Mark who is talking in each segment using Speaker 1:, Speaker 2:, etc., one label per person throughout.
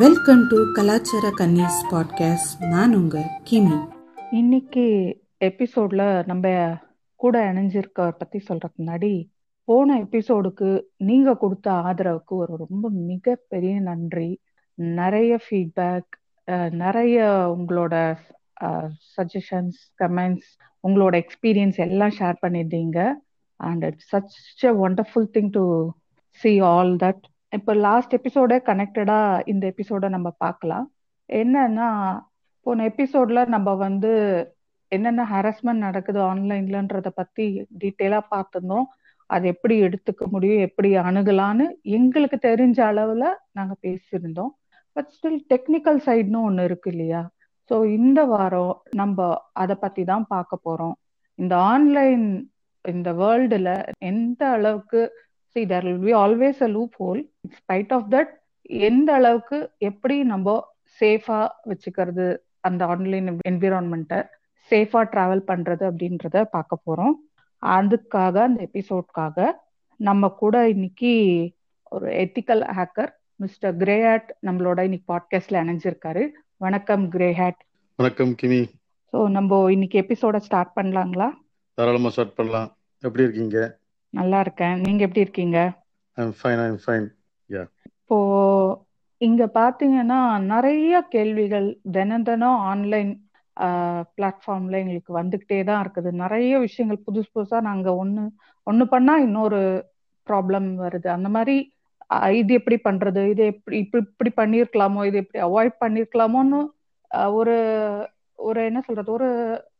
Speaker 1: Welcome to கலாச்சார கன்னிஸ் podcast நான் உங்க கிமி.
Speaker 2: இன்னைக்கு எபிசோட்ல நம்ம கூட இணைஞ்சிருக்க பத்தி சொல்றதுக்கு முன்னாடி போன எபிசோடுக்கு நீங்க கொடுத்த ஆதரவுக்கு ஒரு ரொம்ப மிகப்பெரிய நன்றி. நிறைய ஃபீட்பேக் நிறைய உங்களோட சஜஷன்ஸ் கமெண்ட்ஸ் உங்களோட எக்ஸ்பீரியன்ஸ் எல்லாம் ஷேர் பண்ணியிருந்தீங்க. And it's such a wonderful thing to see all that இப்போ லாஸ்ட் எபிசோட கனெக்டடா இந்த எபிசோட நம்ம பார்க்கலாம். என்னன்னா போன எபிசோட்ல நம்ம வந்து என்னென்ன ஹாரஸ்மெண்ட் நடக்குது ஆன்லைன்லன்றத பத்தி டீட்டெயிலா பார்த்துருந்தோம். அது எப்படி எடுத்துக்க முடியும் எப்படி அணுகலான்னு எங்களுக்கு தெரிஞ்ச அளவுல நாங்க பேசியிருந்தோம். பட் ஸ்டில் டெக்னிக்கல் சைட்னு ஒன்று இருக்கு இல்லையா? ஸோ இந்த வாரம் நம்ம அதை பத்தி தான் பார்க்க போறோம். இந்த ஆன்லைன் இந்த வேர்ல்டுல எந்த அளவுக்கு see there will be always a loophole spite of that எந்த அளவுக்கு எப்படி நம்ம சேஃபா வச்சுக்கிறது அந்த ஆன்லைன் என்விரான்மெண்ட்டை சேஃபா டிராவல் பண்றது அப்படின்றத பார்க்க போறோம். அதுக்காக அந்த எபிசோட்காக நம்ம கூட இன்னைக்கு ஒரு ethical hacker mister Grey Hat நம்மளோட இன்னைக்கு பாட்காஸ்ட்ல இணைஞ்சிருக்காரு. வணக்கம் கிரே ஹேட்
Speaker 3: வணக்கம் கிமி.
Speaker 2: ஸோ நம்ம இன்னைக்கு எபிசோட ஸ்டார்ட் பண்ணலாங்களா?
Speaker 3: தாராளமா ஸ்டார்ட் பண்ணலாம். எப்படி இருக்கீங்க?
Speaker 2: நல்லா இருக்கேன். நீங்க எப்படி இருக்கீங்க?
Speaker 3: I'm fine I'm fine yeah
Speaker 2: இப்போ இங்க பாத்தீங்கன்னா நிறைய கேள்விகள் தினம் தினம் ஆன்லைன் பிளாட்ஃபார்ம்ல எங்களுக்கு வந்துகிட்டே தான் இருக்குது. நிறைய விஷயங்கள் புதுசு புதுசா நாங்க ஒண்ணு ஒண்ணு பண்ணா இன்னொரு ப்ராப்ளம் வருது. அந்த மாதிரி இது எப்படி பண்றது? இது எப்படி இப்படி இப்படி பண்ணிருக்கலாமோ? இது எப்படி அவாய்ட் பண்ணிருக்கலாமோன்னு ஒரு ஒரு என்ன சொல்றது? ஒரு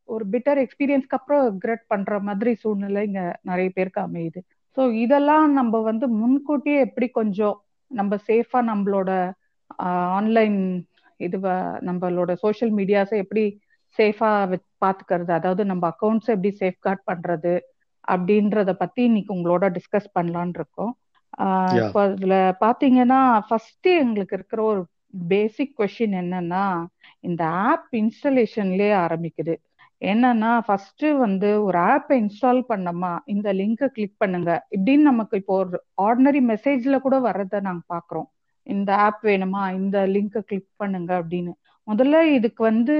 Speaker 2: ஒரு பிட்டர் எக்ஸ்பீரியன்ஸ்க்கு அப்புறம் கிரெட் பண்ற மாதிரி சூழ்நிலை இங்க நிறைய பேருக்கு அமையுது. ஸோ இதெல்லாம் நம்ம வந்து முன்கூட்டியே எப்படி கொஞ்சம் நம்ம சேஃபா நம்மளோட ஆன்லைன் இது நம்மளோட சோசியல் மீடியாஸை எப்படி சேஃபா பாத்துக்கிறது? அதாவது நம்ம அக்கௌண்ட்ஸ் எப்படி சேஃப் கார்ட் பண்றது? அப்படின்றத பத்தி இன்னைக்கு உங்களோட டிஸ்கஸ் பண்ணலான் இருக்கோம். இப்போ அதுல பாத்தீங்கன்னா ஃபர்ஸ்ட் எங்களுக்கு இருக்கிற ஒரு பேசிக் கொஸ்டின் என்னன்னா இந்த ஆப் இன்ஸ்டலேஷன்லயே ஆரம்பிக்குது. என்னன்னா ஃபர்ஸ்ட் வந்து ஒரு ஆப்பை இன்ஸ்டால் பண்ணோமா இந்த லிங்கை கிளிக் பண்ணுங்க. இப்படின்னு நமக்கு இப்போ ஒரு ஆர்டினரி மெசேஜ்ல கூட வர்றத நாங்க பாக்குறோம். இந்த ஆப் வேணுமா இந்த லிங்கை கிளிக் பண்ணுங்க அப்படின்னு. முதல்ல இதுக்கு வந்து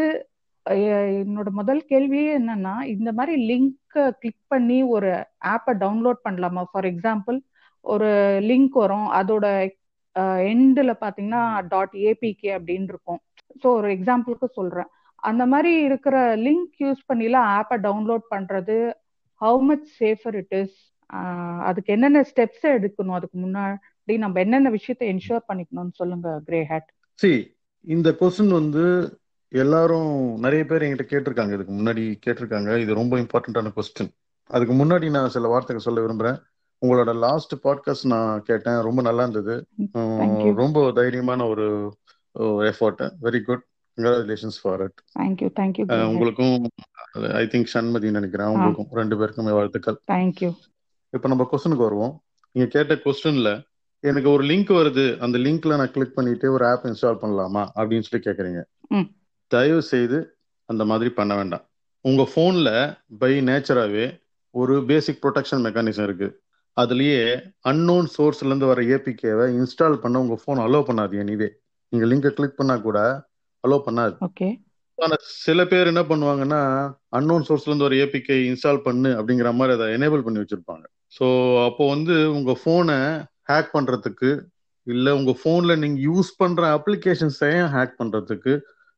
Speaker 2: என்னோட முதல் கேள்வியே என்னன்னா இந்த மாதிரி லிங்க் கிளிக் பண்ணி ஒரு ஆப்பை டவுன்லோட் பண்ணலாமா? ஃபார் எக்ஸாம்பிள் ஒரு லிங்க் வரும் அதோட எண்டில் பார்த்தீங்கன்னா டாட் ஏபிகே அப்படின்னு இருக்கும். ஸோ ஒரு எக்ஸாம்பிளுக்கு சொல்றேன். அந்த மாதிரி இருக்கிற லிங்க் யூஸ் பண்ணிலாம் ஆப்பை டவுன்லோட் பண்றது how much safer it is அதுக்கு என்னென்ன ஸ்டெப்ஸ் எடுக்கணும் அதுக்கு முன்னாடி நம்ம என்னென்ன விஷயத்த என்ஷூர் பண்ணிக்கணும்னு சொல்லுங்க கிரே ஹேட்
Speaker 3: சி இந்த கொஸ்டின் வந்து எல்லாரும் நிறைய பேர் என்கிட்ட கேட்டிருக்காங்க. இதுக்கு முன்னாடி கேட்டிருக்காங்க. இது ரொம்ப இம்பார்ட்டன்டான கொஸ்டின் அதுக்கு முன்னாடி நான் சில வார்த்தைகள் சொல்ல விரும்புறேன். உங்களோட லாஸ்ட் பாட்காஸ்ட் நான் கேட்டேன். ரொம்ப நல்லா இருந்தது. ரொம்ப தைரியமான ஒரு effort very good congratulations for it
Speaker 2: thank you thank you
Speaker 3: உங்களுக்கும் ஐ திங்க் சண்மதி நினைக்கிறேன். உங்களுக்கும் ரெண்டு பேருக்குமே வாழ்த்துக்கள்.
Speaker 2: தேங்க்யூ
Speaker 3: இப்போ நம்ம கொஸ்டினுக்கு வருவோம். நீங்க கேட்ட கொஸ்டின்ல எனக்கு ஒரு லிங்க் வருது. அந்த லிங்க்ல நான் கிளிக் பண்ணிட்டு ஒரு ஆப் இன்ஸ்டால் பண்ணலாமா? அப்படின்னு சொல்லி கேக்குறீங்க. தயவு செய்து அந்த மாதிரி பண்ண வேண்டாம். உங்க போன்ல பை நேச்சராகவே ஒரு பேசிக் ப்ரொடெக்ஷன் மெக்கானிசம் இருக்கு. அதுலயே அன்னோன் சோர்ஸ்ல இருந்து வர ஏபிகேவை இன்ஸ்டால் பண்ண உங்க போன் அலோவ் பண்ணாது எனிவே நீங்க லிங்கை கிளிக் பண்ணா கூட அலோவ் பண்ணாது ஆனா சில பேர் என்ன பண்ணுவாங்கன்னா அன்னோன் சோர்ஸ்ல இருந்து ஒரு ஏபிகே இன்ஸ்டால் பண்ணு அப்படிங்கிற மாதிரி அதை எனேபிள் பண்ணி வச்சிருப்பாங்க. ஸோ அப்போ வந்து உங்க போனை ஹேக் பண்றதுக்கு இல்ல உங்க போன்ல நீங்க யூஸ் பண்ற அப்ளிகேஷன்ஸையும் ஹேக் பண்றதுக்கு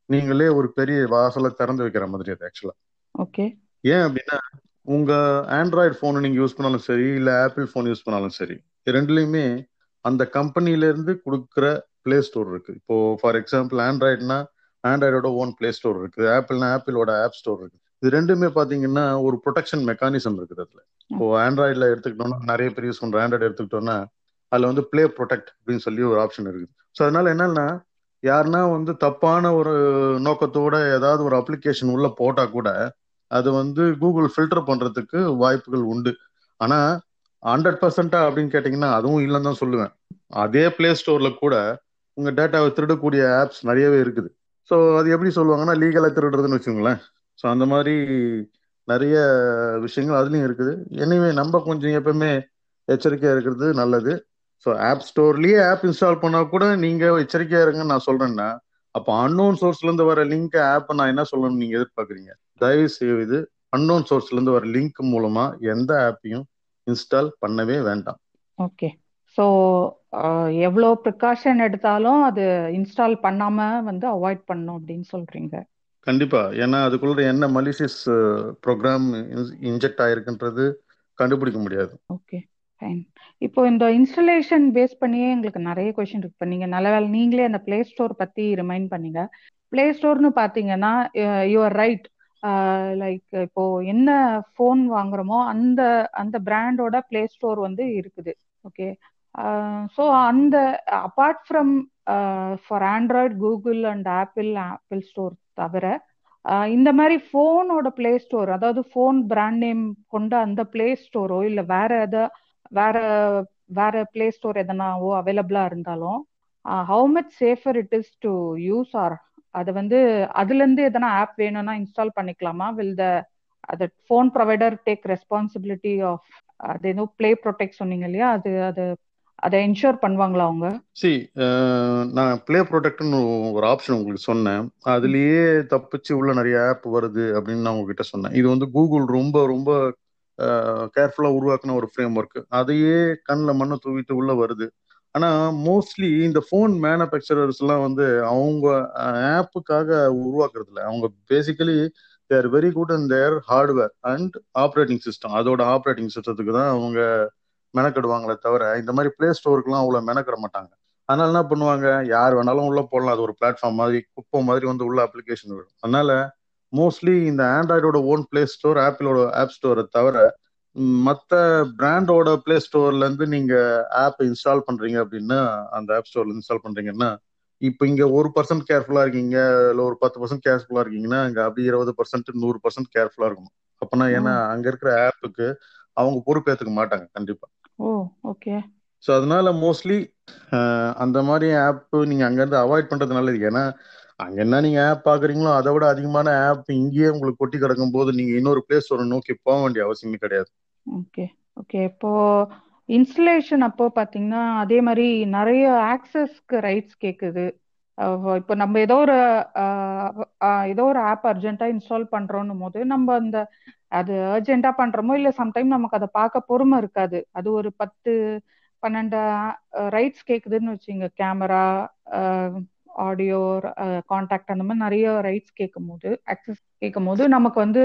Speaker 3: நீங்களே ஒரு பெரிய வாசலை திறந்து வைக்கிற மாதிரி அது ஆக்சுவலா
Speaker 2: ஓகே
Speaker 3: ஏன் அப்படின்னா உங்க ஆண்ட்ராய்டு போனை நீங்க யூஸ் பண்ணாலும் சரி இல்ல ஆப்பிள் போன் யூஸ் பண்ணாலும் சரி ரெண்டுலயுமே அந்த கம்பெனில இருந்து கொடுக்குற பிளே ஸ்டோர் இருக்கு. இப்போ ஃபார் எக்ஸாம்பிள் ஆண்ட்ராய்டுனா ஆண்ட்ராய்டோட ஓன் பிளே ஸ்டோர் இருக்கு ஆப்பிள்னா ஆப்பிளோட ஆப் ஸ்டோர் இருக்கு இது ரெண்டுமே பாத்தீங்கன்னா ஒரு ப்ரொடெக்ஷன் மெக்கானிசம் இருக்குது அதுல. இப்போ ஆண்ட்ராய்டுல எடுத்துக்கிட்டோம்னா நிறைய பேர் யூஸ் பண்ற ஆண்ட்ராய்டு எடுத்துக்கிட்டோம்னா அதுல வந்து பிளே ப்ரொடெக்ட் அப்படின்னு சொல்லி ஒரு ஆப்ஷன் இருக்குது. ஸோ அதனால என்னன்னா யாருன்னா வந்து தப்பான ஒரு நோக்கத்தோட ஏதாவது ஒரு அப்ளிகேஷன் உள்ள போட்டா கூட அது வந்து கூகுள் ஃபில்டர் பண்றதுக்கு வாய்ப்புகள் உண்டு. ஆனா ஹண்ட்ரட் பர்சன்டா அப்படின்னு கேட்டீங்கன்னா அதுவும் இல்லைன்னு தான் சொல்லுவேன். அதே பிளே ஸ்டோர்ல கூட உங்க டேட்டாவை திருடக்கூடிய ஆப்ஸ் நிறையவே இருக்குது. ஸோ அது எப்படி சொல்லுவாங்கன்னா லீகலாக திருடுறதுன்னு வச்சுக்கோங்களேன். ஸோ அந்த மாதிரி நிறைய விஷயங்கள் அதுலேயும் இருக்குது. எனவே நம்ம கொஞ்சம் எப்பவுமே எச்சரிக்கையாக இருக்கிறது நல்லது. ஸோ ஆப் ஸ்டோர்லேயே ஆப் இன்ஸ்டால் பண்ணால் கூட நீங்கள் எச்சரிக்கையாக இருங்கன்னு நான் சொல்கிறேன்னா அப்போ அன்னோன் சோர்ஸ்லேருந்து வர லிங்க் ஆப்பை நான் என்ன சொல்லணும்னு நீங்கள் எதிர்பார்க்குறீங்க? தயவு செய்து அன்னோன் சோர்ஸ்லேருந்து வர லிங்க் மூலமாக எந்த ஆப்பையும் இன்ஸ்டால் பண்ணவே வேண்டாம்.
Speaker 2: ஓகே ஸோ எவ்வளோ ப்ரிகாஷன் எடுத்தாலும் அது இன்ஸ்டால் பண்ணாம வந்து அவாய்ட் பண்ணும் அப்படின்னு சொல்றீங்க.
Speaker 3: கண்டிப்பா. ஏன்னா அதுக்குள்ள என்ன மலிசியஸ் ப்ரோக்ராம் இன்ஜெக்ட் ஆயிருக்குன்றது கண்டுபிடிக்க முடியாது.
Speaker 2: ஓகே ஃபைன் இப்போ இந்த இன்ஸ்டலேஷன் பேஸ் பண்ணியே எங்களுக்கு நிறைய கொஷின் இருக்கு. இப்போ நீங்கள் நல்ல வேலை நீங்களே அந்த ப்ளே ஸ்டோர் பற்றி ரிமைண்ட் பண்ணீங்க. ப்ளே ஸ்டோர்னு பார்த்தீங்கன்னா யூஆர் ரைட் லைக் இப்போ என்ன ஃபோன் வாங்குறோமோ அந்த அந்த பிராண்டோட ப்ளே ஸ்டோர் வந்து இருக்குது. ஓகே ஸோ அந்த apart from for Android Google and Apple Apple store தவிர இந்த மாதிரி ஃபோனோட பிளே ஸ்டோர் அதாவது ஃபோன் பிராண்ட் நேம் கொண்ட அந்த பிளே ஸ்டோரோ இல்லை வேற எதை வேற வேற பிளே ஸ்டோர் எதனாவோ அவைலபிளா இருந்தாலும் how much safer it is to use or அது வந்து அதுல இருந்து எதனா ஆப் வேணும்னா இன்ஸ்டால் பண்ணிக்கலாமா? வில் த அது phone provider take responsibility of அது ஏதோ பிளே ப்ரொடெக்ட் சொன்னீங்க இல்லையா? அது அது அதை என்ஷூர் பண்ணுவாங்களா அவங்க?
Speaker 3: சி நான் பிளே ப்ரொடெக்ட்னு ஒரு ஆப்ஷன் உங்களுக்கு சொன்னேன். அதுலயே தப்பிச்சு உள்ள நிறைய ஆப் வருது அப்படின்னு நான் உங்ககிட்ட சொன்னேன். இது வந்து கூகுள் ரொம்ப ரொம்ப கேர்ஃபுல்லா உருவாக்குன ஒரு ஃப்ரேம் ஒர்க் அதையே கண்ணில் மண்ணை தூவிட்டு உள்ள வருது. ஆனா மோஸ்ட்லி இந்த ஃபோன் மேனுஃபேக்சரர்ஸ் எல்லாம் வந்து அவங்க ஆப்புக்காக உருவாக்குறது இல்லை. அவங்க basically they're very good in their hardware and operating system அதோட ஆப்ரேட்டிங் சிஸ்டத்துக்கு தான் அவங்க மெனக்கெடுவாங்களே தவிர இந்த மாதிரி பிளே ஸ்டோருக்குலாம் அவ்வளோ மெனக்கிட மாட்டாங்க. அதனால என்ன பண்ணுவாங்க? யார் வேணாலும் உள்ள போடலாம். அது ஒரு பிளாட்ஃபார்ம் மாதிரி குப்பை மாதிரி வந்து உள்ள அப்ளிகேஷன் வரும். அதனால மோஸ்ட்லி இந்த ஆண்ட்ராய்டோட ஓன் பிளே ஸ்டோர் ஆப்பிளோட ஆப் ஸ்டோரை தவிர மற்ற பிராண்டோட பிளே ஸ்டோர்ல இருந்து நீங்க ஆப் இன்ஸ்டால் பண்றீங்க அப்படின்னா அந்த ஆப் ஸ்டோர்ல இன்ஸ்டால் பண்றீங்கன்னா இப்போ இங்க ஒரு பர்சன்ட் கேர்ஃபுல்லா இருக்கீங்க இல்லை ஒரு பத்து பர்சன்ட் கேர்ஃபுல்லா இருக்கீங்கன்னா அங்க அப்படி இருபது பர்சன்ட் நூறு பர்சன்ட் கேர்ஃபுல்லா இருக்கணும். அப்பனா ஏன்னா அங்க இருக்கிற ஆப்புக்கு அவங்க பொறுப்பேற்றுக்க மாட்டாங்க கண்டிப்பா.
Speaker 2: ஓ ஓகே
Speaker 3: ஸோ அதனால மோஸ்ட்லி அந்த மாதிரி ஆப் நீங்க அங்கேருந்து அவாய்ட் பண்றது நல்லது. ஏன்னா அங்க என்ன நீங்க ஆப் பாக்குறீங்களோ அதை விட அதிகமான ஆப் இங்கேயே உங்களுக்கு கொட்டி கிடக்கும் போது நீங்க இன்னொரு பிளேஸ் ஒரு நோக்கி போக வேண்டிய அவசியமே கிடையாது.
Speaker 2: ஓகே ஓகே இப்போ இன்ஸ்டலேஷன் அப்போ பாத்தீங்கன்னா அதே மாதிரி நிறைய ஆக்சஸ்க்கு ரைட்ஸ் கேக்குது. இப்போ நம்ம ஏதோ ஒரு ஏதோ ஒரு ஆப் அர்ஜென்ட்டா இன்ஸ்டால் பண்றோம் போது நம்ம அந்த அது அர்ஜென்ட்டா பண்றோமோ இல்ல சம்டைம் நமக்கு அதை பார்க்க பொறுமை இருக்காது. அது ஒரு பத்து பன்னெண்டு ரைட்ஸ் கேக்குதுன்னு வச்சுங்க. கேமரா ஆடியோ கான்டாக்ட் அந்த மாதிரி நிறைய ரைட்ஸ் கேட்கும் போது ஆக்சஸ் கேட்கும் போது நமக்கு வந்து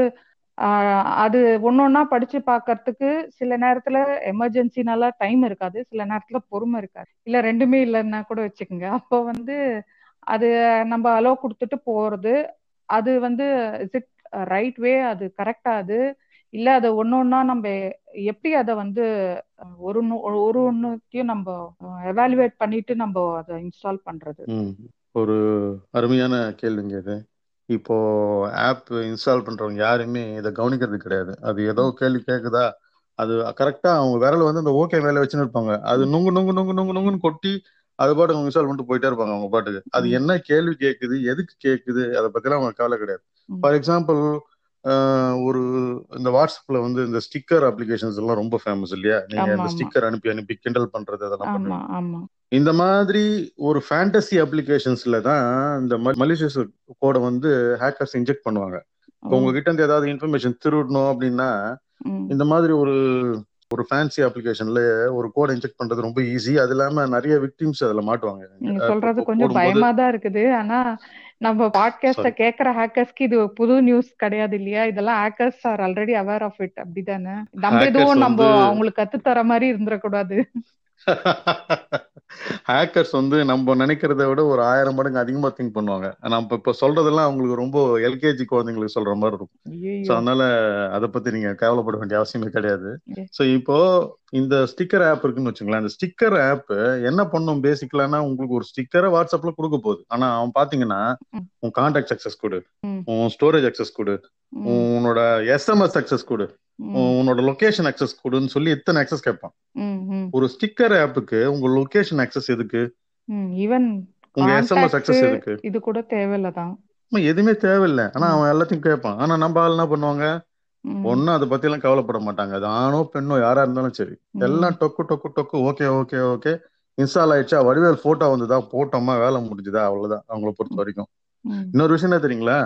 Speaker 2: அது ஒன்னொன்னா படிச்சு பாக்குறதுக்கு சில நேரத்துல எமர்ஜென்சினால டைம் இருக்காது. சில நேரத்துல பொறுமை இருக்காது. இல்ல ரெண்டுமே இல்லைன்னா கூட வச்சுக்கோங்க. அப்போ வந்து அது நம்ம அலோ கொடுத்துட்டு போறது அது வந்து இஸ் இட் ரைட் வே அது கரெக்டா அது இல்ல அதை ஒன்னு ஒன்னா நம்ம எப்படி அதை வந்து ஒரு ஒரு ஒன்னுத்தையும் நம்ம எவாலுவேட் பண்ணிட்டு நம்ம அதை இன்ஸ்டால் பண்றது.
Speaker 3: ஒரு அருமையான கேள்விங்க இது. இப்போ ஆப் இன்ஸ்டால் பண்றவங்க யாருமே இதை கவனிக்கிறது கிடையாது. அது ஏதோ கேள்வி கேக்குதா? அது கரெக்டா அவங்க விரல வந்து அந்த ஓகே வேலை வச்சுன்னு இருப்பாங்க. அது நுங்கு நுங்கு நுங்கு நுங்கு நுங்குன்னு கொட்டி அது பாட்டுக்கு அவங்க இன்ஸ்டால் பண்ணிட்டு போயிட்டே இருப்பாங்க அவங்க பாட்டுக்கு. அது என்ன கேள்வி கேட்குது எதுக்கு கேட்குது அதை பத்திலாம் அவங்க கவலை கிடையாது. ஃபார் எக்ஸாம்பிள் ஒரு இந்த வாட்ஸ்அப்ல வந்து இந்த ஸ்டிக்கர் அப்ளிகேஷன்ஸ் எல்லாம் ரொம்ப ஃபேமஸ் இல்லையா? நீங்க இந்த ஸ்டிக்கர் அனுப்பி அனுப்பி கிண்டல் பண்றது அதெல்லாம் பண்ணுவீங்க. இந்த மாதிரி ஒரு ஃபேண்டசி அப்ளிகேஷன்ஸ்ல தான் இந்த மலிஷியஸ் கோடை வந்து ஹேக்கர்ஸ் இன்ஜெக்ட் பண்ணுவாங்க. இப்போ உங்ககிட்ட இருந்து ஏதாவது இன்ஃபர்மேஷன் திருடணும் அப்படின்னா இந்த மாதிரி ஒரு ஒரு ஃபேன்சி அப்ளிகேஷன்ல ஒரு கோட் இன்ஜெக்ட் பண்றது ரொம்ப ஈஸி அது இல்லாம நிறைய விக்டிம்ஸ் அதுல மாட்டுவாங்க.
Speaker 2: நீங்க சொல்றது கொஞ்சம் பயமா தான் இருக்குது. ஆனா நம்ம பாட்காஸ்ட கேக்குற ஹேக்கர்ஸ்க்கு இது புது நியூஸ் கிடையாது இல்லையா? இதெல்லாம் hackers are already aware of it அப்படிதானே? நம்ம எதுவும் நம்ம அவங்களுக்கு கத்து தர மாதிரி இருந்துடக்கூடாது
Speaker 3: ஹேக்கர்ஸ் வந்து நம்ம நினைக்கிறத விட ஒரு ஆயிரம் மடங்கு அதிகமா திங்க் பண்ணுவாங்க. நம்ம இப்ப சொல்றதெல்லாம் அவங்களுக்கு ரொம்ப எல்கேஜி குழந்தைங்களுக்கு சொல்ற மாதிரி இருக்கும். ஸோ அதனால அதை பத்தி நீங்க கவலைப்பட வேண்டிய அவசியமே கிடையாது. ஸோ இப்போ இந்த ஸ்டிக்கர் ஆப் இருக்குன்னு வச்சுங்களேன் அந்த ஸ்டிக்கர் ஆப் என்ன பண்ணும் பேசிக்கலானா உங்களுக்கு ஒரு ஸ்டிக்கரை வாட்ஸ்அப்ல கொடுக்க போகுது. ஆனா அவன் பாத்தீங்கன்னா உன் கான்டாக்ட் அக்சஸ் கொடு. உன் ஸ்டோரேஜ் அக்சஸ் கொடு. உன்னோட எஸ்எம்எஸ் அக்சஸ் கொடு. உன்னோட லொகேஷன் அக்சஸ் கொடுன்னு சொல்லி எத்தனை அக்சஸ் கேட்பான்? ஒரு ஸ்டிக்கர் ஆப்புக்கு உங்க லொகேஷன் அக்சஸ் எதுக்கு?
Speaker 2: ஈவன்
Speaker 3: உங்க எஸ்எம்எஸ் அக்சஸ் எதுக்கு?
Speaker 2: இது கூட தேவையில்லதான்
Speaker 3: எதுவுமே தேவையில்லை. ஆனா அவன் எல்லாத்தையும் கேட்பான். ஆனா நம்ம ஆள் என்ன பண்ணுவாங்க? ஒன்னும் அதை பத்தி எல்லாம் கவலைப்பட மாட்டாங்க. அது ஆணோ பெண்ணோ யாரா இருந்தாலும் சரி. எல்லாம் டொக்கு டொக்கு டொக்கு ஓகே ஓகே ஓகே. இன்ஸ்டால் ஆயிடுச்சா? வடிவேல் போட்டோ வந்ததா? போட்டோமா வேலை முடிஞ்சுதா? அவ்வளவுதான். அவங்கள பொறுத்த வரைக்கும். இன்னொரு விஷயம் என்ன தெரியுங்களா?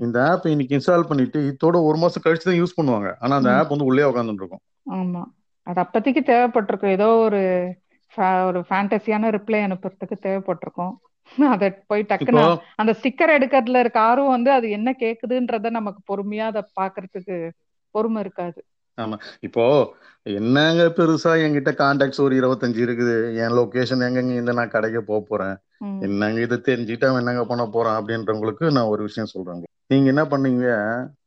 Speaker 3: இந்த ஆப் இன்னைக்கு இன்ஸ்டால் பண்ணிட்டு இதோட ஒரு மாசம் கழிச்சு தான் யூஸ் பண்ணுவாங்க. ஆனா அந்த. ஆப் வந்து உள்ளே உட்காந்துட்டு இருக்கும்.
Speaker 2: ஆமா. அது அப்போதைக்கு தேவைப்பட்டிருக்கும். ஏதோ ஒரு ஒரு ஃபேண்டசியான ரிப்ளை அனுப்புறதுக்கு தேவைப்பட்டிருக்கும். அதை போய் டக்குன்னு அந்த ஸ்டிக்கர் எடுக்கிறதுல இருக்க ஆர்வம் வந்து அது என்ன கேக்குதுன்றத நமக்கு பொறுமையா அதை பாக்குறதுக்கு பொறுமை இருக்காது.
Speaker 3: ஆமா. இப்போ என்னங்க பெருசா என்கிட்ட கான்டாக்ட்ஸ் ஒரு இருபத்தஞ்சு இருக்குது. என் லொகேஷன் எங்கெங்க இந்த நான் கடைக்கு போக போறேன். என்னங்க இதை தெரிஞ்சுட்டு அவன் என்னங்க பண்ண போறான் அப்படின்றவங்களுக்கு நான் ஒரு விஷயம் சொல்றேன். நீங்க என்ன பண்ணீங்க?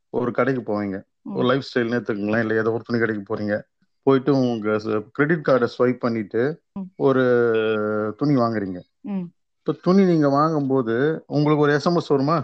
Speaker 3: ஒரு கடைக்கு போவீங்க. ஒரு லைஃப் ஸ்டைல்னு எடுத்துக்கங்களேன். இல்லை ஏதோ ஒரு துணி கடைக்கு போறீங்க. போயிட்டு உங்க கிரெடிட் கார்டை ஸ்வைப் பண்ணிட்டு. ஒரு துணி வாங்குறீங்க. இப்போ துணி நீங்க வாங்கும்போது உங்களுக்கு ஒரு எஸ்எம்எஸ் வருமா?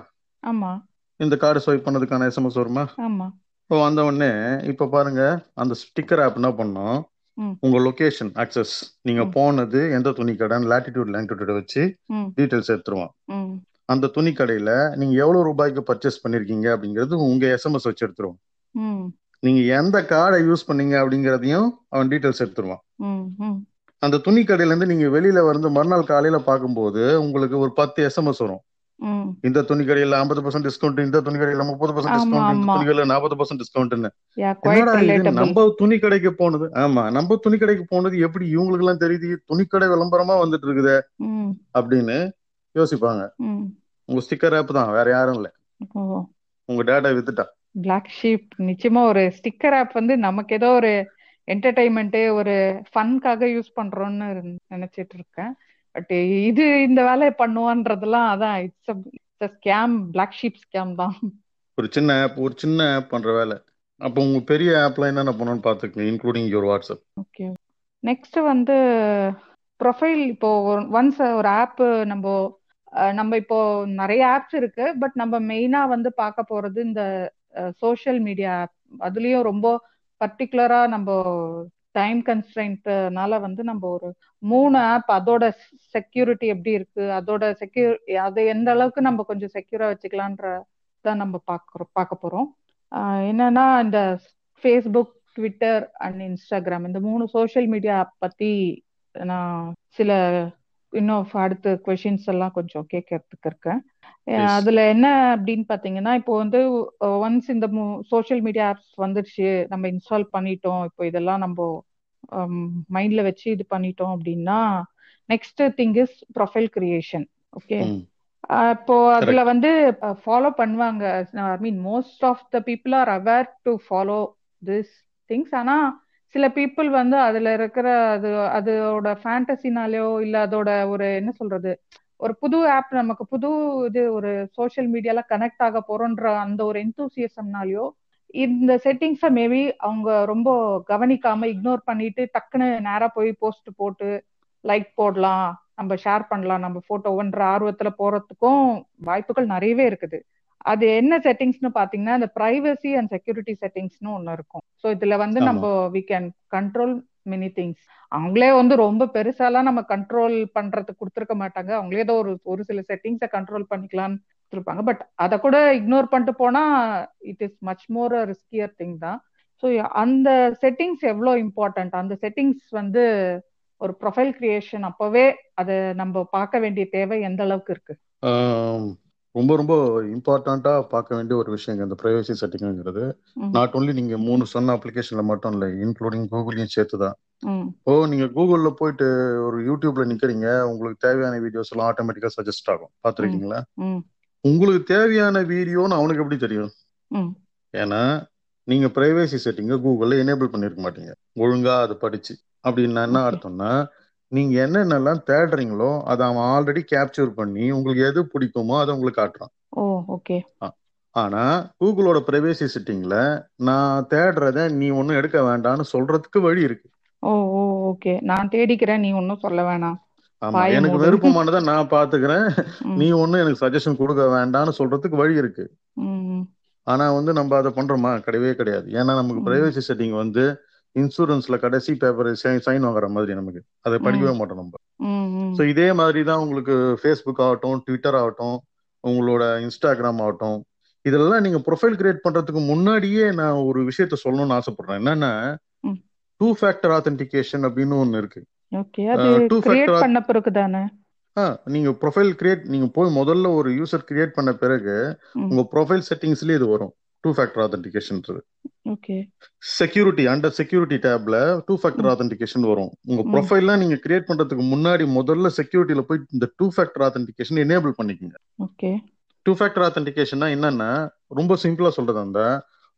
Speaker 2: ஆமா.
Speaker 3: இந்த கார்டு ஸ்வைப் பண்ணதுக்கான எஸ்எம்எஸ் வருமா?
Speaker 2: ஆமா.
Speaker 3: இப்போ வந்த உடனே இப்போ பாருங்க அந்த ஸ்டிக்கர் ஆப் என்ன பண்ணோம்?
Speaker 2: ம்,
Speaker 3: உங்க லொகேஷன் அக்சஸ் நீங்க
Speaker 2: ம்,
Speaker 3: போனது எந்த துணி கடைன்னு லாட்டிடியூட் லாங்கிடியூட் வச்சு
Speaker 2: ம்,
Speaker 3: டீட்டெயில்ஸ் எடுத்துருவோம்.
Speaker 2: ம்,
Speaker 3: அந்த துணி கடையில நீங்க எவ்வளவு ரூபாய்க்கு பர்ச்சேஸ் பண்ணிருக்கீங்க அப்படிங்கிறது உங்க எஸ்எம்எஸ் வச்சு எடுத்துருவோம்.
Speaker 2: ம்,
Speaker 3: நீங்க எந்த கார்டை யூஸ் பண்ணீங்க அப்படிங்கிறதையும் அவன் டீட்டெயில்ஸ் எடுத்துருவான்.
Speaker 2: ம், ம்,
Speaker 3: அந்த துணி கடையில இருந்து நீங்க வெளியில வந்து மறுநாள் காலையில பார்க்கும்போது உங்களுக்கு ஒரு பத்து எஸ்எம்எஸ் வரும். இந்த துணி கடையில ஐம்பது பர்சன்ட் டிஸ்கவுண்ட் இந்த துணி கடையில முப்பது பர்சன்ட் டிஸ்கவுண்ட் இந்த துணி கடையில நாற்பது பர்சன்ட் டிஸ்கவுண்ட்னு நம்ம துணி கடைக்கு போனது ஆமா நம்ம துணி கடைக்கு போனது எப்படி இவங்களுக்கு எல்லாம் தெரியுது துணிக்கடை விளம்பரமா வந்துட்டு இருக்குதே அப்படின்னு யோசிப்பாங்க. உங்க ஸ்டிக்கர் ஆப் தான் வேற யாரும் இல்ல. உங்க டேட்டா வித்துட்டா.
Speaker 2: பிளாக் ஷீப் நிச்சயமா ஒரு ஸ்டிக்கர் ஆப் வந்து நமக்கு ஏதோ ஒரு என்டர்டைன்மெண்ட் ஒரு ஃபன்காக யூஸ் பண்றோம்னு நினைச்சிட்டு இருக்கேன். பட் இது இந்த வேலையை பண்ணுவான்றதெல்லாம் அதான் it's scam black sheep scam தான்.
Speaker 3: ஒரு சின்ன ஆப் ஒரு சின்ன ஆப் பண்ற வேலை. அப்போ உங்க பெரிய ஆப்ல என்னென்ன பண்ணணும்னு பாத்துக்கங்க including your WhatsApp
Speaker 2: okay next வந்து ப்ரொஃபைல் இப்போ ஒன்ஸ் ஒரு ஆப் நம்ம நம்ம இப்போ நிறைய ஆப்ஸ் இருக்கு பட் நம்ம மெயினா வந்து பார்க்க போறது இந்த சோஷியல் மீடியா ஆப் அதுலயும் ரொம்ப பர்டிகுலரா நம்ம டைம் கன்ஸ்ட்ரைன்ட்னால வந்து நம்ம ஒரு மூணு ஆப் அதோட செக்யூரிட்டி எப்படி இருக்கு? அதோட செக்யூர் அது எந்த அளவுக்கு நம்ம கொஞ்சம் செக்யூரா வச்சுக்கலான்ற தான் நம்ம பார்க்குறோம் பார்க்க போறோம். ஆஹ் என்னன்னா இந்த ஃபேஸ்புக் ட்விட்டர் அண்ட் இன்ஸ்டாகிராம் இந்த மூணு சோஷியல் மீடியா ஆப் பத்தி நான் சில இன்னும் அடுத்த கொஷின்ஸ் எல்லாம் கொஞ்சம் கேட்கறதுக்கு இருக்கேன். அதுல என்ன அப்படின்னு பாத்தீங்கன்னா இப்போ வந்து ஒன்ஸ் இந்த சோஷியல் மீடியா ஆப்ஸ் வந்துடுச்சு நம்ம இன்ஸ்டால் பண்ணிட்டோம் இப்போ இதெல்லாம் நம்ம மைண்ட்ல வச்சு இது பண்ணிட்டோம் அப்படின்னா next thing is profile creation okay இப்போ அதுல வந்து ஃபாலோ பண்ணுவாங்க. I mean most of the people are aware to follow this things ஆனா சில பீப்புள் வந்து அதுல இருக்கிற அது அதோட ஃபேண்டசினாலயோ இல்ல அதோட ஒரு என்ன சொல்றது ஒரு புது ஆப் நமக்கு புது இது ஒரு சோசியல் மீடியால கனெக்ட் ஆக போறோன்ற அந்த ஒரு எந்தூசியசம்னாலயோ இந்த செட்டிங்ஸை மேபி அவங்க ரொம்ப கவனிக்காம இக்னோர் பண்ணிட்டு டக்குன்னு நேரா போய் போஸ்ட் போட்டு லைக் போடலாம் நம்ம ஷேர் பண்ணலாம் நம்ம போட்டோன்ற ஆர்வத்துல போறதுக்கும் வாய்ப்புகள் நிறையவே இருக்குது. அது என்ன செட்டிங்ஸ்னு பாத்தீங்கன்னா இந்த பிரைவசி அண்ட் செக்யூரிட்டி செட்டிங்ஸ்னு ஒண்ணு இருக்கும். ஸோ இதுல வந்து. நம்ம we can control many things அவங்களே வந்து ரொம்ப பெருசாலாம் நம்ம கண்ட்ரோல் பண்றதுக்கு கொடுத்துருக்க மாட்டாங்க. அவங்களே ஏதோ ஒரு ஒரு சில செட்டிங்ஸை கண்ட்ரோல் பண்ணிக்கலாம்னு கொடுத்துருப்பாங்க பட் அதை கூட இக்னோர் பண்ணிட்டு போனா it is much more riskier thing தான். ஸோ அந்த செட்டிங்ஸ் எவ்வளோ இம்பார்ட்டன்ட் அந்த செட்டிங்ஸ் வந்து ஒரு ப்ரொஃபைல் கிரியேஷன் அப்பவே அதை நம்ம பார்க்க வேண்டிய தேவை எந்த அளவுக்கு இருக்கு?
Speaker 3: ரொம்ப ரொம்ப இம்பார்ட்டண்டா பார்க்க வேண்டிய ஒரு விஷயம் இந்த பிரைவசி செட்டிங்கிறது
Speaker 2: ம்,
Speaker 3: நாட் ஓன்லி நீங்க மூணு சொன்ன அப்ளிகேஷன்ல மட்டும் இல்லை இன்க்ளூடிங் கூகுளையும் சேர்த்து தான் ஓ நீங்க கூகுள்ல போயிட்டு ஒரு யூடியூப்ல நிக்கிறீங்க உங்களுக்கு தேவையான வீடியோஸ் எல்லாம் ஆட்டோமேட்டிக்கா சஜஸ்ட் ஆகும். பார்த்துருக்கீங்களா?
Speaker 2: ம்,
Speaker 3: உங்களுக்கு தேவையான வீடியோன்னு அவனுக்கு எப்படி தெரியும்? ஏன்னா நீங்க பிரைவேசி செட்டிங்க கூகுள்ல எனேபிள் பண்ணிருக்க மாட்டீங்க. ஒழுங்கா அதை படிச்சு. அப்படின்னா என்ன. அர்த்தம்னா நீங்க என்னென்னலாம் தேடுறீங்களோ அதை அவன் ஆல்ரெடி கேப்சர் பண்ணி உங்களுக்கு எது பிடிக்குமோ அதை உங்களுக்கு காட்டுறான்.
Speaker 2: ஓ ஓகே
Speaker 3: ஆனா கூகுளோட பிரைவேசி செட்டிங்ல நான் தேடுறத நீ ஒன்றும் எடுக்க வேண்டாம்னு சொல்றதுக்கு வழி இருக்கு.
Speaker 2: ஓ ஓ ஓகே நான் தேடிக்கிறேன் நீ ஒன்றும் சொல்ல வேணாம்.
Speaker 3: ஆமா எனக்கு. விருப்பமானதை நான் பாத்துக்கிறேன். நீ ஒன்றும் எனக்கு சஜஷன் கொடுக்க வேண்டாம்னு சொல்றதுக்கு வழி இருக்கு. ஆனா வந்து நம்ம அதை பண்றோமா? கிடையவே கிடையாது. ஏன்னா நமக்கு. பிரைவேசி செட்டிங் வந்து இன்சூரன்ஸ்ல கடைசி பேப்பர் சைன் வாங்குற மாதிரி நமக்கு. அதை படிக்கவே மாட்டோம் நம்ம. ஸோ இதே மாதிரி தான் உங்களுக்கு ஃபேஸ்புக் ஆகட்டும் ட்விட்டர் ஆகட்டும் உங்களோட இன்ஸ்டாகிராம் ஆகட்டும். இதெல்லாம் நீங்க ப்ரொஃபைல் கிரியேட் பண்றதுக்கு முன்னாடியே நான் ஒரு விஷயத்த சொல்லணும்னு ஆசைப்படுறேன். என்னன்னா. டூ ஃபேக்டர் ஆத்தென்டிகேஷன் அப்படின்னு ஒண்ணு இருக்கு.
Speaker 2: தானே
Speaker 3: ஆ, நீங்க ப்ரொஃபைல் கிரியேட் நீங்க போய் முதல்ல ஒரு யூசர் கிரியேட் பண்ண பிறகு. உங்க ப்ரொஃபைல் செட்டிங்ஸ்லயே இது வரும். டூ ஃபேக்டர் ஆத்தென்டிகேஷன்ன்றது
Speaker 2: ஓகே
Speaker 3: செக்யூரிட்டி அண்டர் செக்யூரிட்டி டேப்ல டூ ஃபேக்டர். ஆத்தென்டிகேஷன் வரும். உங்க. ப்ரொஃபைல்லாம் நீங்க கிரியேட் பண்றதுக்கு முன்னாடி முதல்ல செக்யூரிட்டில போய் இந்த டூ ஃபேக்டர் ஆத்தென்டிகேஷன் எனேபிள் பண்ணிக்கோங்க.
Speaker 2: ஓகே
Speaker 3: டூ ஃபேக்டர் ஆத்தென்டிகேஷன்னா என்னன்னா ரொம்ப சிம்பிளா சொல்றது அந்த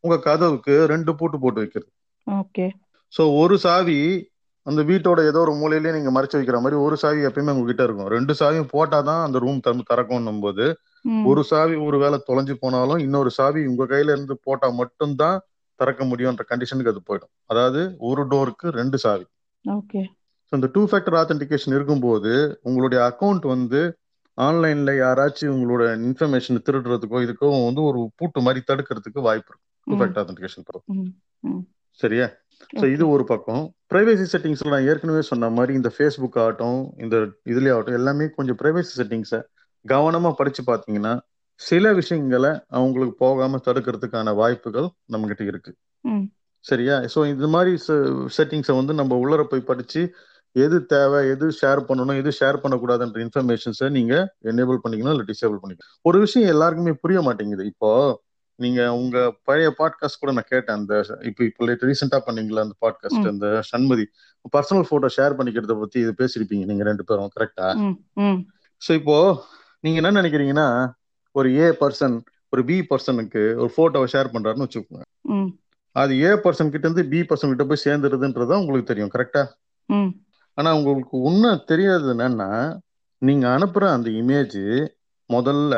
Speaker 3: உங்க கதவுக்கு ரெண்டு பூட்டு போட்டு வைக்கிறது.
Speaker 2: ஓகே
Speaker 3: ஸோ ஒரு சாவி அந்த வீட்டோட ஏதோ ஒரு மூலையிலேயே நீங்க மறைச்சு வைக்கிற மாதிரி ஒரு சாவி எப்பயுமே உங்ககிட்ட இருக்கும். ரெண்டு சாவியும் போட்டாதான் அந்த ரூம் திறக்கும் போது. ஒரு சாவி ஒரு வேளை தொலைஞ்சு போனாலும் இன்னொரு சாவி உங்க கையில இருந்து போட்டா மட்டும்தான் திறக்க முடியும்ன்ற கண்டிஷனுக்கு அது போயிடும். அதாவது ஒரு டோருக்கு ரெண்டு சாவி.
Speaker 2: ஓகே.
Speaker 3: ஸோ இந்த டூ ஃபேக்டர் ஆத்தென்டிகேஷன் இருக்கும்போது உங்களுடைய அக்கௌண்ட் வந்து ஆன்லைன்ல யாராச்சும் உங்களோட இன்ஃபர்மேஷன் திருடுறதுக்கோ இதுக்கோ வந்து ஒரு பூட்டு மாதிரி தடுக்கிறதுக்கு வாய்ப்பு இருக்கு டூ. Factor authentication. சரியா? ஸோ இது ஒரு பக்கம். ப்ரைவேசி செட்டிங்ஸ்ல நான் ஏற்கனவே சொன்ன மாதிரி இந்த ஃபேஸ்புக் ஆகட்டும் இந்த இதுலயே ஆகட்டும் எல்லாமே கொஞ்சம் ப்ரைவேசி செட்டிங்ஸை கவனமா படிச்சு பார்த்தீங்கன்னா சில விஷயங்களை அவங்களுக்கு போகாம தடுக்கிறதுக்கான வாய்ப்புகள் நம்ம கிட்ட இருக்கு. சரியா ஸோ இந்த மாதிரி செட்டிங்ஸை வந்து நம்ம உள்ளர போய் படிச்சு எது தேவை எது ஷேர் பண்ணணும் எது ஷேர் பண்ணக்கூடாதுன்ற இன்ஃபர்மேஷன்ஸை நீங்க எனேபிள் பண்ணிக்கணும் இல்லை டிசேபிள் பண்ணிக்கணும் ஒரு விஷயம் எல்லாருக்குமே புரிய மாட்டேங்குது இப்போ நீங்க உங்க பழைய பாட்காஸ்ட் கூட நான் கேட்டேன் அந்த இப்போ இப்போ ரீசெண்டா பண்ணீங்களா அந்த பாட்காஸ்ட். அந்த சண்மதி பர்சனல் போட்டோ ஷேர் பண்ணிக்கிறத பத்தி இது பேசியிருப்பீங்க நீங்க ரெண்டு பேரும் கரெக்டா. ஸோ இப்போ நீங்க என்ன நினைக்கிறீங்கன்னா ஒரு ஏ பர்சன் ஒரு பி பர்சனுக்கு ஒரு போட்டோவை ஷேர் பண்றாருன்னு வச்சுக்கோங்க. அது ஏ பர்சன் கிட்ட இருந்து பி பர்சன் கிட்ட போய் சேர்ந்துருதுன்றது உங்களுக்கு தெரியும் கரெக்டா. ஆனா உங்களுக்கு உண்மை தெரியாது என்னன்னா நீங்க அனுப்புற அந்த இமேஜ் முதல்ல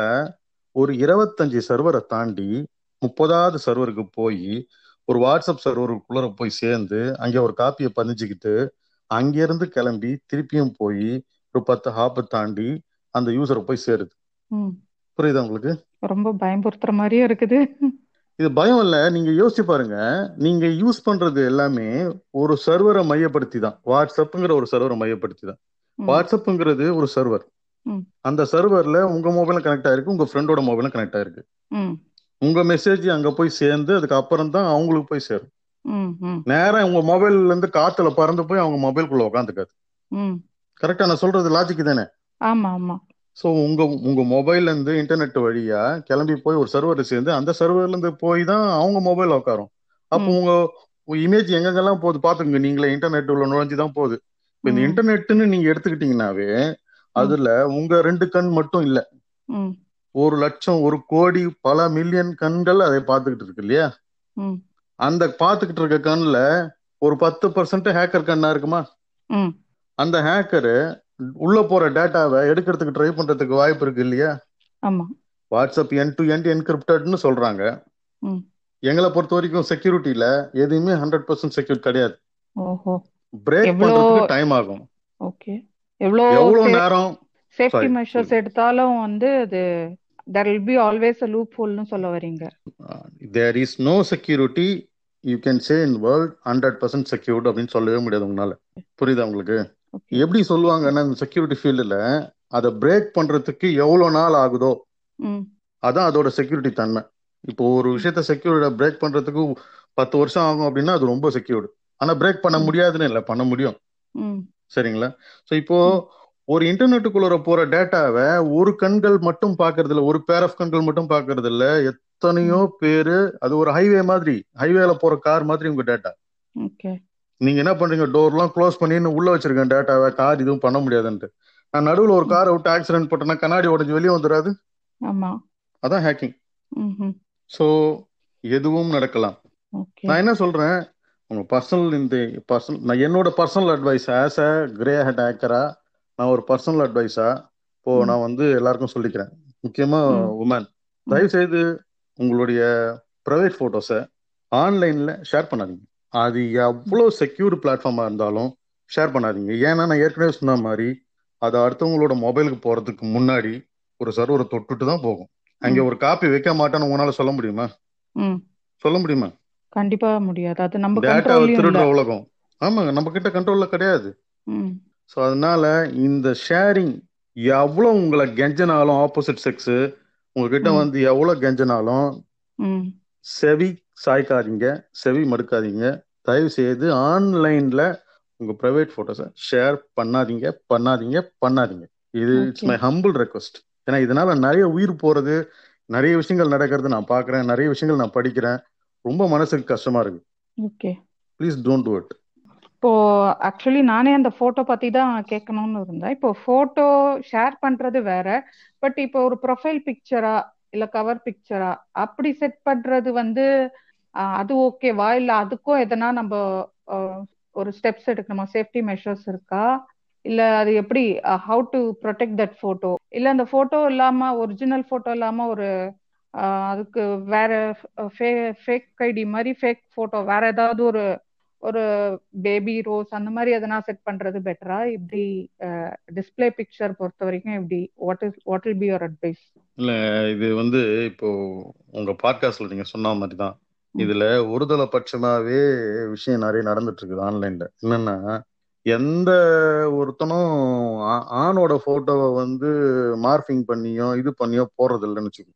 Speaker 3: ஒரு இருபத்தஞ்சு சர்வரை தாண்டி முப்பதாவது சர்வருக்கு போய் ஒரு வாட்ஸ்அப் சர்வருக்குள்ள போய் சேர்ந்து அங்க ஒரு காப்பியை பதிஞ்சுக்கிட்டு அங்கிருந்து கிளம்பி திருப்பியும் போய் ஒரு பத்து ஹாப்பை தாண்டி அந்த யூசரை போய் சேருது. புரியுதா உங்களுக்கு
Speaker 2: ரொம்ப பயம்புறுத்துற மாதிரியே இருக்குது
Speaker 3: இது பயம் இல்ல நீங்க யோசிச்சு பாருங்க நீங்க யூஸ் பண்றது எல்லாமே ஒரு சர்வரை மையப்படுத்தி தான் வாட்ஸ்அப்புங்கிற ஒரு சர்வரை மையப்படுத்தி தான். வாட்ஸ்அப்புங்கிறது ஒரு சர்வர். அந்த சர்வர்ல உங்க மொபைலும் கனெக்ட் ஆயிருக்கு உங்க ஃப்ரெண்டோட மொபைலும் கனெக்ட் ஆயிருக்கு. உங்க மெசேஜ் அங்க போய் சேர்ந்து அதுக்கு அப்புறம் தான் அவங்களுக்கு போய் சேரும்
Speaker 2: ம். ம்.
Speaker 3: நேரா உங்க மொபைல்ல இருந்து காத்துல பறந்து போய் அவங்க மொபைல்குள்ள உட்காந்துக்காது. கரெக்டா நான் சொல்றது லாஜிக் தானே
Speaker 2: ஆமா ஆமா
Speaker 3: ஸோ உங்க உங்க மொபைல்ல இருந்து இன்டர்நெட் வழியா கிளம்பி போய் ஒரு சர்வரை சேர்ந்து அந்த சர்வர்ல இருந்து போய் தான் அவங்க மொபைல் உட்காரும் அப்போ. உங்க இமேஜ் எங்கெங்கெல்லாம் போகுது பாத்துக்கோங்க நீங்களே இன்டர்நெட் உள்ள நுழைஞ்சு தான் போகுது இப்போ இந்த. இன்டர்நெட்னு நீங்க எடுத்துக்கிட்டீங்கன்னாவே அதுல உங்க ரெண்டு கண் மட்டும் இல்ல. ஒரு லட்சம் ஒரு கோடி பல மில்லியன் கண்கள் அதை பார்த்துக்கிட்டு இருக்கு இல்லையா. அந்த பார்த்துக்கிட்டு இருக்க கண்ணுல ஒரு பத்து பர்சன்ட் ஹேக்கர் கண்ணா இருக்குமா. அந்த ஹேக்கரு உள்ள போற டேட்டாவை எடுக்கிறதுக்கு ட்ரை பண்றதுக்கு வாய்ப்பு இருக்கு இல்லையா?
Speaker 2: ஆமா.
Speaker 3: வாட்ஸ்அப் என் டு என் என்கிரிப்டட்னு சொல்றாங்க. எங்களை பொறுத்த வரைக்கும் செக்யூரிட்டியில எதுவுமே ஹண்ட்ரட் பர்சன்ட் செக்யூர் கிடையாது. பிரேக் பண்றதுக்கு டைம் ஆகும்.
Speaker 2: ஓகே. எவ்வளோ
Speaker 3: எவ்வளவு நேரம்?
Speaker 2: Safety measures. எடுத்தாலும் வந்து அது there will be always a loop ஹோல்னு சொல்ல வரீங்க.
Speaker 3: There is no security you can say in world hundred percent secured அப்படின்னு சொல்லவே முடியாது உங்களால. புரியுதா உங்களுக்கு? எப்படி சொல்லுவாங்கன்னா இந்த செக்யூரிட்டி ஃபீல்டில் அதை பிரேக் பண்றதுக்கு எவ்வளவு நாள் ஆகுதோ அதான் அதோட செக்யூரிட்டி தன்மை. இப்போ ஒரு விஷயத்த செக்யூரிட்ட பிரேக் பண்றதுக்கு பத்து வருஷம் ஆகும் அப்படின்னா அது ரொம்ப செக்யூர்டு ஆனா பிரேக் பண்ண. முடியாதுன்னு இல்லை பண்ண முடியும். சரிங்களா? ஸோ இப்போ ஒரு இன்டர்நெட்டுக்குள்ள போற டேட்டாவை ஒரு கண்கள் மட்டும் பார்க்கறது இல்ல ஒரு பேர் ஆஃப் கண்கள் மட்டும் பார்க்கறது இல்ல எத்தனையோ பேரு அது ஒரு ஹைவே மாதிரி ஹைவேல போற கார் மாதிரி உங்க டேட்டா நீங்க என்ன பண்றீங்க? டோர்லாம் க்ளோஸ் பண்ணி உள்ள வச்சிருக்கேன் டேட்டாவை கார் இதுவும் பண்ண முடியாதுன்ட்டு. நான் நடுவில் ஒரு காரை விட்டு ஆக்சிடென்ட் போட்டேன்னா கண்ணாடி உடஞ்சி வெளியே வந்துடாது
Speaker 2: ஆமா.
Speaker 3: அதான் ஹேக்கிங் ஸோ எதுவும் நடக்கலாம். நான் என்ன சொல்றேன்? உங்க பர்சனல் இந்த பர்சனல் நான் என்னோட personal advice as a grey hat ஹேக்கரா நான் ஒரு பர்சனல் அட்வைஸா இப்போ. நான் வந்து எல்லாருக்கும் சொல்லிக்கிறேன். முக்கியமா. உமன் தயவு செய்து உங்களுடைய ப்ரைவேட் போட்டோஸை ஆன்லைன்ல ஷேர் பண்ணாதீங்க. அது எவ்வளோ செக்யூர் பிளாட்ஃபார்மா இருந்தாலும் ஷேர் பண்ணாதீங்க. ஏன்னா நான் ஏற்கனவே சொன்ன மாதிரி அது அடுத்தவங்களோட மொபைலுக்கு போறதுக்கு முன்னாடி ஒரு சர்வரை தொட்டுட்டு தான் போகும். அங்க. ஒரு காப்பி வைக்க மாட்டேன்னு உங்களால சொல்ல முடியுமா? சொல்ல முடியுமா?
Speaker 2: கண்டிப்பா முடியாது. அது நம்ம
Speaker 3: டேட்டாவை திருடுற உலகம். ஆமாங்க நம்ம கிட்ட கண்ட்ரோல்ல கிடையாது. ஸோ அதனால இந்த ஷேரிங் எவ்வளோ உங்களை கெஞ்சனாலும் ஆப்போசிட் செக்ஸ் உங்ககிட்ட. வந்து எவ்வளோ கெஞ்சனாலும் செவி சாய்க்காதீங்க செவி மடுக்காதீங்க. தயவு செய்து ஆன்லைன்ல உங்க பிரைவேட் போட்டோஸை ஷேர் பண்ணாதீங்க பண்ணாதீங்க பண்ணாதீங்க. இது இட்ஸ். மை ஹம்பிள் ரெக்வஸ்ட் ஏன்னா இதனால நிறைய உயிர் போறது நிறைய விஷயங்கள் நடக்கிறது நான் பார்க்கறேன் நிறைய விஷயங்கள் நான் படிக்கிறேன். ரொம்ப மனசுக்கு கஷ்டமா இருக்கு.
Speaker 2: Okay
Speaker 3: please don't do it
Speaker 2: இப்போ ஆக்சுவலி நானே அந்த போட்டோ பத்தி தான் கேட்கணும்னு இருந்தேன். இப்போ போட்டோ ஷேர் பண்றது வேற பட் இப்போ ஒரு ப்ரொஃபைல் பிக்சரா இல்ல கவர் பிக்சரா அப்படி செட் பண்றது வந்து அது ஓகேவா இல்ல அதுக்கும் எதனா நம்ம ஒரு ஸ்டெப்ஸ் எடுக்கணுமா? சேஃப்டி மெஷர்ஸ் இருக்கா? இல்ல அது எப்படி how to protect that photo இல்ல அந்த போட்டோ இல்லாம ஒரிஜினல் போட்டோ இல்லாம ஒரு அதுக்கு வேற ஃபேக் ஐடி மாதிரி ஃபேக் போட்டோ வேற ஏதாவது ஒரு ஒரு பேபி ரோஸ் அந்த மாதிரி எதனா செட் பண்றது பெட்டரா இப்படி டிஸ்பிளே பிக்சர் பொறுத்த வரைக்கும் இப்படி what is what will be your advice
Speaker 3: இல்ல இது வந்து இப்போ உங்க பாட்காஸ்ட்ல நீங்க சொன்ன மாதிரி தான். இதுல ஒருதலை பட்சமாவே விஷயம் நிறைய நடந்துட்டு இருக்குது ஆன்லைன்ல. என்னன்னா எந்த ஒருத்தனும் ஆணோட போட்டோவை வந்து மார்பிங் பண்ணியோ இது பண்ணியோ போடுறது இல்லைன்னு வச்சுக்கோ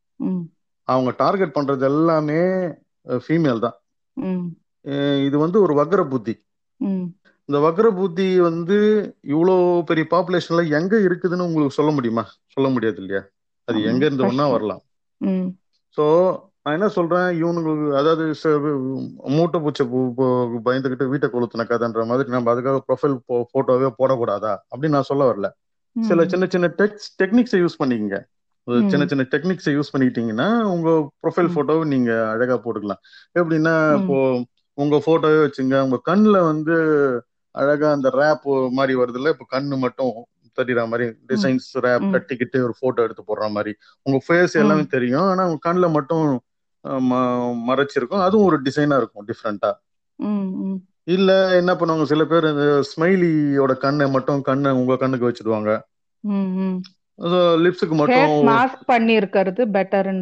Speaker 3: அவங்க டார்கெட் பண்றது எல்லாமே ஃபீமேல் தான். இது வந்து ஒரு வக்ர புத்தி. இந்த வக்ர புத்தி வந்து இவ்வளோ பெரிய பாப்புலேஷன்ல எங்க இருக்குதுன்னு உங்களுக்கு சொல்ல முடியுமா? சொல்ல முடியாது இல்லையா? அது எங்க இருந்து வேணா வரலாம். ஸோ நான் என்ன சொல்றேன்? இவனுங்களுக்கு அதாவது மூட்டை பூச்சை பயந்துகிட்டு வீட்டை கொளுத்துன கதைன்ற மாதிரி நம்ம அதுக்காக ப்ரொஃபைல் போட்டோவே போடக்கூடாதா? அப்படின்னு நான் சொல்ல வரல. சில சின்ன சின்ன டெக்ஸ் டெக்னிக்ஸை யூஸ் பண்ணிக்கங்க. சின்ன சின்ன டெக்னிக்ஸை யூஸ் பண்ணிக்கிட்டீங்கன்னா உங்க ப்ரொஃபைல் போட்டோவை நீங்க அழகா போட்டுக்கலாம். எப்படின்னா இப்போ உங்க போட்டோவே வச்சுங்க உங்க கண்ணுல வந்து அழகா அந்த ரேப் மாதிரி வருதுல்ல இப்போ கண்ணு மட்டும் தெரியுற மாதிரி டிசைன்ஸ் ரேப் கட்டிக்கிட்டு ஒரு போட்டோ எடுத்து போடுற மாதிரி. உங்க ஃபேஸ் எல்லாமே தெரியும். ஆனா உங்க கண்ணுல மட்டும் மறைச்சிருக்கும். அதுவும் ஒரு டிசைனா இருக்கும் டிஃப்ரெண்டா இல்ல என்ன பண்ணுவாங்க சில பேர் இந்த ஸ்மைலியோட கண்ணை மட்டும் கண்ணை உங்க கண்ணுக்கு வச்சிடுவாங்க.
Speaker 2: ம்
Speaker 3: லிப்ஸுக்கு மட்டும்
Speaker 2: மாஸ்க் பண்ணி இருக்கிறது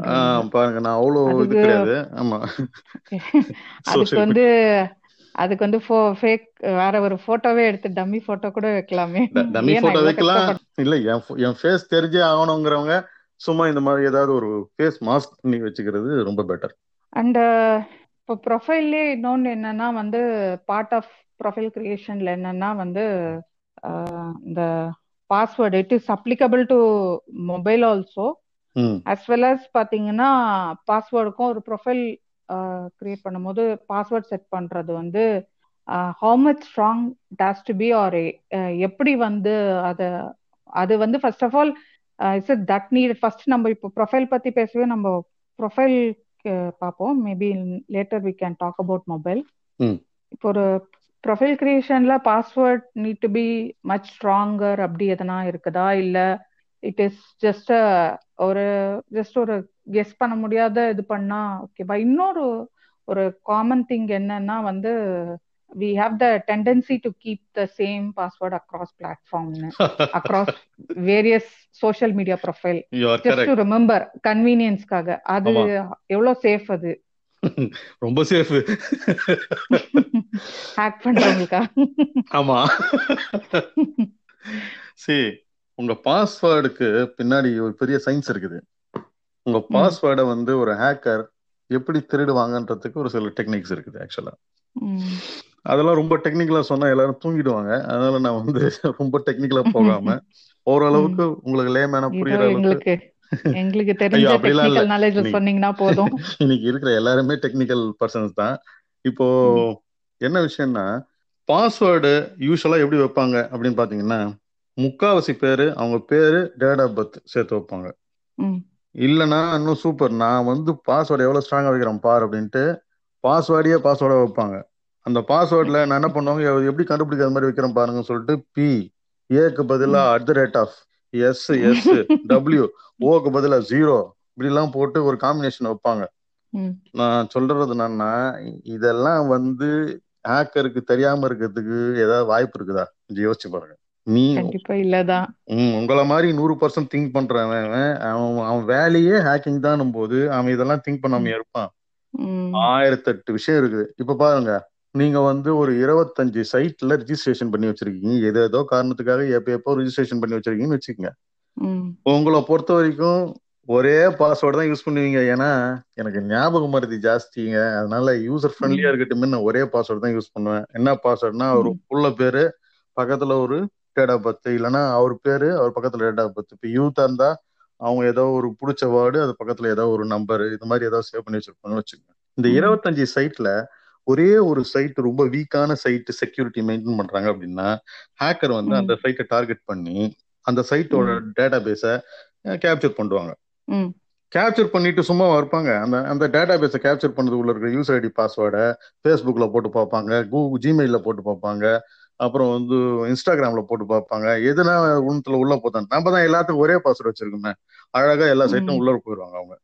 Speaker 3: ஆஹ் பாருங்க நான் அவ்வளோ இது கிடையாது. ஆமா.
Speaker 2: அதுக்கு வந்து அதுக்கு வந்து ஃபேக் வேற ஒரு போட்டோவே எடுத்து டம்மி போட்டோ கூட வைக்கலாமே.
Speaker 3: டம்மி போட்டோ வைக்கலாம். இல்ல என் ஃபேஸ் தெரிஞ்சே ஆகணுங்கிறவங்க சும்மா இந்த மாதிரி ஏதாவது ஒரு ஃபேஸ் மாஸ்க் பண்ணி வச்சுக்கிறது ரொம்ப பெட்டர்
Speaker 2: அண்ட் இப்போ ப்ரொஃபைல்லே இன்னொன்று என்னன்னா வந்து பார்ட் ஆஃப் ப்ரொஃபைல் கிரியேஷன்ல என்னன்னா வந்து அஹ், இந்த password it is applicable to mobile also as well as பார்த்தீங்கன்னா பாஸ்வேர்டுக்கும் ஒரு ப்ரொஃபைல் கிரியேட் பண்ணும்போது பாஸ்வேர்ட் செட் பண்றது வந்து how much strong does to be or எப்படி வந்து அதை அது வந்து first of all it's that need first நம்ம இப்போ ப்ரொஃபைல் பத்தி பேசவே நம்ம ப்ரொஃபைல் பார்ப்போம். Maybe later we can talk about mobile இப்போ ஒரு profile கிரியேஷன்ல password need to be much stronger அப்படி எதனா இருக்குதா? இல்ல இட் இஸ் ஜஸ்ட் ஒரு ஜஸ்ட் ஒரு கெஸ் பண்ண முடியாத இது பண்ணா ஓகேவா இன்னொரு ஒரு காமன் திங் என்னன்னா வந்து we have the tendency to keep the same password across பிளாட்ஃபார்ம்னு across various social media profile just to remember கன்வீனியன்ஸ்க்காக அது எவ்வளவு சேஃப் அது?
Speaker 3: ரொம்ப சேஃப்
Speaker 2: ஹேக் பண்றவங்களுக்கா?
Speaker 3: ஆமா. சரி உங்க பாஸ்வேர்டுக்கு பின்னாடி ஒரு பெரிய சயின்ஸ் இருக்குது. உங்க பாஸ்வேர்டை வந்து ஒரு ஹேக்கர் எப்படி திருடுவாங்கன்றதுக்கு ஒரு சில டெக்னிக்ஸ் இருக்குது ஆக்சுவலா அதெல்லாம் ரொம்ப டெக்னிக்கலா சொன்னா எல்லாரும் தூங்கிடுவாங்க. அதனால நான் வந்து ரொம்ப டெக்னிக்கலா போகாம ஓரளவுக்கு உங்களுக்கு லேமேனா புரியுற அளவுக்கு
Speaker 2: எங்களுக்கு தெரிஞ்ச டெக்னிக்கல் நாலேஜ்
Speaker 3: இன்னைக்கு
Speaker 2: சொன்னீங்கன்னா போதும்.
Speaker 3: இன்னைக்கு இருக்கிற எல்லாருமே டெக்னிக்கல் பர்சன்ஸ் தான். இப்போ என்ன விஷயம்னா பாஸ்வேர்டு யூஸ்வலா எப்படி வைப்பாங்க அப்படின்னு பாத்தீங்கன்னா முக்காவாசி பேரு அவங்க பேரு டேட் ஆஃப் பர்த் சேர்த்து வைப்பாங்க. இல்லைன்னா இன்னும் சூப்பர் நான் வந்து பாஸ்வேர்டு எவ்வளவு ஸ்ட்ராங்கா வைக்கிறேன் பார் அப்படின்ட்டு பாஸ்வேர்டையே பாஸ்வேர்டா வைப்பாங்க. அந்த பாஸ்வேர்ட்ல நான் என்ன பண்ணுவாங்க எப்படி கண்டுபிடிக்காத மாதிரி வைக்கிறேன் பாருங்கன்னு சொல்லிட்டு பி ஏக்கு பதிலா at the rate of S S W ஓக்கு பதிலா ஜீரோ இப்படி எல்லாம் போட்டு ஒரு காம்பினேஷன் வைப்பாங்க. நான் சொல்றது என்னன்னா இதெல்லாம் வந்து ஹேக்கருக்கு தெரியாம இருக்கிறதுக்கு ஏதாவது வாய்ப்பு இருக்குதா? யோசிச்சு பாருங்க. நீ
Speaker 2: இல்லதான்
Speaker 3: உங்களை மாதிரி நூறு பர்சன்ட் திங்க் பண்றவன் அவன் அவன் வேலையே ஹேக்கிங் தான் போது அவன் இதெல்லாம் திங்க் பண்ணாம இருப்பான். ஆயிரத்தெட்டு விஷயம் இருக்குது. இப்ப பாருங்க நீங்க வந்து ஒரு இருபத்தஞ்சு சைட்ல ரிஜிஸ்ட்ரேஷன் பண்ணி வச்சிருக்கீங்க. ஏதோ ஏதோ காரணத்துக்காக எப்ப எப்போ ரிஜிஸ்ட்ரேஷன் பண்ணி வச்சிருக்கீங்கன்னு வச்சுக்கோங்க. உங்களை பொறுத்த வரைக்கும் ஒரே பாஸ்வேர்டு தான் யூஸ் பண்ணுவீங்க. ஏன்னா எனக்கு ஞாபக மருதி ஜாஸ்திங்க. அதனால யூசர் ஃப்ரெண்ட்லியா இருக்கட்டுமே நான் ஒரே பாஸ்வேர்டு தான் யூஸ் பண்ணுவேன். என்ன பாஸ்வேர்டுனா ஒரு
Speaker 2: ம்.
Speaker 3: புள்ள பேரு பக்கத்துல ஒரு டேட் ஆஃப் பர்த் இல்லைன்னா அவர் பேரு அவர் பக்கத்துல டேட் ஆஃப் பர்த் இப்போ யூத்தா இருந்தா அவங்க ஏதோ ஒரு பிடிச்ச வேர்டு அது பக்கத்துல ஏதோ ஒரு நம்பர் இது மாதிரி ஏதோ சேவ் பண்ணி வச்சிருப்பாங்கன்னு வச்சுக்கோங்க. இந்த. இருபத்தஞ்சு சைட்ல ஒரே ஒரு சைட் ரொம்ப வீக்கான சைட் செக்யூரிட்டி மெயின்டைன் பண்றாங்க அப்படின்னா ஹேக்கர் வந்து. அந்த சைட்டை டார்கெட் பண்ணி அந்த சைட்டோட. டேட்டா பேஸை கேப்சர் பண்ணுவாங்க. கேப்சர் பண்ணிட்டு சும்மா இருப்பாங்க அந்த அந்த டேட்டா பேஸை கேப்சர் பண்ணது உள்ள இருக்கிற யூசர் ஐடி பாஸ்வேர்டை ஃபேஸ்புக்ல போட்டு பார்ப்பாங்க கூகுள் ஜிமெயில போட்டு பார்ப்பாங்க அப்புறம் வந்து இன்ஸ்டாகிராம்ல போட்டு பார்ப்பாங்க எதுனா உணத்துல உள்ள போதான் நம்ம தான் எல்லாத்துக்கும் ஒரே பாஸ்வேர்டு வச்சிருக்கோமே அழகா எல்லா சைட்டும். உள்ள போயிடுவாங்க அவங்க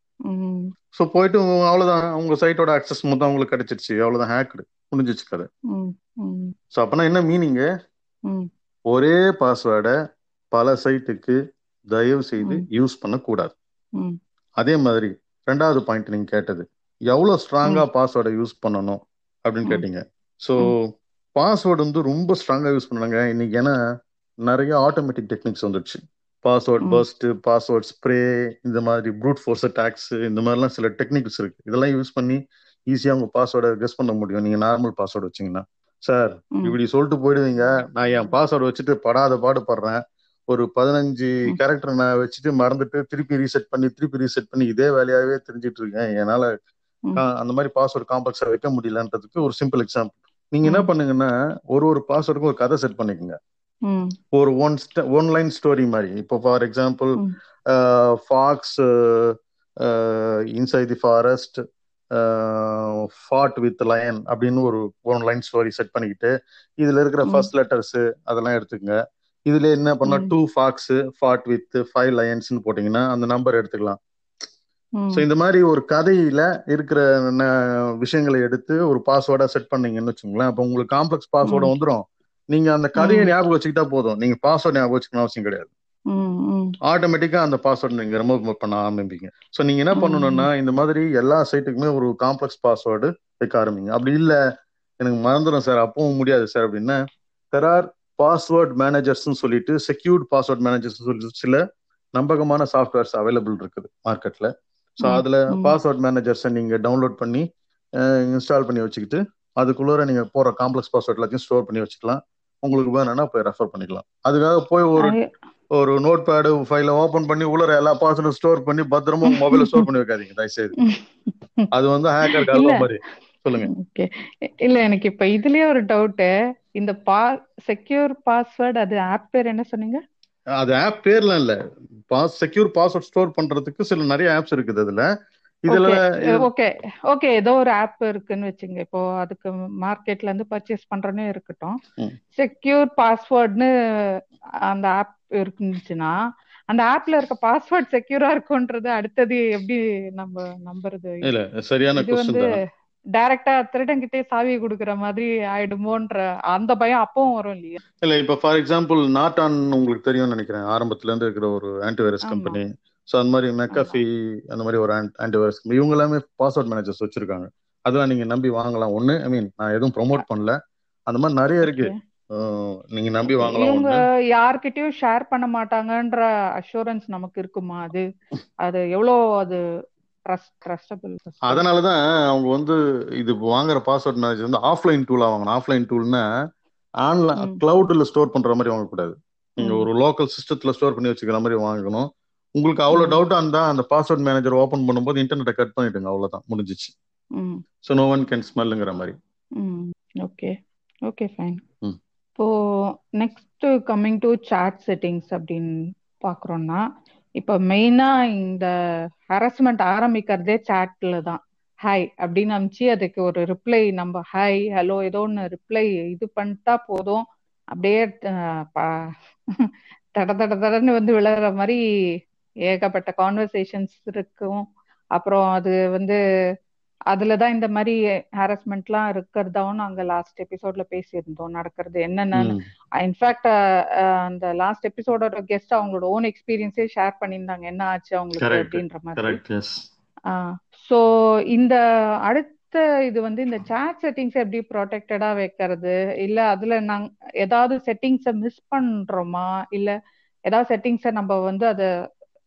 Speaker 3: ஸோ போயிட்டு அவ்வளவுதான் உங்க சைட்டோட அக்சஸ் மொத்தம் அவங்களுக்கு கிடைச்சிருச்சு அவ்வளவுதான் ஹேக்டு முடிஞ்சிச்சு கதை. ஸோ அப்பனா என்ன மீனிங்கு
Speaker 2: ம்.
Speaker 3: ஒரே பாஸ்வேர்டை பல சைட்டுக்கு தயவு செய்து. யூஸ் பண்ணக்கூடாது. அதே மாதிரி ரெண்டாவது பாயிண்ட் நீங்க கேட்டது எவ்வளவு ஸ்ட்ராங்கா. பாஸ்வேர்டை யூஸ் பண்ணணும் அப்படின்னு. கேட்டீங்க ஸோ. பாஸ்வேர்டு வந்து ரொம்ப ஸ்ட்ராங்கா யூஸ் பண்ணாங்க இன்னைக்கு ஏன்னா நிறைய ஆட்டோமேட்டிக் டெக்னிக்ஸ் வந்துடுச்சு பாஸ்வேர்ட். பர்ஸ்ட் பாஸ்வேர்ட் ஸ்ப்ரே இந்த மாதிரி ப்ரூட் ஃபோர்ஸ் அட்டாக்ஸ் இந்த மாதிரிலாம் சில டெக்னிக்ஸ் இருக்கு இதெல்லாம் யூஸ் பண்ணி ஈஸியா உங்க பாஸ்வேர்டை கெஸ் பண்ண முடியும் நீங்க நார்மல் பாஸ்வேர்டு வச்சீங்கன்னா சார். இப்படி சொல்லிட்டு போயிடுவீங்க நான் என் பாஸ்வேர்டு வச்சுட்டு படாத பாடுபடுறேன் ஒரு பதினஞ்சு. கேரக்டர் நான் வச்சுட்டு மறந்துட்டு திருப்பி ரீசெட் பண்ணி திருப்பி ரீசெட் பண்ணி இதே வேலையாவே தெரிஞ்சிட்டு இருக்கேன் என்னால அந்த மாதிரி பாஸ்வேர்டு காம்ப்ளெக்ஸா வைக்க முடியலன்றதுக்கு ஒரு சிம்பிள் எக்ஸாம்பிள் நீங்க என்ன. பண்ணுங்கன்னா ஒரு ஒரு பாஸ்வேர்டுக்கும் ஒரு கதை செட் பண்ணிக்கோங்க. ஒரு ஒன் ஒன் லைன் ஸ்டோரி மாதிரி இப்போ for example. Fox inside the forest fought with lion அப்படின்னு ஒரு ஒன் லைன் ஸ்டோரி செட் பண்ணிக்கிட்டு இதுல இருக்கிற. ஃபர்ஸ்ட் லெட்டர்ஸ் அதெல்லாம் எடுத்துக்கங்க இதுல என்ன பண்ணா
Speaker 2: ம்.
Speaker 3: Two fox fought with five லயன்ஸ்னு போட்டீங்கன்னா அந்த நம்பர் எடுத்துக்கலாம். ஸோ இந்த மாதிரி ஒரு கதையில இருக்கிற விஷயங்களை எடுத்து ஒரு பாஸ்வேர்டா செட் பண்ணீங்கன்னு வச்சுங்களேன் அப்போ உங்களுக்கு காம்ப்ளெக்ஸ் பாஸ்வேர்டு. வந்துடும் நீங்க அந்த கதையை. ஞாபகம் வச்சுக்கிட்டா போதும் நீங்க பாஸ்வேர்டு ஞாபகம் வச்சுக்கணும் அவசியம் கிடையாது. ஆட்டோமேட்டிக்கா அந்த பாஸ்வேர்டு நீங்க ரிமூவ் பண்ண ஆரம்பிப்பீங்க ஸோ நீங்க என்ன. பண்ணணும்னா இந்த மாதிரி எல்லா சைட்டுக்குமே ஒரு காம்ப்ளெக்ஸ் பாஸ்வேர்டு வைக்க ஆரம்பிங்க அப்படி இல்ல எனக்கு மறந்துடும் சார் அப்பவும் முடியாது சார் அப்படின்னா தெர் ஆர் பாஸ்வேர்ட் மேனேஜர்ஸ்னு சொல்லிட்டு செக்யூர்ட் பாஸ்வேர்ட் மேனேஜர்ஸ் சொல்லிட்டு சில நம்பகமான சாஃப்ட்வேர்ஸ் அவைலபிள் இருக்குது மார்க்கெட்ல ஸோ. அதுல. பாஸ்வேர்ட் மேனேஜர்ஸை நீங்க டவுன்லோட் பண்ணி இன்ஸ்டால் பண்ணி வச்சுக்கிட்டு அதுக்குள்ளார நீங்க போற காம்ப்ளெக்ஸ் பாஸ்வேர்ட் எல்லாத்தையும் ஸ்டோர் பண்ணி வச்சுக்கலாம் உங்களுக்கு வேணும்னா போய் ரெஃபர் பண்ணிக்கலாம். அதுக்காக போய் ஒரு ஒரு நோட் பேடு ஃபைல ஓபன் பண்ணி உள்ள எல்லா பாஸ்வேர்டும் ஸ்டோர் பண்ணி பத்திரமா மொபைல ஸ்டோர் பண்ணி வைக்காதீங்க தயவுசெய்து. அது வந்து ஹேக்கர் மாதிரி. சொல்லுங்க.
Speaker 2: இல்ல எனக்கு இப்ப இதுலயே ஒரு டவுட் இந்த பா செக்யூர் பாஸ்வேர்ட் அது ஆப் பேர் என்ன சொன்னீங்க?
Speaker 3: அது ஆப் பேர்லாம் இல்ல. பாஸ் செக்யூர் பாஸ்வேர்ட் ஸ்டோர் பண்றதுக்கு சில நிறைய ஆப்ஸ் இருக்குது அதுல.
Speaker 2: ஓகே. ஓகே. ஏதோ ஒரு ஆப் இருக்குன்னு வச்சுங்க. இப்போ அதுக்கு மார்க்கெட்ல இருந்து பர்ச்சேஸ் பண்றேன்னு இருக்கட்டும். செக்யூர் பாஸ்வேர்ட்னு அந்த ஆப் இருந்துச்சுன்னா அந்த ஆப்ல இருக்க பாஸ்வேர்ட் செக்யூரா இருக்கும்ன்றது அடுத்தது எப்படி நம்ம நம்புறது?
Speaker 3: இல்ல சரியான
Speaker 2: இது வந்து டைரக்டா திருடங்கிட்டே சாவி கொடுக்குற மாதிரி ஆயிடுமோன்ற அந்த பயம் அப்பவும் வரும் இல்லையா?
Speaker 3: இல்ல இப்ப ஃபார் எக்ஸாம்பிள் நாட் ஆன் உங்களுக்கு தெரியும்னு நினைக்கிறேன். ஆரம்பத்துல இருந்து இருக்கிற ஒரு ஆன்டிவைரஸ் கம்பெனி ஸோ அந்த மாதிரி மெக்காஃபி அந்த மாதிரி ஒரு ஆன்டிவைரஸ் இவங்க எல்லாமே பாஸ்வேர்ட் மேனேஜர்ஸ் வச்சிருக்காங்க. அதெல்லாம் நீங்க நம்பி வாங்கலாம். ஒண்ணு ஐ மீன் நான் எதுவும் ப்ரோமோட் பண்ணல. அந்த மாதிரி நிறைய இருக்கு. நீங்க நம்பி வாங்கலாம்
Speaker 2: இவங்க யார்கிட்டயும் ஷேர் பண்ண மாட்டாங்கன்ற அஷூரன்ஸ் நமக்கு இருக்குமா அது? அது எவ்வளோ அது
Speaker 3: அதனாலதான் அவங்க வந்து இது வாங்குற பாஸ்வேர்ட் மேனேஜர் வந்து ஆஃப்லைன் டூலா வாங்கணும். ஆஃப்லைன் டூல்னா ஆன்லைன் கிளவுட்ல ஸ்டோர் பண்ற மாதிரி வாங்கக்கூடாது. நீங்க ஒரு லோக்கல் சிஸ்டத்துல ஸ்டோர் பண்ணி வச்சுக்கிற மாதிரி வாங்கணும். உங்களுக்கு அவ்வளவு டவுட்டா இருந்தா அந்த பாஸ்வேர்ட் மேனேஜர் ஓபன் பண்ணும்போது இன்டர்நெட்டை கட் பண்ணிட்டுங்க அவ்வளவுதான் முடிஞ்சிச்சு.
Speaker 2: ம்.
Speaker 3: ஸோ நோ ஒன் கேன் ஸ்மெல்லுங்கிற மாதிரி.
Speaker 2: ம். ஓகே ஓகே ஃபைன் இப்போ next coming to chat settings அப்படின்னு பார்க்குறோம்னா இப்போ மெயினாக இந்த ஹராஸ்மெண்ட் ஆரம்பிக்கிறதே சாட்ல தான். ஹாய் அப்படின்னு அனுப்பிச்சு அதுக்கு ஒரு ரிப்ளை நம்ம ஹாய் ஹலோ ஏதோ ஒன்று ரிப்ளை இது பண்ணிட்டா போதும். அப்படியே தட தட தடன்னு வந்து விழுற மாதிரி ஏகப்பட்ட கான்வர்சேஷன்ஸ் இருக்கும். அப்புறம் அது வந்து அதுல தான் இந்த மாதிரி ஹாரஸ்மெண்ட்லாம் இருக்கிறதாவும் நாங்க லாஸ்ட் எபிசோட்ல பேசியிருந்தோம். நடக்கிறது என்னென்னு இன்ஃபேக்ட் அந்த லாஸ்ட் எபிசோடோட கெஸ்ட் அவங்களோட ஓன் எக்ஸ்பீரியன்ஸே ஷேர் பண்ணியிருந்தாங்க. என்ன ஆச்சு அவங்களுக்கு அப்படின்ற மாதிரி. ஸோ இந்த அடுத்த இது வந்து இந்த சாட் செட்டிங்ஸ் எப்படி ப்ரொடெக்டடா வைக்கிறது? இல்ல அதுல நாங் ஏதாவது செட்டிங்ஸை மிஸ் பண்றோமா? இல்ல ஏதாவது செட்டிங்ஸை நம்ம வந்து அதை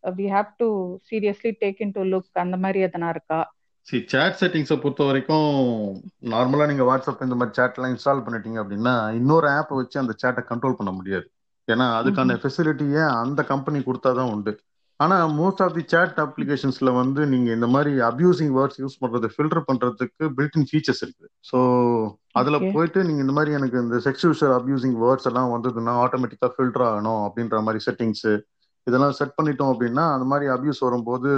Speaker 2: we have to seriously take into look அந்த மாதிரி எதனா இருக்கா?
Speaker 3: சி சேட் செட்டிங்ஸை பொறுத்த வரைக்கும் நார்மலாக நீங்கள் வாட்ஸ்அப் இந்த மாதிரி சேட்லாம் இன்ஸ்டால் பண்ணிட்டீங்க அப்படின்னா இன்னொரு ஆப்பை வச்சு அந்த சேட்டை கண்ட்ரோல் பண்ண முடியாது. ஏன்னா அதுக்கான ஃபெசிலிட்டியை அந்த கம்பெனி கொடுத்தா தான் உண்டு ஆனால் மோஸ்ட் ஆஃப் தி சேட் அப்ளிகேஷன்ஸில் வந்து நீங்கள் இந்த மாதிரி அப்யூசிங் வேர்ட்ஸ் யூஸ் பண்ணுறது ஃபில்டர் பண்ணுறதுக்கு பில்டின் ஃபீச்சர்ஸ் இருக்குது. ஸோ அதில். போயிட்டு நீங்கள் இந்த மாதிரி எனக்கு இந்த செக்ஷுவல் அப்யூசிங் வேர்ட்ஸ் எல்லாம் வந்ததுன்னா ஆட்டோமேட்டிக்காக ஃபில்டர் ஆகணும் அப்படின்ற மாதிரி செட்டிங்ஸு இதெல்லாம் செட் பண்ணிட்டோம் அப்படின்னா அந்த மாதிரி அபியூஸ் வரும்போது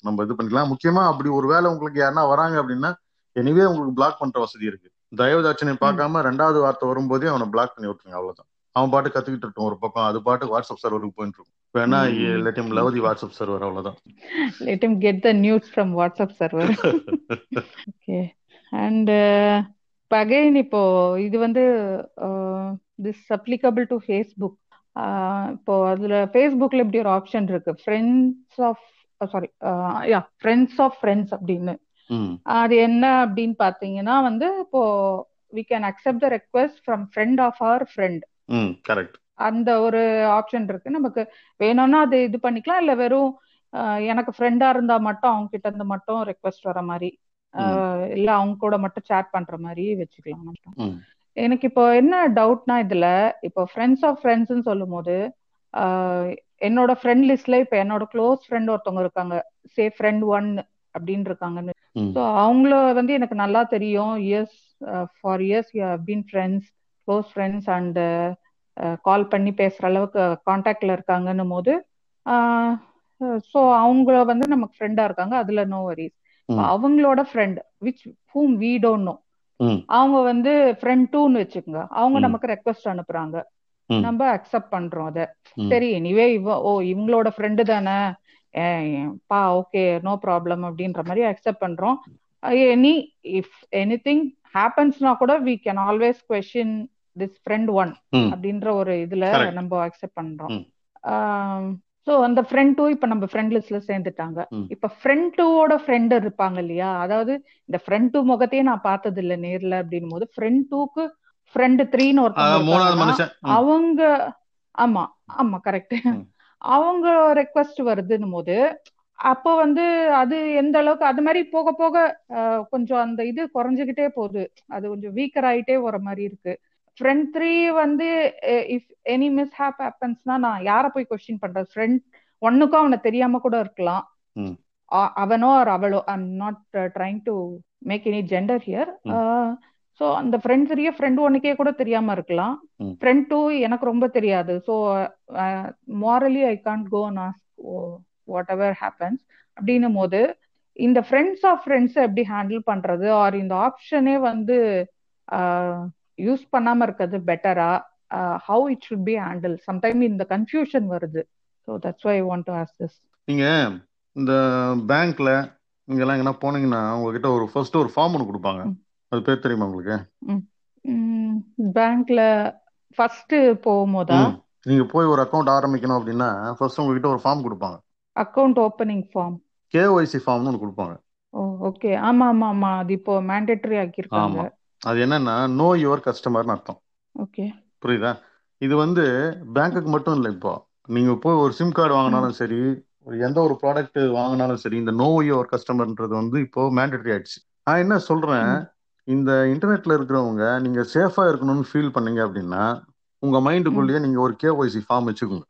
Speaker 3: நம்ம இது பண்ணிக்கலாம். முக்கியமா அப்படி ஒரு வேளை உங்களுக்கு யாருன்னா வராங்க அப்படின்னா எனிவே உங்களுக்கு பிளாக் பண்ற வசதி இருக்கு. தயவுதாட்சனை பார்க்காம ரெண்டாவது வார்த்தை வரும்போதே அவனை பிளாக் பண்ணி விட்டுருங்க அவ்வளவுதான். அவன் பாட்டு கத்துக்கிட்டு இருக்கும் ஒரு பக்கம். அது பாட்டு வாட்ஸ்அப் சர்வருக்கு போயிட்டு இருக்கும். வேணா. Let him love the WhatsApp server அவ்வளவுதான்.
Speaker 2: Let him get the news from WhatsApp server. okay. And uh, இப்ப இது வந்து திஸ் applicable டு ஃபேஸ்புக் இப்போ அதுல ஃபேஸ்புக்ல இப்படி ஒரு ஆப்ஷன் இருக்கு. Friends of sorry yeah friends of friends அப்படின்னு. அது என்ன அப்படின்னு பாத்தீங்கன்னா வந்து இப்போ we can accept the request from friend of our friend
Speaker 3: correct
Speaker 2: அந்த ஒரு ஆப்ஷன் இருக்கு. நமக்கு வேணும்னா அது இது பண்ணிக்கலாம் இல்ல வெறும் எனக்கு ஃப்ரெண்டா இருந்தா மட்டும் அவங்க கிட்ட இருந்து மட்டும் ரெக்வெஸ்ட் வர மாதிரி இல்ல அவங்க கூட மட்டும் சேட் பண்ற மாதிரி வச்சுக்கலாம். நம்ம.
Speaker 3: ம்.
Speaker 2: எனக்கு இப்போ என்ன டவுட்னா இதுல இப்போ ஃப்ரெண்ட்ஸ் ஆஃப் ஃப்ரெண்ட்ஸ்னு சொல்லும் போது என்னோட ஃப்ரெண்ட் லிஸ்ட்ல இப்போ என்னோட க்ளோஸ் ஃப்ரெண்ட் ஒருத்தவங்க இருக்காங்க. சே ஃப்ரெண்ட் ஒன் அப்படின்னு இருக்காங்கன்னு. ஸோ அவங்கள வந்து எனக்கு நல்லா தெரியும். Years for years you have been friends close friends and call பண்ணி பேசுற அளவுக்கு காண்டாக்ட்ல இருக்காங்கன்னும் போது ஸோ அவங்க வந்து நமக்கு ஃப்ரெண்டா இருக்காங்க. அதுல நோ வரிஸ். அவங்களோட friend which whom we don't know அவங்க வந்து ஃப்ரெண்ட் டூன்னு வச்சுக்கோங்க. அவங்க. நமக்கு ரெக்வஸ்ட் அனுப்புறாங்க. நம்ம அக்செப்ட் பண்றோம் அத. சரி எனிவே இவ ஓ இவங்களோட ஃப்ரெண்டு தானே. பா ஓகே நோ ப்ராப்ளம் அப்படின்ற மாதிரி அக்செப்ட் பண்றோம். எனி இஃப் எனி திங் ஹேப்பன்ஸ்னா கூட we can always question this friend one அப்படின்ற ஒரு இதுல. நம்ம அக்செப்ட் பண்றோம். ஸோ அந்த ஃப்ரெண்ட் டூ இப்ப நம்ம ஃப்ரெண்ட் லிஸ்ட்ல சேர்ந்துட்டாங்க. இப்ப ஃப்ரெண்ட் டூவோட ஃப்ரெண்ட் இருப்பாங்க இல்லையா? அதாவது இந்த ஃப்ரெண்ட் டூ முகத்தையே நான் பார்த்தது இல்ல நேர்ல அப்படின்னும் போது ஃப்ரெண்ட் டூக்கு ஃப்ரெண்ட் த்ரீன்னு ஒருத்தவங்க. அவங்க ஆமா ஆமா கரெக்ட். அவங்க ரெக்வஸ்ட் வருதுன்னும் போது அப்போ வந்து அது எந்த அளவுக்கு அது மாதிரி போக போக கொஞ்சம் அந்த இது குறைஞ்சுகிட்டே போகுது. அது கொஞ்சம் வீக்கர் ஆயிட்டே வர மாதிரி இருக்கு. ஃப்ரெண்ட் த்ரீ வந்து இஃப் எனி மிஸ் ஹேப் ஹேப்பன்ஸ்னா நான் யாரை போய் கொஸ்டின் பண்றது? ஃப்ரெண்ட் ஒன்னுக்கும் அவனை தெரியாம கூட இருக்கலாம். அவனோ or அவளோ I am not trying to make any gender here so அந்த ஃப்ரெண்ட் த்ரீயே ஃப்ரெண்ட் ஒன்னுக்கே கூட தெரியாம இருக்கலாம். ஃப்ரெண்ட் டூ எனக்கு ரொம்ப தெரியாது. So morally I can't go ask whatever happens அப்படின்னும் போது இந்த ஃப்ரெண்ட்ஸ் ஆஃப் ஃப்ரெண்ட்ஸ் எப்படி ஹேண்டில் பண்றது? ஆர் இந்த ஆப்ஷனே வந்து யூஸ் பண்ணாம இருக்கிறது பெட்டரா how it should be handle sometime இந்த கன்ஃபியூஷன் வருது. So that's why want to ask this
Speaker 3: நீங்க இந்த பேங்க்ல நீங்க எல்லாம் எங்கன்னா போனீங்கன்னா உங்ககிட்ட ஒரு ஃபர்ஸ்ட் ஒரு ஃபார்ம் ஒன்று கொடுப்பாங்க. அது பேர் தெரியுமா உங்களுக்கு?
Speaker 2: பேங்க்ல ஃபர்ஸ்ட் போகும்போதா.
Speaker 3: நீங்க போய் ஒரு அக்கௌண்ட் ஆரம்பிக்கணும் அப்படின்னா ஃபர்ஸ்ட் உங்ககிட்ட ஒரு ஃபார்ம் கொடுப்பாங்க.
Speaker 2: அக்கவுண்ட் ஓப்பனிங் ஃபார்ம்
Speaker 3: கேஒய்சி ஃபார்ம்னு ஒன்று கொடுப்பாங்க.
Speaker 2: ஓ ஓகே ஆமா ஆமா ஆமா. அது இப்போ மேண்டேட்டரி ஆக்கியிருக்காங்க.
Speaker 3: அது என்னன்னா நோ யுவர் கஸ்டமர்னு அர்த்தம்.
Speaker 2: ஓகே.
Speaker 3: புரியுதா? இது வந்து பேங்க்குக்கு மட்டும் இல்லை இப்போ. நீங்க போய் ஒரு சிம் கார்டு வாங்கினாலும் சரி ஒரு எந்த ஒரு ப்ராடக்ட் வாங்கினாலும் சரி இந்த நோ யுவர் கஸ்டமர்ன்றது வந்து இப்போ மேண்டேட்டரி ஆயிடுச்சு. நான் என்ன சொல்றேன். இந்த இன்டர்நெட்ல இருக்கிறவங்க நீங்க சேஃபா இருக்கணும்னு ஃபீல் பண்ணீங்க அப்படின்னா உங்க மைண்டுக்குள்ளேயே நீங்க ஒரு கேஒய்சி ஃபார்ம் வச்சுக்கோங்க.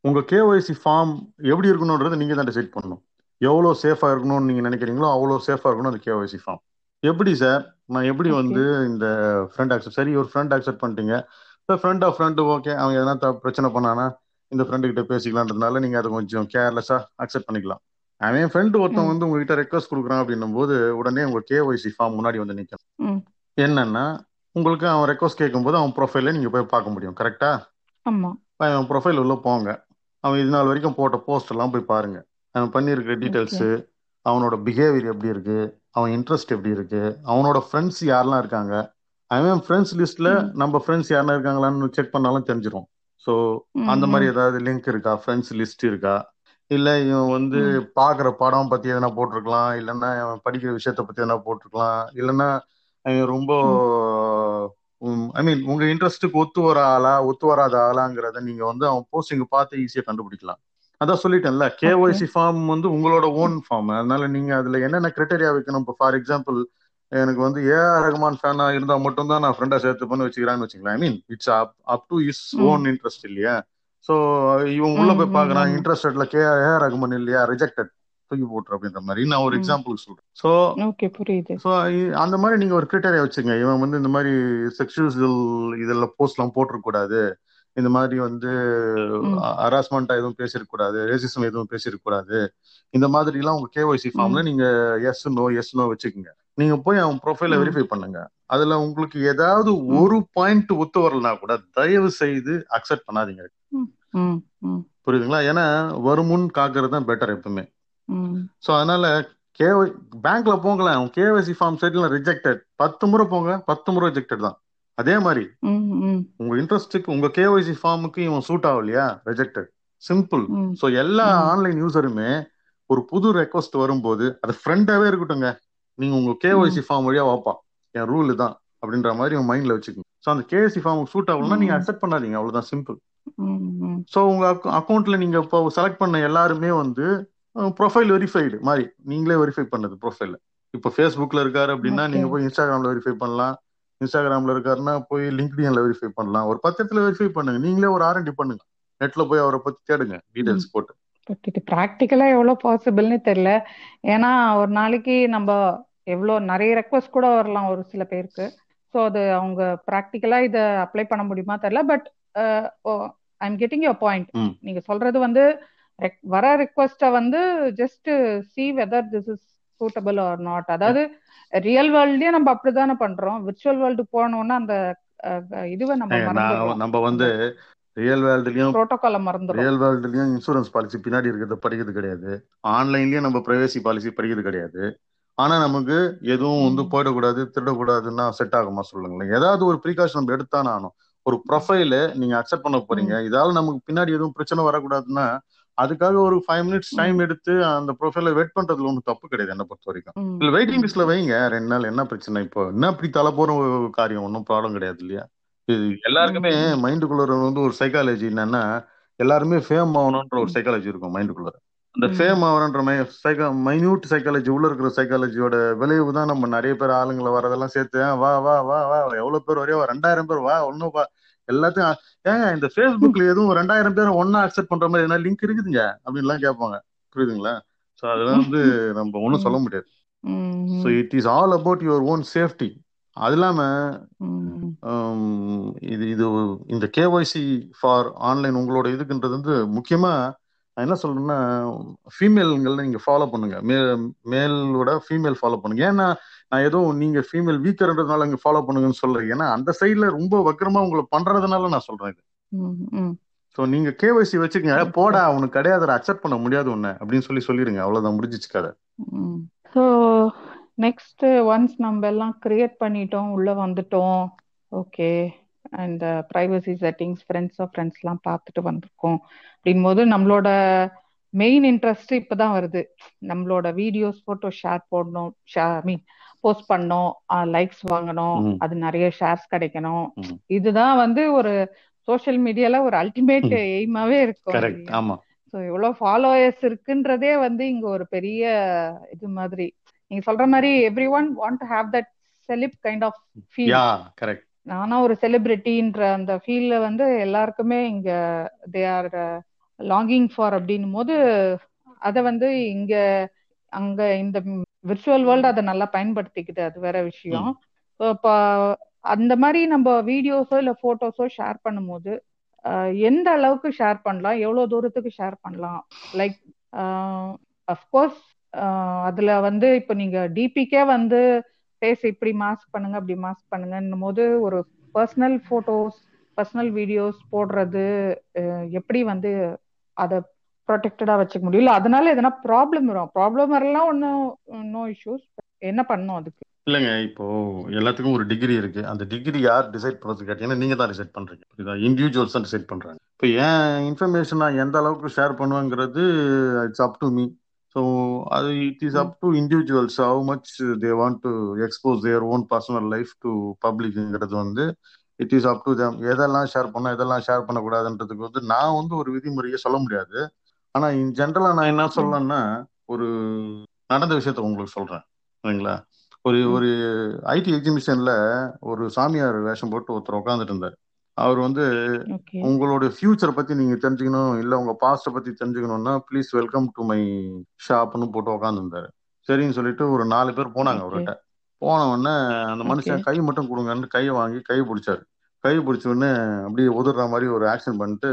Speaker 3: உங்க கேஒய்சி ஃபார்ம் எப்படி இருக்கணும்ன்றது நீங்க தான் டிசைட் பண்ணணும். எவ்வளோ சேஃபா இருக்கணும்னு நீங்க நினைக்கிறீங்களோ அவ்வளோ சேஃபா இருக்கணும் அந்த கேஒய்சி ஃபார்ம் எப்படி சார் நான் எப்படி. வந்து இந்த ஃப்ரெண்ட் அக்செப்ட் சரி ஒரு ஃப்ரெண்ட் அக்செப்ட் பண்ணிட்டீங்க. இப்போ ஃப்ரெண்ட் ஆஃப் ஃப்ரெண்டு ஓகே அவன் எதனா பிரச்சனை பண்ணானா இந்த ஃப்ரெண்டு கிட்ட பேசிக்கலான்றதுனால நீங்க அதை கொஞ்சம் கேர்லெஸ்ஸா அக்செப்ட் பண்ணிக்கலாம். அவன் ஃப்ரெண்டு ஒருத்தன். வந்து உங்ககிட்ட ரெக்வஸ்ட் கொடுக்குறான் அப்படின்னும் போது உடனே உங்க கேஒய்சி ஃபார்ம் முன்னாடி வந்து நிற்கும்
Speaker 2: ம்.
Speaker 3: என்னன்னா உங்களுக்கு அவன் ரெக்வஸ்ட் கேட்கும்போது அவன் ப்ரொஃபைல நீங்க போய் பார்க்க முடியும் கரெக்டா அவன் ப்ரொஃபைல் உள்ள போங்க. அவன் இது நாள் வரைக்கும் போட்ட போஸ்ட் எல்லாம் போய் பாருங்க. அவன் பண்ணியிருக்கிற டீட்டெயில்ஸ் அவனோட பிஹேவியர் எப்படி இருக்கு? அவன் இன்ட்ரெஸ்ட் எப்படி இருக்கு? அவனோட ஃப்ரெண்ட்ஸ் யாரெல்லாம் இருக்காங்க? அவன் ஃப்ரெண்ட்ஸ் லிஸ்ட்ல. நம்ம ஃப்ரெண்ட்ஸ் யாரெல்லாம் இருக்காங்களான்னு செக் பண்ணாலும் தெரிஞ்சிடும் ஸோ அந்த மாதிரி. ஏதாவது லிங்க் இருக்கா? ஃப்ரெண்ட்ஸ் லிஸ்ட் இருக்கா? இல்ல இவன் வந்து. பாக்குற படம் பத்தி எதனா போட்டிருக்கலாம். இல்லைன்னா அவன் படிக்கிற விஷயத்த பத்தி எதனா போட்டிருக்கலாம். இல்லைன்னா அவன் ரொம்ப ஐ மீன் உங்க இன்ட்ரெஸ்ட்டுக்கு ஒத்து வர ஆளா ஒத்து வராத ஆளாங்கிறத நீங்க வந்து அவன் போஸ்டிங் பார்த்து ஈஸியா கண்டுபிடிக்கலாம். அதான் சொல்லிட்டேன்ல கேஒய்சி ஃபார்ம் வந்து உங்களோட ஓன் ஃபார்ம் அதனால நீங்க அதுல என்னென்ன கிரைட்டரியா வைக்கணும்? இப்போ ஃபார் எக்ஸாம்பிள் எனக்கு வந்து ஏஆர் ரஹ்மான் ஃபேனா இருந்தா மட்டும் தான் நான் ஃப்ரெண்டா சேர்த்து பண்ணி வச்சுக்கிறான்னு வச்சுக்கலாம் I mean it's up up to is own interest இல்லையா? சோ இவன் உள்ள போய் பாக்குறான் இன்ட்ரெஸ்டட்ல கே ஏஆர் ரஹ்மான் இல்லையா? ரிஜெக்டட் தூக்கி போட்டுரு அப்படின்ற மாதிரி. நான் ஒரு எக்ஸாம்பிள் சொல்றேன். சோ
Speaker 2: ஓகே புரியுது.
Speaker 3: சோ அந்த மாதிரி நீங்க ஒரு கிரிட்டரியா வச்சுங்க. இவன் வந்து இந்த மாதிரி செக்ஷுவல் இதெல்லாம் போஸ்ட் எல்லாம் போட்டிருக்க கூடாது. இந்த மாதிரி வந்து ஹராஸ்மெண்டா எதுவும் பேசிருக்க கூடாது ரேசிசம் எதுவும் பேசிருக்க கூடாது இந்த மாதிரி எல்லாம் உங்க கேஒய்சி ஃபார்ம்ல நீங்க எஸ் நோ எஸ் நோ வச்சுக்கோங்க. நீங்க போய் அவன் ப்ரொஃபைல வெரிஃபை பண்ணுங்க. அதுல உங்களுக்கு ஏதாவது ஒரு பாயிண்ட் ஒத்து வரலனா கூட தயவு செய்து அக்செப்ட் பண்ணாதீங்க புரியுதுங்களா? ஏன்னா வருமுன் காக்குறது தான் பெட்டர் எப்பவுமே. சோ அதனால கேஒய் பேங்க்ல போங்களேன். கேஒய்சி ஃபார்ம் சைட்ல ரிஜெக்டட் பத்து முறை போங்க. பத்து முறை ரிஜெக்டட் தான். அதே மாதிரி உங்க இன்ட்ரெஸ்ட்டுக்கு உங்க கேஒய்சி ஃபார்முக்கு இவன் சூட் ஆகலையா? ரிஜெக்டட் சிம்பிள் சோ எல்லா ஆன்லைன் யூசருமே ஒரு புது ரெக்வஸ்ட் வரும்போது அது ஃப்ரெண்டாவே இருக்கட்டும்ங்க. நீங்க உங்க கேஒய்சி ஃபார்ம் வழியா வாப்பா. என் ரூல் தான் அப்படின்ற மாதிரி உங்க மைண்ட்ல வச்சுக்கோங்க ஸோ அந்த கேஎஸ்சி ஃபார்ம் சூட் ஆகலன்னா நீங்க அக்செப்ட் பண்ணாதீங்க. அவ்வளவுதான். சிம்பிள் ஸோ உங்க அக்கௌண்ட்ல நீங்க இப்போ செலக்ட் பண்ண எல்லாருமே வந்து ப்ரொஃபைல் வெரிஃபைடு மாதிரி. நீங்களே வெரிஃபை பண்ணது ப்ரொஃபைல் இப்போ ஃபேஸ்புக்ல இருக்காரு அப்படின்னா நீங்க போய் இன்ஸ்டாகிராம்ல வெரிஃபை பண்ணலாம். இன்ஸ்டாகிராம்ல இருக்காருன்னா போய் லிங்க்டின்ல வெரிஃபை பண்ணலாம். ஒரு பத்து இடத்துல வெரிஃபை பண்ணுங்க. நீங்களே ஒரு ஆர்என்டி பண்ணுங்க. நெட்ல போய் அவரை பத்தி தேடுங்க. டீடைல்ஸ் போட்டு.
Speaker 2: பட் இது ப்ராக்டிக்கலா எவ்வளவு பாசிபிள்னு தெரியல. ஏன்னா ஒரு நாளைக்கு நம்ம எவ்வளவு நிறைய ரெக்வஸ்ட் கூட வரலாம் ஒரு சில பேருக்கு. ஸோ அது அவங்க ப்ராக்டிக்கலா இதை அப்ளை பண்ண முடியுமா தெரியல. But I am getting your point நீங்க சொல்றது வந்து வர ரெக்வஸ்ட வந்து just see whether this is suitable or not அதாவது ரியல் வேர்ல்ட்லயே நம்ம அப்படிதானே பண்றோம். விர்ச்சுவல் வேர்ல்டு போனோம்னா அந்த இதுவை நம்ம
Speaker 3: நம்ம வந்து ரியல் வேர்ல்டுலயும்
Speaker 2: புரோட்டோகால மறந்துடும்
Speaker 3: ரியல் வேர்ல்டுலயும் இன்சூரன்ஸ் பாலிசி பின்னாடி இருக்கிறத படிக்கிறது கிடையாது. ஆன்லைன்லயும் நம்ம பிரைவசி பாலிசி படிக்கிறது கிடையாது. ஆனா நமக்கு எதுவும் வந்து போயிடக்கூடாது திருடக்கூடாதுன்னா செட் ஆகுமா சொல்லுங்களேன். ஏதாவது ஒரு ப்ரீகாஷன் நம்ம எடுத்தானே ஆகணும் ஒரு ப்ரொஃபைல நீங்க அக்செப்ட் பண்ண போறீங்க. இதால நமக்கு பின்னாடி எதுவும் பிரச்சனை வரக்கூடாதுன்னா அதுக்காக ஒரு ஃபைவ் மினிட்ஸ் டைம் எடுத்து அந்த ப்ரொஃபைல வெயிட் பண்றதுல ஒன்றும் தப்பு கிடையாது என்ன பொறுத்த வரைக்கும். இல்ல வெயிட்டிங் லிஸ்ட்ல வைங்க. ரெண்டு நாள் என்ன பிரச்சனை இப்போ? என்ன அப்படி தலை போற காரியம்? ஒன்றும் ப்ராப்ளம் கிடையாது இல்லையா? இது எல்லாருக்குமே மைண்டுக்குள்ள வந்து ஒரு சைக்காலஜி என்னன்னா எல்லாருமே ஃபேம் ஆகணும்ன்ற ஒரு சைக்காலஜி இருக்கும் மைண்டுக்குள்ள அந்த ஃபேம் ஆகிறன்ற சைக்கா மைன்யூட் சைக்காலஜி உள்ள இருக்கிற சைக்காலஜியோட விளைவு தான் நம்ம நிறைய பேர் ஆளுங்களை வரதெல்லாம் சேர்த்து வா வா வா வா எவ்வளவு பேர் வரையோ ரெண்டாயிரம் பேர் வா ஒன்னும் வா. எல்லாத்தையும் ஏங்க இந்த ஃபேஸ்புக்ல எதுவும் ரெண்டாயிரம் பேர் ஒன்னா அக்செப்ட் பண்ற மாதிரி என்ன லிங்க் இருக்குதுங்க? அப்படின்லாம் கேட்பாங்க. புரியுதுங்களா? ஸோ அதெல்லாம் வந்து நம்ம ஒன்றும் சொல்ல முடியாது. So it is all about your own safety அது இல்லாம இது இது இந்த கேஒய்சி ஃபார் ஆன்லைன் உங்களோட இதுக்குன்றது வந்து முக்கியமா நான் என்ன சொல்றேன்னா ஃபீமேல்கள் நீங்க ஃபாலோ பண்ணுங்க. மேலோட ஃபீமேல் ஃபாலோ பண்ணுங்க. ஏன்னா நான் ஏதோ நீங்க ஃபீமேல் வீக்கர்ன்றதுனால இங்க ஃபாலோ பண்ணுங்கன்னு சொல்றேன் ஏன்னா அந்த சைட்ல ரொம்ப வக்கரமா உங்களை பண்றதுனால நான் சொல்றேன் இது. ஸோ நீங்க கேஒய்சி வச்சுக்கங்க. போடா அவனுக்கு கிடையாது அக்செப்ட் பண்ண முடியாது ஒண்ணு அப்படின்னு சொல்லி சொல்லிருங்க. அவ்வளவுதான் முடிஞ்சிச்சு கதை.
Speaker 2: ஸோ நெக்ஸ்ட் ஒன்ஸ் நம்ம எல்லாம் கிரியேட் பண்ணிட்டோம் உள்ள வந்துட்டோம். Okay and privacy settings friends of ஃப்ரெண்ட்ஸ்லாம் பார்த்துட்டு வந்திருக்கோம். அப்படின் போது நம்மளோட மெயின் இன்ட்ரெஸ்ட் இப்பதான் வருது. நம்மளோட வீடியோஸ் போட்டோ ஷேர் போடணும். ஐ மீன் போஸ்ட் பண்ணணும் லைக்ஸ் வாங்கணும் அது நிறைய ஷேர்ஸ் கிடைக்கணும். இதுதான் வந்து ஒரு சோசியல் மீடியால ஒரு அல்டிமேட் எய்மாவே இருக்கும்.
Speaker 3: ஆமா.
Speaker 2: ஸோ எவ்வளவு ஃபாலோயர்ஸ் இருக்குன்றதே வந்து இங்க ஒரு பெரிய இது மாதிரி. நீங்க சொல்ற மாதிரி everyone want to have that celeb kind of feel
Speaker 3: correct
Speaker 2: நானா ஒரு செலிபிரிட்டின்ற அந்த ஃபீல்ல வந்து எல்லாருக்குமே இங்க தே ஆர் லாங்கிங் ஃபார் அப்படின்னும் போது அதை வந்து இங்க அங்க இந்த விர்ச்சுவல் வேர்ல்டு அதை நல்லா பயன்படுத்திக்கிட்டு அது வேற விஷயம். இப்போ அந்த மாதிரி நம்ம வீடியோஸோ இல்ல போட்டோஸோ ஷேர் பண்ணும்போது எந்த அளவுக்கு ஷேர் பண்ணலாம்? எவ்வளவு தூரத்துக்கு ஷேர் பண்ணலாம்? லைக் அஃப்கோர்ஸ் அதுல வந்து இப்போ நீங்க டிபிக்கே வந்து ஃபேஸ் இப்படி மாஸ்க் பண்ணுங்க அப்படி மாஸ்க் பண்ணுங்கன்னும் போது ஒரு பர்சனல் போட்டோஸ் பர்சனல் வீடியோஸ் போடுறது எப்படி வந்து அதை ப்ரொடெக்டடா வச்சுக்க முடியல அதனால எதனா ப்ராப்ளம் வரும். ப்ராப்ளம் வரலாம் ஒன்றும் நோ இஷ்யூஸ் என்ன பண்ணும் அதுக்கு?
Speaker 3: இல்லைங்க இப்போ எல்லாத்துக்கும் ஒரு டிகிரி இருக்கு. அந்த டிகிரி யார் டிசைட் பண்றது கேட்டீங்கன்னா நீங்க தான் டிசைட் பண்றீங்க. புரியுதா? இண்டிவிஜுவல்ஸ் தான் டிசைட் பண்றாங்க. இப்போ ஏன் இன்ஃபர்மேஷன் நான் எந்த அளவுக்கு share பண்ணுவேங்கிறது it's up to me so அது it is up to individuals how much they want to expose their own personal life to பப்ளிக்ங்கிறது வந்து it is up to them எதெல்லாம் ஷேர் பண்ண எதெல்லாம் ஷேர் பண்ணக்கூடாதுன்றதுக்கு வந்து நான் வந்து ஒரு விதிமுறையை சொல்ல முடியாது. ஆனா இன் ஜென்ரலா நான் என்ன சொல்லலாம்னா ஒரு நடந்த விஷயத்த உங்களுக்கு சொல்றேன். சரிங்களா ஒரு. ஒரு ஐடி எக்ஸிபிஷன்ல ஒரு சாமியார் வேஷம் போட்டு ஒருத்தர் உட்காந்துட்டு இருந்தார். அவர் வந்து உங்களோட ஃபியூச்சரை பத்தி நீங்க தெரிஞ்சுக்கணும் இல்ல உங்க பாஸ்ட பத்தி தெரிஞ்சுக்கணும்னா ப்ளீஸ் வெல்கம் டு மை ஷாப்னு போட்டு உட்காந்துருந்தாரு சரின்னு சொல்லிட்டு ஒரு நாலு பேர் போனாங்க அவர்கிட்ட. போன உடனே அந்த மனுஷன் கை மட்டும் கொடுங்கன்னு கையை வாங்கி கை பிடிச்சாரு. கை பிடிச்ச உடனே அப்படியே உதற மாதிரி ஒரு ஆக்ஷன் பண்ணிட்டு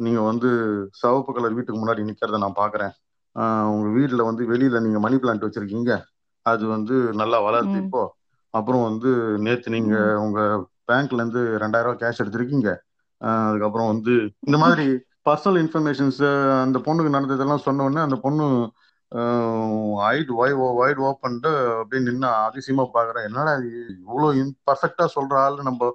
Speaker 3: நீங்க வந்து சிவப்பு கலர் வீட்டுக்கு முன்னாடி நிக்கிறத நான் பாக்குறேன். உங்க வீட்டுல வந்து வெளியில நீங்க மணி பிளான்ட் வச்சிருக்கீங்க. அது வந்து நல்லா வளருது இப்போ. அப்புறம் வந்து நேத்து நீங்க உங்க பேங்க்ல இருந்து ரெண்டாயிரம் ரூபாய் கேஷ் எடுத்திருக்கீங்க. அதுக்கப்புறம் வந்து இந்த மாதிரி பர்சனல் இன்ஃபர்மேஷன்ஸ் அந்த பொண்ணுக்கு நடந்ததெல்லாம் சொன்ன உடனே அந்த பொண்ணு ஐட் ஒய் வைட் ஓப்பன்ட்டு அப்படியே நின்று அதிசயமா பாக்குறேன். என்னடா இது இவ்வளோ பர்ஃபெக்டா சொல்ற ஆளு நம்ம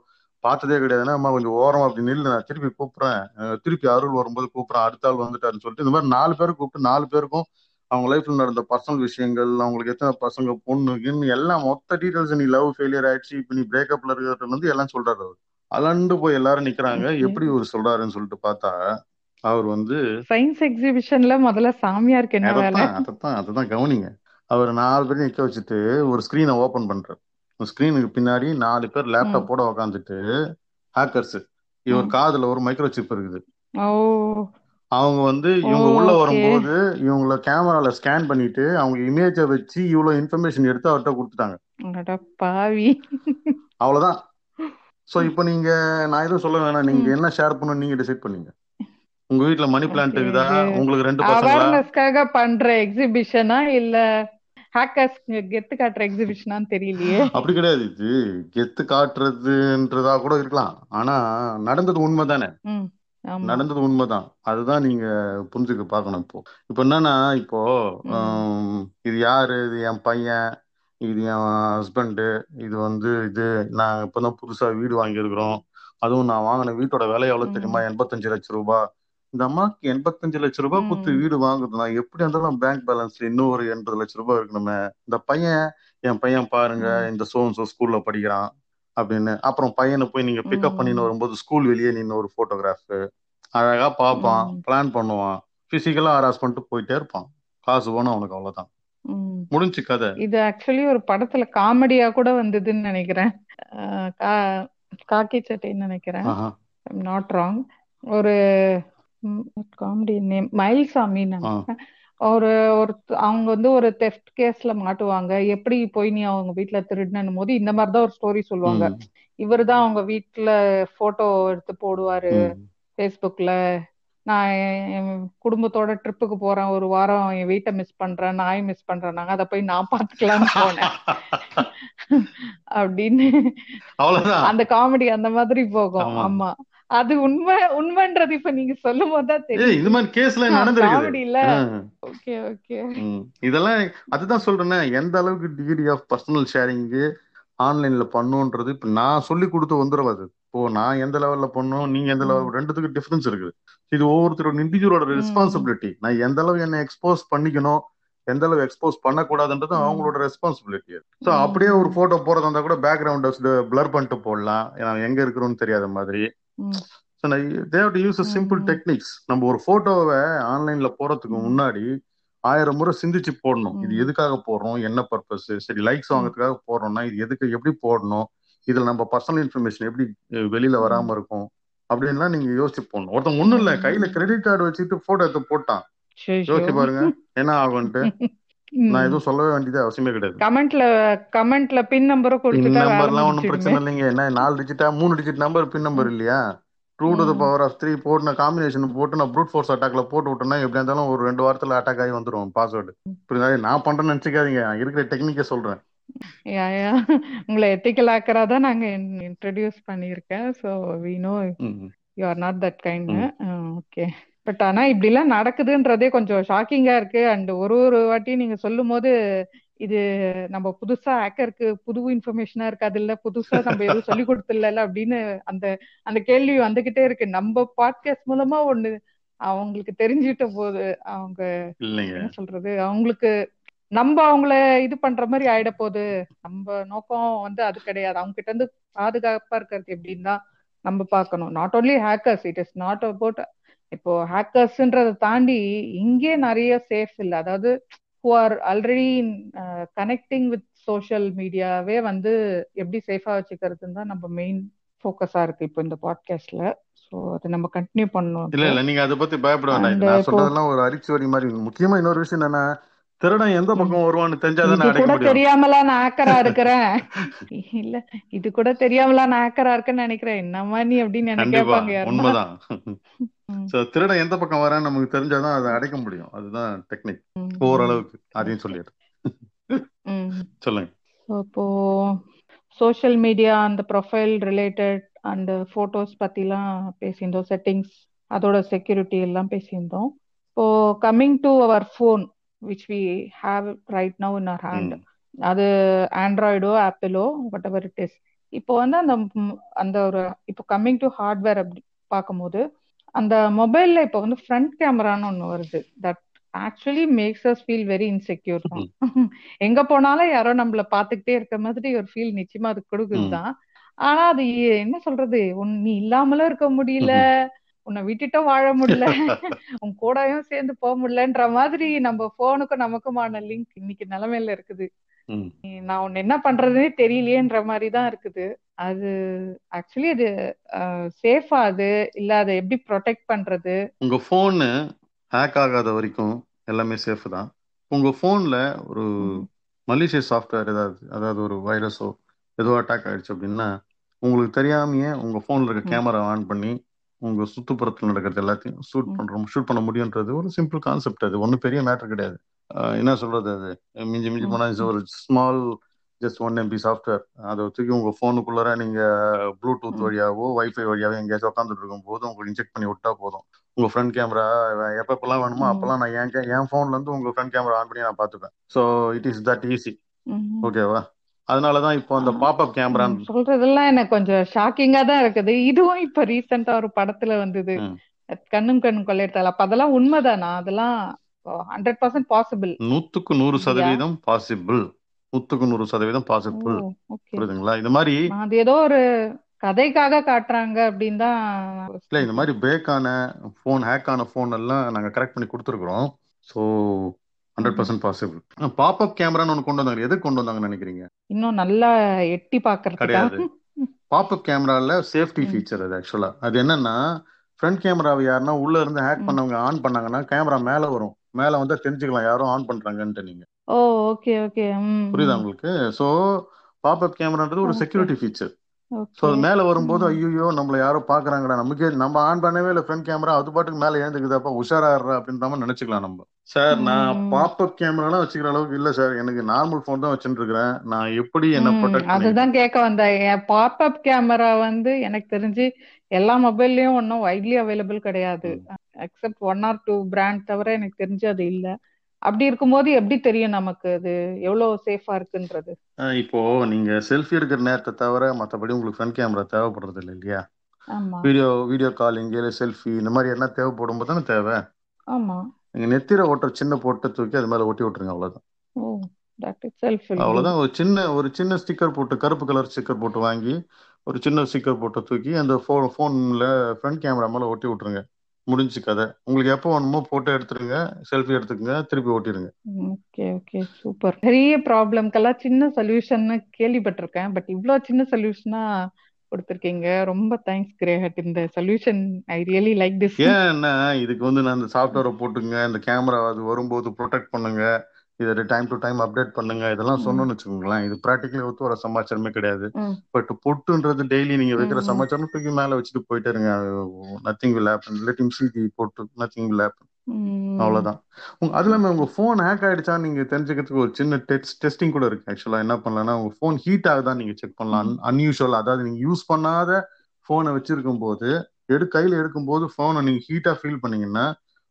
Speaker 3: பார்த்ததே கிடையாதுன்னா அம்மா கொஞ்சம் ஓரமா அப்படி நில்லு நான் திருப்பி கூப்பிடுறேன். திருப்பி அருள் வரும்போது கூப்பிடுறேன். அடுத்த ஆள் வந்துட்டாருன்னு சொல்லிட்டு இந்த மாதிரி நாலு பேரும் கூப்பிட்டு நாலு பேருக்கும் அவங்க லைஃப்ல நடந்த பர்சனல் விஷயங்கள் அவங்களுக்கு எத்தனை பசங்க பொண்ணு கிண்ணு எல்லாம் மொத்த டீடைல்ஸ் நீ லவ் ஃபெயிலியர் ஆயிடுச்சு. இப்ப நீ பிரேக்கப்ல இருக்கிறது வந்து எல்லாம் சொல்றாரு அவர். அலண்டு போய் எல்லாரும் நிக்கிறாங்க. எப்படி இவர் சொல்றாருன்னு சொல்லிட்டு பார்த்தா அவர் வந்து
Speaker 2: சயின்ஸ் எக்ஸிபிஷன்ல முதல்ல சாமியாருக்கு என்ன
Speaker 3: அதைத்தான் அதைத்தான் கவனிங்க. அவர் நாலு பேரும் நிக்க வச்சுட்டு ஒரு ஸ்கிரீனை ஓபன் பண்றாரு. ஸ்கிரீனுக்கு பின்னாடி நாலு பேர் லேப்டாப்போட உக்காந்துட்டு ஹேக்கர்ஸ் இவர் காதுல ஒரு மைக்ரோ சிப் இருக்குது அவங்க வந்து இவங்க உள்ள வரும்போது இவங்கள கேமரால ஸ்கேன் பண்ணிட்டு அவங்க இமேஜை வச்சு இவ்வளவு இன்ஃபர்மேஷன் எடுத்து அவர்கிட்ட கொடுத்துட்டாங்க. அவ்வளவுதான். சோ இப்போ நீங்க நான் எதுவும் சொல்ல வேணாம். நீங்க என்ன ஷேர் பண்ணணும் நீங்க டிசைட் பண்ணீங்க. உங்க வீட்ல மணி பிளான்ட் இருக்குதா? உங்களுக்கு ரெண்டு பசங்களா?
Speaker 2: அவேர்னஸ்க்காக பண்ற எக்ஸிபிஷனா இல்ல? ஹேக்கர்ஸ் கெத்து காட்டுற எக்ஸிபிஷனான்னு தெரியலையே.
Speaker 3: அப்படி கிடையாது இது கெத்து காட்டுறதுன்றதா கூட இருக்கலாம். ஆனா நடந்தது உண்மைதானே? நடந்தது உண்மைதான். அதுதான் நீங்க புரிஞ்சுக்க பார்க்கணும் இப்போ. இப்போ என்னன்னா இப்போ இது யாரு? இது என் பையன். இது என் ஹஸ்பண்டு இது வந்து இது நான் இப்பதான் புதுசா வீடு வாங்கியிருக்கிறோம். அதுவும் நான் வாங்கின வீட்டோட விலை எவ்வளவு தெரியுமா? எண்பத்தஞ்சு லட்சம் ரூபாய். இந்த அம்மாக்கு எண்பத்தஞ்சு லட்சம் ரூபாய் கொடுத்து வீடு வாங்குது நான் எப்படி இருந்தாலும் பேங்க் பேலன்ஸ்ல இன்னும் ஒரு எண்பது லட்சம் ரூபாய் இருக்கணுமே. இந்த பையன் என் பையன் பாருங்க இந்த சோன்சோ ஸ்கூல்ல படிக்கிறான் அப்படின்னு. அப்புறம் பையனை போய் நீங்க பிக்கப் பண்ணின்னு வரும்போது ஸ்கூல் வெளியே நின்று ஒரு போட்டோகிராஃப் அழகா பார்ப்பான் பிளான் பண்ணுவான். பிசிக்கலா ஹராஸ் பண்ணிட்டு போயிட்டே இருப்பான். காசு போனா அவனுக்கு அவ்வளவுதான். முடிஞ்சு கதை.
Speaker 2: இது ஆக்சுவலி ஒரு படத்துல காமெடியா கூட வந்ததுன்னு நினைக்கிறேன். காக்கி சட்டைன்னு நினைக்கிறேன். நாட் ராங் ஒரு காமெடி நேம் மயில்சாமின்னு
Speaker 3: ஆ.
Speaker 2: ஒரு ஒரு அவங்க வந்து ஒரு தெஃப்ட் கேஸ்ல மாட்டுவாங்க. எப்படி போய் நீ அவங்க வீட்டுல திருடினும் போது இந்த மாதிரி தான் ஒரு ஸ்டோரி சொல்லுவாங்க.
Speaker 3: ம்.
Speaker 2: இவர் தான் அவங்க வீட்டுல போட்டோ எடுத்து போடுவாரு
Speaker 3: ம்.
Speaker 2: ஃபேஸ்புக்ல நான் என் என் குடும்பத்தோட ட்ரிப்புக்கு போறேன். ஒரு வாரம் என் வீட்டை மிஸ் பண்றேன். நாய் மிஸ் பண்றேன். நாங்க அதை போய் நான் பாத்துக்கலாம்னு போனேன். அப்படின்னு.
Speaker 3: அவ்வளவுதான்.
Speaker 2: அந்த காமெடி அந்த மாதிரி போகும்.
Speaker 3: ஆமா.
Speaker 2: ஆமா. அது உண்மை உண்மைன்றது இப்ப நீங்க சொல்லும் போதுதான்
Speaker 3: ஏய் இது மாதிரி கேஸ்ல ஆ,
Speaker 2: ஓகே.
Speaker 3: இதெல்லாம் அதுதான் சொல்றேனே எந்த அளவுக்கு டிகிரி ஆஃப் பர்சனல் ஷேரிங்கு ஆன்லைன்ல பண்ணுன்றது இப்ப நான் சொல்லி கொடுத்து வந்துடும் அது. இப்போ நான் எந்த லெவல்ல பண்ணும் நீங்க எந்த லெவல் ரெண்டுத்துக்கு டிஃபரன்ஸ் இருக்குது. இது ஒவ்வொருத்தரோட இண்டிவிஜுவலோட ரெஸ்பான்சிபிலிட்டி நான் எந்த அளவு என்ன எக்ஸ்போஸ் பண்ணிக்கணும் எந்த அளவு எக்ஸ்போஸ் பண்ணக்கூடாதுன்றது அவங்களோட ரெஸ்பான்சிபிலிட்டி ஸோ அப்படியே ஒரு போட்டோ போறதா இருந்தா கூட பேக்ரவுண்ட் பிளர் பண்ணிட்டு போடலாம். நான் எங்க இருக்கிறோம்னு தெரியாத மாதிரி. They've to use simple techniques நம்ம ஒரு போட்டோவை ஆன்லைன்ல போறதுக்கு முன்னாடி ஆயிரம் முறை சிந்திச்சு போடணும். இது எதுக்காக போடுறோம்? என்ன பர்பஸ் சரி லைக்ஸ் வாங்குறதுக்காக போடுறோம்னா இது எதுக்கு? எப்படி போடணும்? இதுல நம்ம பர்சனல் இன்ஃபர்மேஷன் எப்படி வெளியில வராம இருக்கும்? அப்படின்லாம் நீங்க யோசிச்சு போடணும். ஒருத்தன் ஒண்ணும் இல்ல. கையில கிரெடிட் கார்டு வச்சுட்டு போட்டோ எடுத்து போட்டான். யோசிச்சு பாருங்க. என்ன ஆகும்ட்டு நான் எதுவும் சொல்லவே வேண்டியது அவசியமே கிடையாது.
Speaker 2: கமெண்ட்ல கமெண்ட்ல பின் நம்பரும்
Speaker 3: பின்
Speaker 2: கொடுத்துட்டா
Speaker 3: நம்பர்லாம் ஒன்றும் பிரச்சனை இல்லைங்க. என்ன நாலு டிஜிட்டா மூணு டிஜிட் நம்பர் பின் நம்பர் இல்லையா? Two to power of three போட்டு நான் காம்பினேஷன் போட்டு நான் ப்ரூட் ஃபோர்ஸ் அட்டாக்ல போட்டு விட்டேன்னா எப்படி இருந்தாலும் ஒரு ரெண்டு வாரத்துல அட்டாக் ஆகி வந்துடும் பாஸ்வேர்டு புரியுதா? நான் பண்றேன்னு நினைச்சுக்காதீங்க. நான் இருக்கிற டெக்னிக்கே சொல்றேன்.
Speaker 2: உங்களை எத்திக்கல் ஆக்கரா தான் நாங்க இன்ட்ரடியூஸ் பண்ணியிருக்கேன். So we know you are not that kind. Okay but ஆனா இப்படிலாம் நடக்குதுன்றதே கொஞ்சம் ஷாக்கிங்கா இருக்கு. அண்ட் ஒரு ஒரு வாட்டி நீங்க சொல்லும் போது இது நம்ம புதுசா ஹேக்கருக்கு புது இன்ஃபர்மேஷனா இருக்காது இல்ல புதுசா நம்ம எதுவும் சொல்லி கொடுத்துல அப்படின்னு அந்த அந்த கேள்வி வந்துகிட்டே இருக்கு. நம்ம பாட்காஸ்ட் மூலமா ஒண்ணு அவங்களுக்கு தெரிஞ்சுட்ட போது அவங்க என்ன சொல்றது? அவங்களுக்கு நம்ம அவங்கள இது பண்ற மாதிரி ஆயிட போகுது. நம்ம நோக்கம் வந்து அது கிடையாது. அவங்க கிட்ட இருந்து பாதுகாப்பா இருக்கிறது எப்படின்னு தான் நம்ம பார்க்கணும். Not only hackers it is not about இப்போ ஹேக்கர்ஸ்ன்றதை தாண்டி இங்கே நிறைய சேஃப் இல்லை. அதாவது who are already connecting with social மீடியாவே வந்து எப்படி சேஃபா வச்சுக்கிறதுன்னு தான் நம்ம மெயின் ஃபோக்கஸா இருக்கு இப்போ இந்த பாட்காஸ்ட்ல ஸோ அதை நம்ம கண்டினியூ பண்ணணும்.
Speaker 3: இல்ல இல்ல நீங்க அதை பத்தி பயப்பட வேண்டாம். நான் சொல்றதெல்லாம் ஒரு அரிச்சுவரி மாதிரி. முக்கியமா இன்னொரு விஷயம் என்னன்னா திருடன் எந்த பக்கம் வருவான்னு தெரிஞ்சாதான்
Speaker 2: கூட தெரியாமலா நான் ஆக்கரா இருக்கிறேன்? இல்ல இது கூட தெரியாமலா நான் ஆக்கரா இருக்கேன்னு நினைக்கிறேன். என்னமா நீ அப்படின்னு நினைப்பாங்க
Speaker 3: உண்மைதான். திருடன் எந்த பக்கம் வரான்னு நமக்கு தெரிஞ்சாதான் அதை அடைக்க முடியும். அதுதான் டெக்னிக் ஓரளவுக்கு அதையும் சொல்லிடு. சொல்லுங்க.
Speaker 2: இப்போ சோஷியல் மீடியா அந்த ப்ரொஃபைல் ரிலேட்டட் அந்த போட்டோஸ் பத்திலாம் பேசியிருந்தோம். செட்டிங்ஸ் அதோட செக்யூரிட்டி எல்லாம் பேசியிருந்தோம். இப்போ coming to our phone which we have right now in our hand அது ஆண்ட்ராய்டோ ஆப்பிளோ வாட் எவர் இட் இஸ் இப்போ வந்து அந்த அந்த ஒரு இப்போ கம்மிங் டு ஹார்ட்வேர் அப்படி பார்க்கும்போது அந்த மொபைல்ல இப்போ வந்து ஃப்ரண்ட் கேமரான்னு ஒன்று வருது. That actually makes us feel very insecure தான். எங்க போனாலும் யாரோ நம்மள பாத்துக்கிட்டே இருக்க மாதிரி ஒரு ஃபீல் நிச்சயமா அது கொடுக்குது தான் ஆனா அது என்ன சொல்றது? உன் நீ இல்லாமலும் இருக்க முடியல. உன்னை விட்டுட்டும் வாழ முடியல. உன் கூடயும் சேர்ந்து போக முடியலன்ற மாதிரி நம்ம போனுக்கும் நமக்குமான லிங்க் இன்னைக்கு நிலைமையில இருக்குது. நான் உன்னை என்ன பண்றதுனே தெரியலையேன்ற மாதிரி தான் இருக்குது. அது ஆக்சுவலி அது சேஃபா அது? இல்ல அதை எப்படி ப்ரொடெக்ட் பண்றது?
Speaker 3: உங்க போனு ஹேக் ஆகாத வரைக்கும் எல்லாமே சேஃப் தான். உங்க போன்ல ஒரு மலிஷியஸ் சாஃப்ட்வேர் ஏதாவது அதாவது ஒரு வைரஸோ ஏதோ அட்டாக் ஆயிடுச்சு அப்படின்னா உங்களுக்கு தெரியாமையே உங்க போன்ல இருக்க கேமரா ஆன் பண்ணி உங்க சுற்றுப்புறத்தில் நடக்கிறது எல்லாத்தையும் ஷூட் பண்றோம் ஷூட் பண்ண முடியுன்றது ஒரு சிம்பிள் கான்செப்ட் அது. ஒன்றும் பெரிய மேட்டர் கிடையாது. என்ன சொல்றது அது? மிஞ்சி மிஞ்சி போனா ஒரு small just one MB software அதை தூக்கி உங்க போனுக்குள்ளார நீங்க ப்ளூடூத் வழியாவோ வைஃபை வழியாவோ எங்கேயாச்சும் உட்காந்துட்டு இருக்கும் போது உங்களுக்கு இன்ஜெக்ட் பண்ணி விட்டா போதும். உங்க ஃப்ரண்ட் கேமரா எப்பப்பெல்லாம் வேணுமோ அப்பெல்லாம் நான் என் என் போன்ல இருந்து உங்க ஃப்ரண்ட் கேமரா ஆன் பண்ணி நான் பாத்துப்பேன் so it is that easy ஓகேவா அதனாலதான் இப்போ அந்த பாப்அப் கேமரா
Speaker 2: சொல்றதெல்லாம் எனக்கு கொஞ்சம் ஷாக்கிங்கா தான் இருக்குது. இதுவும் இப்ப ரீசெண்டா ஒரு படத்துல வந்தது. கண்ணும் கண்ணும் கொள்ளையத்தால அப்ப அதெல்லாம் உண்மைதானா? அதெல்லாம் ஹண்ட்ரட் பர்சன்ட் பாசிபிள்
Speaker 3: நூத்துக்கு நூறு சதவீதம் பாசிபிள் நூத்துக்கு நூறு சதவீதம் பாசிபிள் புரியுதுங்களா? இந்த மாதிரி
Speaker 2: அது ஏதோ ஒரு கதைக்காக காட்டுறாங்க அப்படின்னு தான்
Speaker 3: இல்ல இந்த மாதிரி பிரேக் ஆன போன் ஹேக் ஆன போன் எல்லாம் நாங்க கரெக்ட் பண்ணி கொடுத்துருக்குறோம். So hundred percent possible pop up கேமரான்னு ஒன்று கொண்டு வந்தாங்க. எது கொண்டு வந்தாங்கன்னு நினைக்கிறீங்க?
Speaker 2: இன்னும் நல்லா எட்டி பாக்குறது
Speaker 3: கிடையாது. பாப்அப் கேமரால சேஃப்டி ஃபீச்சர் அது ஆக்சுவலா அது என்னன்னா ஃப்ரண்ட் கேமராவை யாருன்னா உள்ள இருந்து ஹேக் பண்ணவங்க ஆன் பண்ணாங்கன்னா கேமரா மேல வரும். மேல வந்து தெரிஞ்சுக்கலாம் யாரும் ஆன் பண்றாங்கன்ட்டு நீங்க.
Speaker 2: ஓ ஓகே ஓகே
Speaker 3: புரியுதா உங்களுக்கு? சோ பாப்அப் கேமரான்றது ஒரு செக்யூரிட்டி ஃபீச்சர் ஸோ அது மேல வரும்போது ஐயோ நம்மள யாரோ பாக்குறாங்கடா நமக்கே நம்ம ஆன் பண்ணவே இல்லை ஃப்ரண்ட் கேமரா அது பாட்டுக்கு மேல ஏந்துக்குதாப்பா உஷாராடுறா அப்படின்ற மாதிரி நினைச்சுக்கலாம் நம்ம. சார் நான் பாப்அப் கேமராலாம் வச்சுக்கிற அளவுக்கு இல்ல சார். எனக்கு நார்மல் போன் தான் வச்சுட்டு இருக்கிறேன் நான் எப்படி என்ன ப்ரொடெக்ட்
Speaker 2: அதுதான் கேட்க வந்தேன். பாப்அப் கேமரா வந்து எனக்கு தெரிஞ்சு எல்லா மொபைல்லயும் ஒன்றும் வைட்லி அவைலபிள் கிடையாது. Except one or two brand தவிர எனக்கு தெரிஞ்சு அது இல்லை. அப்படி இருக்கும்போது எப்படி தெரியும் நமக்கு அது எவ்வளவு சேஃபா இருக்குன்றது?
Speaker 3: இப்போ நீங்க செல்ஃபி எடுக்கிற நேரத்தை தவிர மற்றபடி உங்களுக்கு ஃப்ரண்ட் கேமரா தேவைப்படுறது இல்லை இல்லையா? வீடியோ வீடியோ காலிங் இல்ல செல்ஃபி இந்த மாதிரி என்ன தேவைப்படும் போது தானே தேவை?
Speaker 2: ஆமா.
Speaker 3: நீங்க நெத்திர ஓட்டுற சின்ன போட்டு தூக்கி அது மேல ஒட்டி விட்டுருங்க அவ்வளவுதான். அவ்வளவுதான். ஒரு சின்ன ஒரு சின்ன ஸ்டிக்கர் போட்டு கருப்பு கலர் ஸ்டிக்கர் போட்டு வாங்கி ஒரு சின்ன ஸ்டிக்கர் போட்டு தூக்கி அந்த ஃபோன் ஃபோன்ல ஃப்ரண்ட் கேமரா மேல ஒட்டி விட்டுருங்க. முடிஞ்சு கதை. உங்களுக்கு எப்போ வேணுமோ போட்டோ எடுத்துருங்க செல்ஃபி எடுத்துக்கங்க திருப்பி ஓட்டிடுங்க.
Speaker 2: ஓகே ஓகே சூப்பர் பெரிய ப்ராப்ளம்க்கெல்லாம் சின்ன சொல்யூஷன் கேள்விப்பட்டிருக்கேன். பட் இவ்வளோ சின்ன சொல்யூஷனா கொடுத்துருக்கீங்க. ரொம்ப தேங்க்ஸ் கிரேஹட் இந்த solution I really like this
Speaker 3: ஏன்னா இதுக்கு வந்து நான் இந்த சாஃப்ட்வேரை போட்டுங்க இந்த கேமரா அது வரும்போது ப்ரொடெக்ட் பண்ணுங்க. இதை டைம் டு டைம் அப்டேட் பண்ணுங்க. இதெல்லாம் சொன்னோம்னு வச்சுக்கோங்களேன். இது ப்ராக்டிக்கலி ஒத்து வர சமாச்சாரமே கிடையாது. பட் பொட்டுன்றது டெய்லி நீங்க வைக்கிற சமாச்சாரம் தூக்கி மேல வச்சுட்டு போயிட்டே இருங்க. Nothing will happen let him see the போட்டு நத்திங் வில் ஹேப்பன் அவ்வளவுதான். அது இல்லாம உங்க போன் ஹேக் ஆயிடுச்சா நீங்க தெரிஞ்சுக்கிறதுக்கு ஒரு சின்ன டெஸ்ட் டெஸ்டிங் கூட இருக்கு. ஆக்சுவலா என்ன பண்ணலாம்னா உங்க போன் ஹீட் ஆகுதா நீங்க செக் பண்ணலாம். அன்யூஷுவல் அதாவது நீங்க யூஸ் பண்ணாத போனை வச்சிருக்கும் போது எடு கையில எடுக்கும் போது போனை நீங்க ஹீட்டா ஃபீல் பண்ணீங்கன்னா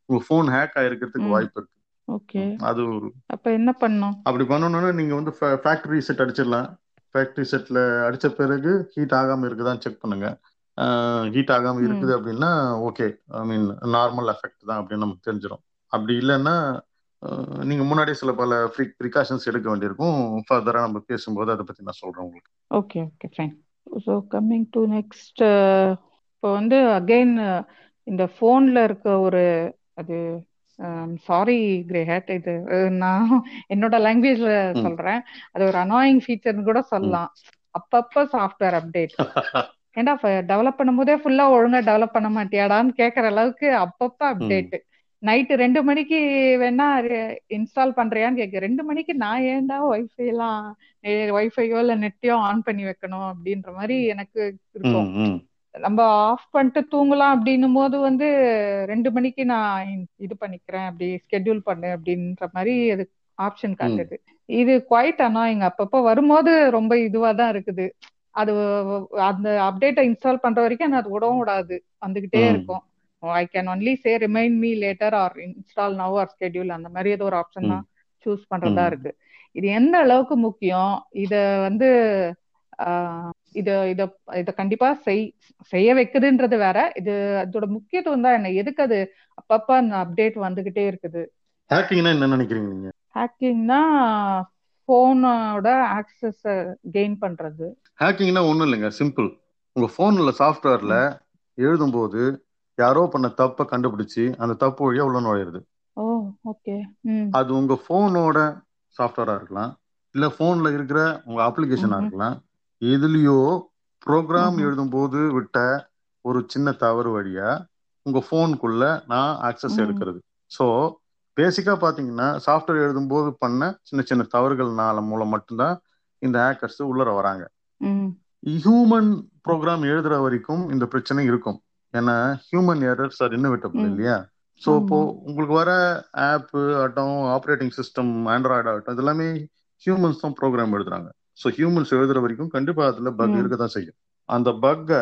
Speaker 3: உங்க போன் ஹேக் ஆயிருக்கிறதுக்கு வாய்ப்பு இருக்கு.
Speaker 2: ஓகே.
Speaker 3: அது ஒரு
Speaker 2: அப்ப என்ன பண்ணோம்?
Speaker 3: அப்படி பண்ணணும்னா நீங்க வந்து ஃபேக்டரி செட் அடிச்சிடலாம். ஃபேக்டரி செட்ல அடிச்ச பிறகு ஹீட் ஆகாம இருக்குதான்னு செக் பண்ணுங்க. ஹீட் ஆகாம இருக்குது அப்படின்னா okay I mean normal effect தான் அப்படின்னு நமக்கு தெரிஞ்சிடும் அப்படி இல்லைன்னா நீங்க முன்னாடியே சில பல ப்ரிகாஷன்ஸ் எடுக்க வேண்டியிருக்கும். ஃபர்தரா நம்ம பேசும்போது அதை பத்தி நான் சொல்றேன் உங்களுக்கு.
Speaker 2: Okay okay fine so coming to next இப்போ வந்து அகைன் இந்த போன்ல இருக்க ஒரு அது சாரி கிரே ஹேட் இது நான் என்னோட லாங்குவேஜ்ல. சொல்றேன். அது ஒரு அனாயிங் ஃபீச்சர்னு கூட சொல்லலாம். அப்பப்ப சாஃப்ட்வேர் அப்டேட் ஏன்டா டெவலப் பண்ணும்போதே ஃபுல்லா ஒழுங்கா டெவலப் பண்ண மாட்டியாடான்னு கேக்குற அளவுக்கு அப்பப்ப அப்டேட் நைட்டு ரெண்டு மணிக்கு வேணா இன்ஸ்டால் பண்றியான்னு கேக்கு ரெண்டு மணிக்கு நான் ஏன்டா ஒய்ஃபை எல்லாம் ஒய்ஃபையோ இல்ல நெட்டையோ ஆன் பண்ணி வைக்கணும் அப்படின்ற மாதிரி எனக்கு இருக்கும். நம்ம ஆஃப் பண்ணிட்டு தூங்கலாம் அப்படின்னும் போது வந்து ரெண்டு மணிக்கு நான் இது பண்ணிக்கிறேன் அப்படி ஸ்கெட்யூல் பண்ணு அப்படின்ற மாதிரி அது ஆப்ஷன் காட்டுது. இது குவைட் அனாயிங் அப்பப்போ வரும்போது ரொம்ப இதுவா தான் இருக்குது. அது அந்த அப்டேட்டை இன்ஸ்டால் பண்ற வரைக்கும் அது விடவும் விடாது. வந்துகிட்டே. இருக்கும். I can only say remind me later or install now or schedule அந்த மாதிரி ஏதோ ஒரு ஆப்ஷன் தான் சூஸ் பண்றதா. இருக்கு. இது எந்த அளவுக்கு முக்கியம்? இத வந்து இத இத இத கண்டிப்பா செய் செய்ய வைக்குதுன்றது வேற. இது அதோட முக்கியத்துவம் தான் என்ன? எதுக்கு அது அப்பப்ப அந்த அப்டேட் வந்துகிட்டே இருக்குது?
Speaker 3: ஹேக்கிங்னா என்ன நினைக்கிறீங்க நீங்க?
Speaker 2: ஹேக்கிங்னா போனோட ஆக்சஸ் கெயின் பண்றது.
Speaker 3: ஹேக்கிங்னா ஒண்ணும் இல்லைங்க. சிம்பிள் உங்க போன்ல சாஃப்ட்வேர்ல எழுதும்போது யாரோ பண்ண தப்பை கண்டுபிடிச்சு அந்த தப்பு வழியா உள்ள நுழையிறது.
Speaker 2: Oh okay.
Speaker 3: அது உங்க போனோட சாஃப்ட்வேரா இருக்கலாம். இல்ல போன்ல இருக்கிற உங்க அப்ளிகேஷனா. இருக்கலாம். எதுலயோ ப்ரோக்ராம்
Speaker 2: ம்ஹும்.
Speaker 3: எழுதும்போது விட்ட ஒரு சின்ன தவறு வழியா உங்க போனுக்குள்ள நான் ஆக்சஸ். எடுக்கிறது ஸோ பேசிக்கா பாத்தீங்கன்னா சாஃப்ட்வேர் எழுதும்போது பண்ண சின்ன சின்ன தவறுகள்னால மூலம் மட்டும்தான் இந்த ஹேக்கர்ஸ் உள்ளர வராங்க ஹியூமன் ப்ரோக்ராம் எழுதுற வரைக்கும் இந்த பிரச்சனை இருக்கும் ஏன்னா ஹியூமன் எரர்ஸ் ஆர் இன்னோவேட்டபிள். இல்லையா ஸோ. இப்போ உங்களுக்கு வர ஆப் ஆகட்டும் ஆப்ரேட்டிங் சிஸ்டம் ஆண்ட்ராய்டு ஆகட்டும் இது எல்லாமே ஹியூமன்ஸ் தான் ப்ரோக்ராம் எழுதுறாங்க ஸோ ஹியூமன்ஸ் எழுதுற வரைக்கும் கண்டிப்பா அதுல பக். இருக்க தான் செய்யும். அந்த பக்கை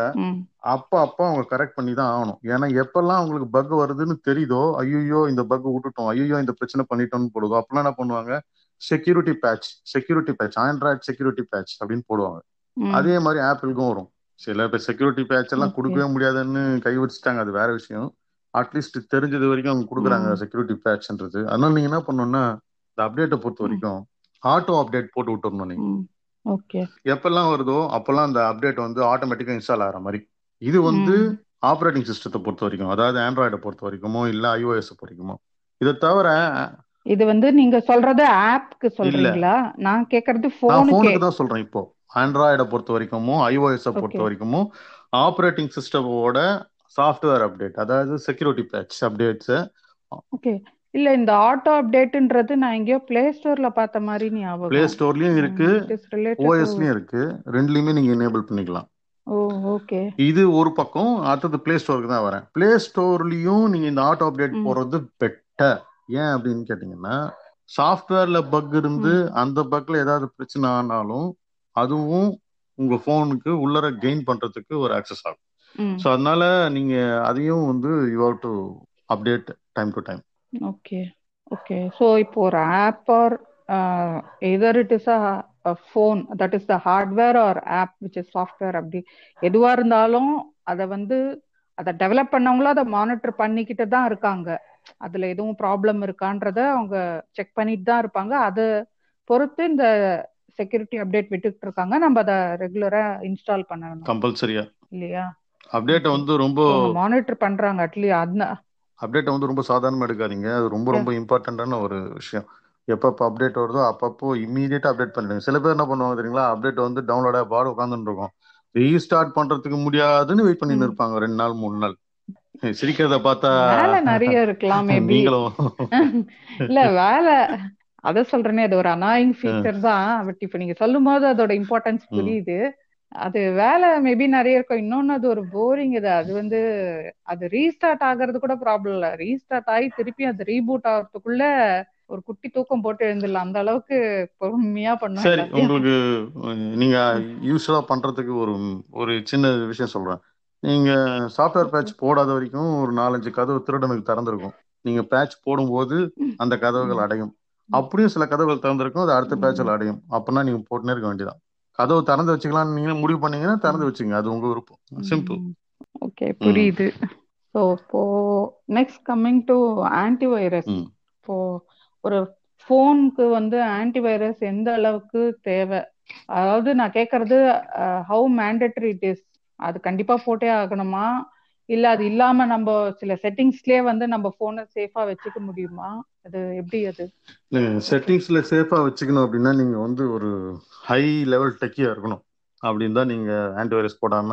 Speaker 3: அப்ப அப்ப அவங்க கரெக்ட் பண்ணி தான் ஆகணும். ஏன்னா எப்பெல்லாம் அவங்களுக்கு பக் வருதுன்னு தெரியுதோ ஐயோ இந்த பக் விட்டுட்டோம் ஐயோ இந்த பிரச்சனை பண்ணிட்டோம்னு போடுதோ அப்பெல்லாம் என்ன பண்ணுவாங்க? Security patch security patch Android security patch அப்படின்னு போடுவாங்க. அதே மாதிரி ஆப்பிளுக்கும் வரும். சில பேர் செக்யூரிட்டி பேட்ச் எல்லாம். கொடுக்கவே முடியாதுன்னு கை வச்சுட்டாங்க. அது வேற விஷயம். அட்லீஸ்ட் தெரிஞ்சது வரைக்கும் அவங்க கொடுக்குறாங்க. செக்யூரிட்டி பேட்ச்ன்றது அதனால நீங்க என்ன பண்ணணும்னா இந்த அப்டேட்டை பொறுத்த. வரைக்கும் ஆட்டோ அப்டேட் போட்டு விட்டுறணும் நீங்க. எப்பெல்லாம் வருதோ அப்பெல்லாம் அந்த அப்டேட் வந்து ஆட்டோமேட்டிக்கா இன்ஸ்டால் ஆகிற மாதிரி. இது வந்து. ஆப்ரேட்டிங் சிஸ்டத்தை பொறுத்த வரைக்கும் அதாவது ஆண்ட்ராய்டை பொறுத்த வரைக்குமோ இல்ல ஐஓஎஸ் பொறுத்த வரைக்குமோ இதை தவிர
Speaker 2: இது வந்து நீங்க சொல்றது ஆப்க்கு சொல்றீங்களா? நான் கேக்குறது போனுக்கே
Speaker 3: தான் சொல்றேன் இப்போ. ஆண்ட்ராய்டை பொறுத்த வரைக்குமோ ஐஓஎஸ் பொறுத்த. வரைக்குமோ ஆப்ரேட்டிங் சிஸ்டமோட சாஃப்ட்வேர் அப்டேட் அதாவது செக்யூரிட்டி பேட்ச் அப்டேட்ஸ்
Speaker 2: ஓகே. இல்ல இந்த ஆட்டோ அப்டேட்ன்றது நான் எங்கேயோ பிளே ஸ்டோர்ல பார்த்த மாதிரி ஞாபகம்.
Speaker 3: பிளே ஸ்டோர்லயும் இருக்கு. ஓஎஸ்லயும் இருக்கு. ரெண்டுலயுமே நீங்க எனேபிள் பண்ணிக்கலாம்.
Speaker 2: ஓ ஓகே
Speaker 3: இது ஒரு பக்கம் அடுத்தது பிளே ஸ்டோருக்கு தான் வரேன். பிளே ஸ்டோர்லயும் நீங்க இந்த ஆட்டோ அப்டேட்
Speaker 2: ம்.
Speaker 3: போடுறது பெட்டர் ஏன் அப்படின்னு கேட்டீங்கன்னா சாஃப்ட்வேர்ல பக் இருந்து அந்த பக்ல ஏதாவது பிரச்சனை ஆனாலும் அதுவும் உங்க போனுக்கு உள்ளர கெயின் பண்றதுக்கு ஒரு ஆக்சஸ் ஆகும். ஸோ அதனால நீங்க அதையும் வந்து you have to update time to time
Speaker 2: okay okay so இப்போ ஒரு app or either it is a phone that is the hardware or app which is software அப்படி எதுவா இருந்தாலும் அதை வந்து அதை டெவலப் பண்ணவங்களும் அதை மானிட்டர் பண்ணிக்கிட்டு தான் இருக்காங்க. அதுல எதுவும் ப்ராப்ளம் இருக்கான்றத அவங்க செக் பண்ணிட்டு தான் இருப்பாங்க. அதை பொறுத்து இந்த செக்யூரிட்டி அப்டேட் விட்டுட்டு இருக்காங்க. நம்ம அதை ரெகுலரா இன்ஸ்டால் பண்ணணும்.
Speaker 3: கம்பல்சரியா
Speaker 2: இல்லையா?
Speaker 3: அப்டேட்டை வந்து ரொம்ப
Speaker 2: மானிட்டர் பண்றாங்க அட்லீஸ்ட்
Speaker 3: அப்டேட்டை வந்து ரொம்ப சாதாரணமா எடுக்காதீங்க. அது ரொம்ப ரொம்ப இம்பார்ட்டன்டான ஒரு விஷயம். எப்பப்போ அப்டேட் வருதோ அப்பப்போ இம்மீடியட்டா அப்டேட் பண்ணிடுங்க. சில பேர் என்ன பண்ணுவாங்க தெரியுங்களா? அப்டேட் வந்து டவுன்லோட பாடு உட்காந்துட்டு இருக்கும். ரீஸ்டார்ட் பண்றதுக்கு முடியாதுன்னு வெயிட் பண்ணிட்டு
Speaker 2: ம்.
Speaker 3: இருப்பாங்க. ரெண்டு நாள் மூணு நாள். சிரிக்கிறத பார்த்தா
Speaker 2: நிறைய இருக்கலாம்
Speaker 3: நீங்களும்.
Speaker 2: இல்ல வேலை. அத சொல்றேனே அது ஒரு அனாயிங் ஃபீச்சர் தான். பட் இப்ப நீங்க சொல்லும் போது அதோட இம்பார்ட்டன்ஸ். புரியுது. அது வேலை மேபி நிறைய இருக்கும். இன்னொன்னு அது ஒரு போரிங் இது. அது வந்து அது ரீஸ்டார்ட் ஆகிறது கூட ப்ராப்ளம் இல்ல. ரீஸ்டார்ட் ஆகி திருப்பி அது ரீபூட் ஆகிறதுக்குள்ள ஒரு குட்டி தூக்கம் போட்டு எழுந்துடலாம். அந்த அளவுக்கு பொறுமையா பண்ணும்
Speaker 3: சரி உங்களுக்கு நீங்க யூஸ்வலா பண்றதுக்கு ஒரு ஒரு சின்ன விஷயம் சொல்றேன். நீங்க சாஃப்ட்வேர் பேட்ச் போடாத வரைக்கும் ஒரு நாலஞ்சு கதவு திருடனுக்கு திறந்திருக்கும். நீங்க பேட்ச் போடும்போது அந்த கதவுகள் அடையும். அப்படியும் சில கதவுகள் திறந்திருக்கும். அது அடுத்த பேட்சில் அடையும். அப்படின்னா நீங்க போட்டுனே இருக்க வேண்டியதான் கதவு திறந்து வச்சுக்கலாம் நீங்க முடிவு பண்ணீங்கன்னா திறந்து வச்சுங்க. அது உங்க விருப்பம். சிம்பிள்
Speaker 2: ஓகே புரியுது. ஸோ இப்போ நெக்ஸ்ட் கம்மிங் டு ஆன்டிவைரஸ்
Speaker 3: ம்.
Speaker 2: இப்போ ஒரு ஃபோனுக்கு வந்து ஆன்டிவைரஸ் எந்த அளவுக்கு தேவை? அதாவது நான் கேட்கறது ஹவு மேண்டட்டரி இட் இஸ் அது கண்டிப்பா போட்டே ஆகணுமா? இல்ல அது இல்லாம நம்ம சில செட்டிங்ஸ்லயே வந்து நம்ம போனை சேஃபா வச்சுக்க முடியுமா? அது எப்படி அது?
Speaker 3: செட்டிங்ஸ்ல சேஃபா வச்சுக்கணும் அப்படின்னா நீங்க வந்து ஒரு ஹை லெவல் டெக்கியா இருக்கணும். அப்படின்னு தான் நீங்க ஆன்டிவைரஸ் போடாம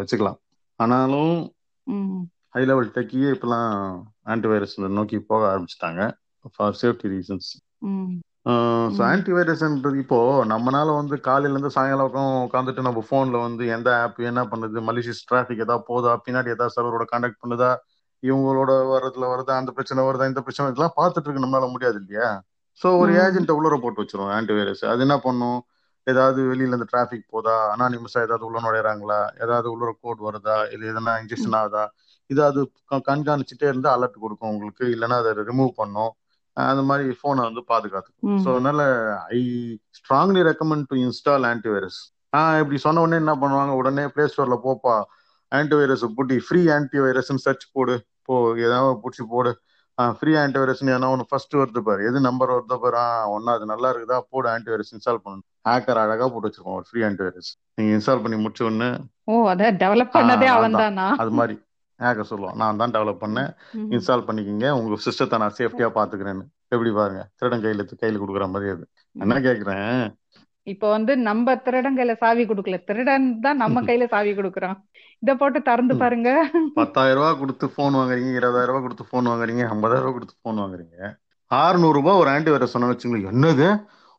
Speaker 3: வச்சுக்கலாம். ஆனாலும் ஹை லெவல் டெக்கியே இப்பெல்லாம் ஆன்டிவைரஸ் நோக்கி போக ஆரம்பிச்சிட்டாங்க ஃபார் சேஃப்டி ரீசன்ஸ் ஸோ. ஆன்டிவைரஸ்ன்றது இப்போ நம்மனால வந்து காலையில இருந்து சாயங்காலம் வரைக்கும் உட்காந்துட்டு நம்ம போன்ல வந்து எந்த ஆப் என்ன பண்ணுது மலிஷியஸ் டிராஃபிக் ஏதாவது போதா பின்னாடி ஏதாவது சர்வரோட கான்டாக்ட் பண்ணுதா இவங்களோட வரதுல வருதா அந்த பிரச்சனை வருதா இந்த பிரச்சனை இதெல்லாம் பார்த்துட்டு இருக்க நம்மளால முடியாது இல்லையா? ஸோ ஒரு. ஏஜென்ட்டை உள்ளர போட்டு வச்சிரும் ஆன்டிவைரஸ் அது என்ன பண்ணும்? ஏதாவது வெளியில இருந்து டிராஃபிக் போதா அனானிமஸா ஏதாவது உள்ள நுழையறாங்களா? ஏதாவது உள்ளர கோட் வருதா? இல்லை எதனா இன்ஜெக்ஷன் ஆகுதா? இது அது கண்காணிச்சுட்டே இருந்து அலர்ட் கொடுக்கும் உங்களுக்கு. இல்லைன்னா அதை ரிமூவ் பண்ணும். அந்த மாதிரி போனை வந்து பாதுகாத்துக்கும். ஸோ அதனால I strongly recommend to install antivirus ah இப்படி சொன்ன உடனே என்ன பண்ணுவாங்க? உடனே பிளே ஸ்டோர்ல போப்பா ஆன்டிவைரஸ் போட்டு ஃப்ரீ ஆன்டிவைரஸ்னு சர்ச் போடு. போ ஏதாவது பிடிச்சி போடு. ஃப்ரீ ஆன்டிவைரஸ் ஏன்னா ஒன்று ஃபர்ஸ்ட் வருது பாரு. எது நம்பர் வருதோ பாரு. ஒன்னா அது நல்லா இருக்குதா? போடு ஆன்டிவைரஸ் இன்ஸ்டால் பண்ணணும். ஹேக்கர் அழகா போட்டு வச்சிருக்கோம் ஒரு ஃப்ரீ ஆன்டிவைரஸ் நீங்க இன்ஸ்டால் பண்ணி முடிச்ச உடனே
Speaker 2: ஓ அத டெவலப் பண்ணதே அவன்.
Speaker 3: தானா? அது மாதிரி. ஹேக்கர் சொல்லுவான். நான் தான் டெவலப் பண்ணேன். இன்ஸ்டால் பண்ணிக்கிங்க. உங்க சிஸ்டத்தை நான் சேஃப்டியா பாத்துக்கிறேன்னு. எப்படி பாருங்க? திருடன் கையில கையில கொடுக்குற மாதிரி அது. என்ன கேக்குறேன்?
Speaker 2: இப்ப வந்து நம்ம திருடன் கையில சாவி கொடுக்கல. திருடன் தான் நம்ம கையில சாவி கொடுக்கறான். இத போட்டு திறந்து. பாருங்க.
Speaker 3: பத்தாயிரம் ரூபாய் கொடுத்து போன் வாங்குறீங்க இருபதாயிரம் ரூபாய் கொடுத்து போன் வாங்குறீங்க ஐம்பதாயிரம் ரூபாய் கொடுத்து போன் வாங்குறீங்க. அறுநூறு ரூபாய் ஒரு ஆன்டி வைரஸ் சொன்ன வச்சுங்களேன் என்னது?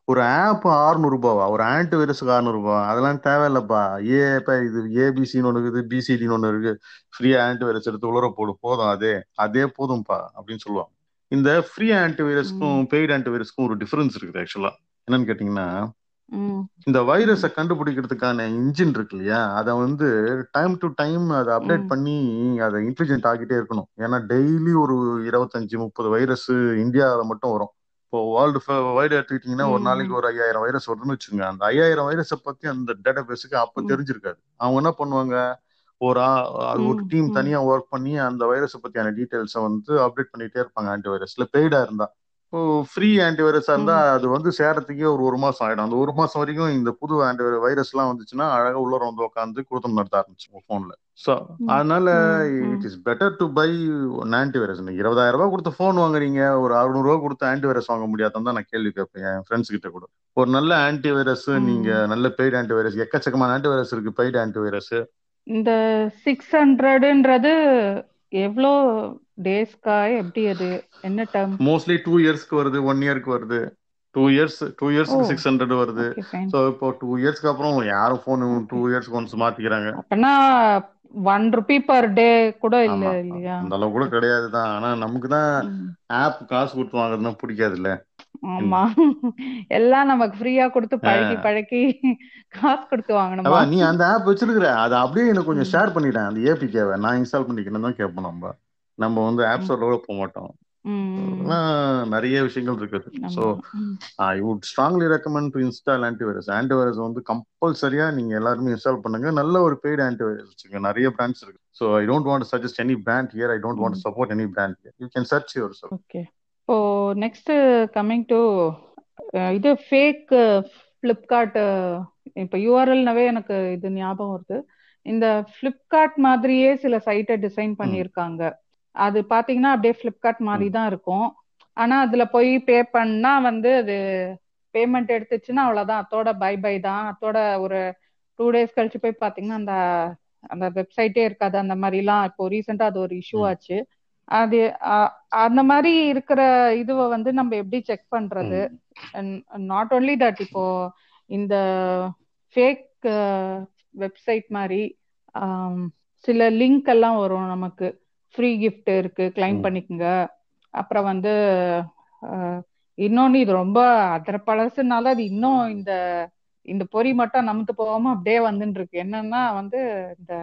Speaker 3: ஒரு ஆப் அறுநூறு ரூபாவா ஒரு ஆன்டி வைரஸுக்கு அறுநூறு ரூபாய் அதெல்லாம் தேவையில்லப்பா. ஏ இப்ப இது ஏபிசின்னு ஒன்று இருக்குது பிசிடின்னு ஒன்று இருக்கு ஃப்ரீயா ஆன்டி வைரஸ் எடுத்து உலர போடு போதும் அதே. அதே போதும்பா அப்படின்னு சொல்லுவாங்க. இந்த ஃப்ரீ ஆன்டி வைரஸ்க்கும் பெய்டு ஆன்டி வைரஸ்க்கும் ஒரு டிஃபரன்ஸ் இருக்குது ஆக்சுவலா என்னன்னு கேட்டீங்கன்னா. இந்த வைரஸை கண்டுபிடிக்கிறதுக்கான இன்ஜின் இருக்கு இல்லையா? அதை வந்து டைம் டு டைம் அதை அப்டேட். பண்ணி அதை இன்டெலிஜென்ட் ஆகிட்டே இருக்கணும். ஏன்னா டெய்லி ஒரு இருபத்தஞ்சு முப்பது வைரஸ் இந்தியாவில் மட்டும் வரும். இப்போ வேர்ல்டு வைடு எடுத்துக்கிட்டீங்கன்னா ஒரு. நாளைக்கு ஒரு ஐயாயிரம் வைரஸ் வருதுன்னு வச்சுங்க அந்த ஐயாயிரம் வைரஸை பத்தி அந்த டேட்டா பேஸுக்கு அப்ப. தெரிஞ்சிருக்காது அவங்க என்ன பண்ணுவாங்க ஒரு ஒரு. டீம். தனியா ஒர்க் பண்ணி அந்த வைரஸை பத்தியான டீடைல்ஸை வந்து அப்டேட் பண்ணிட்டே இருப்பாங்க ஆன்டி வைரஸ்ல பெய்டா இருந்தா ஃப்ரீ ஆன்டிவைரஸா இருந்தா
Speaker 2: ம்.
Speaker 3: அது வந்து சேரத்துக்கே ஒரு ஒரு மாசம் ஆயிடும் அந்த ஒரு மாசம் வரைக்கும் இந்த புது ஆன்டி வைரஸ் எல்லாம் வந்துச்சுன்னா அழகா உள்ளர வந்து உட்காந்து குருத்தம் நடத்த ஆரம்பிச்சு போன்ல சோ
Speaker 2: ம்.
Speaker 3: அதனால. It is better to buy antivirus இருபதாயிரம் ரூபாய் கொடுத்து போன் வாங்குறீங்க ஒரு அறுநூறு ரூபாய் கொடுத்து ஆன்டிவைரஸ் வாங்க முடியாதுன்னு தான் நான் கேள்வி கேட்பேன் என் ஃப்ரெண்ட்ஸ் கிட்ட கூட ஒரு நல்ல ஆன்டிவைரஸ் நீங்க
Speaker 2: ம்.
Speaker 3: நல்ல பெய்டு ஆன்டிவைரஸ் எக்கச்சக்கமான ஆன்டிவைரஸ் இருக்கு பெய்டு ஆன்டிவைரஸ்
Speaker 2: இந்த சிக்ஸ் ஹண்ட்ரட்ன்றது எவ்வளோ டேஸ்க்கா? எப்படி அது? என்ன டேர்ம்
Speaker 3: மோஸ்ட்லி டூ இயர்ஸ்க்கு வருது ஒன் இயர்க்கு வருது. டூ இயர்ஸ் டூ இயர்ஸ்க்கு சிக்ஸ் ஹண்ட்ரட் வருது. ஸோ இப்போ டூ இயர்ஸ்க்கு அப்புறம் யாரும் ஃபோன் டூ இயர்ஸ்க்கு ஒன்ஸ் மாத்திக்கிறாங்க.
Speaker 2: அப்பனா ஒன் ருபி பர் டே கூட இல்ல இல்லையா?
Speaker 3: அந்த அளவு கூட கிடையாது தான். ஆனா நமக்கு தான். ஆப் காசு கொடுத்து வாங்குறதுனா பிடிக்காது இல்ல
Speaker 2: ஆமா. எல்லாம் நமக்கு ஃப்ரீயா கொடுத்து பழகி பழகி காசு கொடுத்து வாங்கணுமா?
Speaker 3: நீ அந்த ஆப் வச்சிருக்கிற. அதை அப்படியே எனக்கு கொஞ்சம். ஷேர் பண்ணிட்டேன் அந்த ஏபிகேவை நான் இன்ஸ்டால் பண்ணிக்கணும் தான் கேட்போம் நம்ம. நம்ம வந்து ஆப். ஸ்டோர்ல போக மாட்டோம். நிறைய விஷயங்கள் இருக்குது so. I would strongly recommend to install antivirus antivirus வந்து கம்பல்சரியா நீங்க எல்லாருமே இன்ஸ்டால் பண்ணுங்க. நல்ல ஒரு பெய்டு ஆன்டிவைரஸ் வச்சுங்க நிறைய பிராண்ட்ஸ் இருக்கு. So I don't want suggest any brand here I don't want. Support any brand here you can search yourself
Speaker 2: okay இப்போ நெக்ஸ்ட் கம்மிங் டு இது ஃபேக் ஃப்ளிப்கார்ட் இப்போ யூஆர்எல்னாவே எனக்கு இது ஞாபகம் வருது. இந்த ஃப்ளிப்கார்ட் மாதிரியே சில சைட்டை டிசைன் பண்ணியிருக்காங்க. அது பாத்தீங்கன்னா அப்படியே ஃப்ளிப்கார்ட் மாதிரி தான் இருக்கும். ஆனா அதுல போய் பே பண்ணா வந்து அது பேமெண்ட் எடுத்துச்சுன்னா அவ்வளவுதான். அத்தோட பை பை தான். அத்தோட ஒரு டூ டேஸ் கழிச்சு போய் பாத்தீங்கன்னா அந்த அந்த வெப்சைட்டே இருக்காது. அந்த மாதிரிலாம் இப்போ ரீசெண்டா அது ஒரு இஷ்யூ ஆச்சு. அது அந்த மாதிரி இருக்கிற இதுவை வந்து நம்ம எப்படி செக் பண்றது? நாட் only தட் இப்போ இந்த ஃபேக் வெப்சைட் மாதிரி சில லிங்க் எல்லாம் வரும் நமக்கு. ஃப்ரீ gift இருக்கு. கிளைம் பண்ணிக்கோங்க. அப்புறம் வந்து இன்னொன்னு இது ரொம்ப அதர பழசுனால அது இன்னும் இந்த இந்த பொறி மட்டும் நமுத்து போகாம அப்படியே வந்துட்டு இருக்கு என்னன்னா வந்து இந்த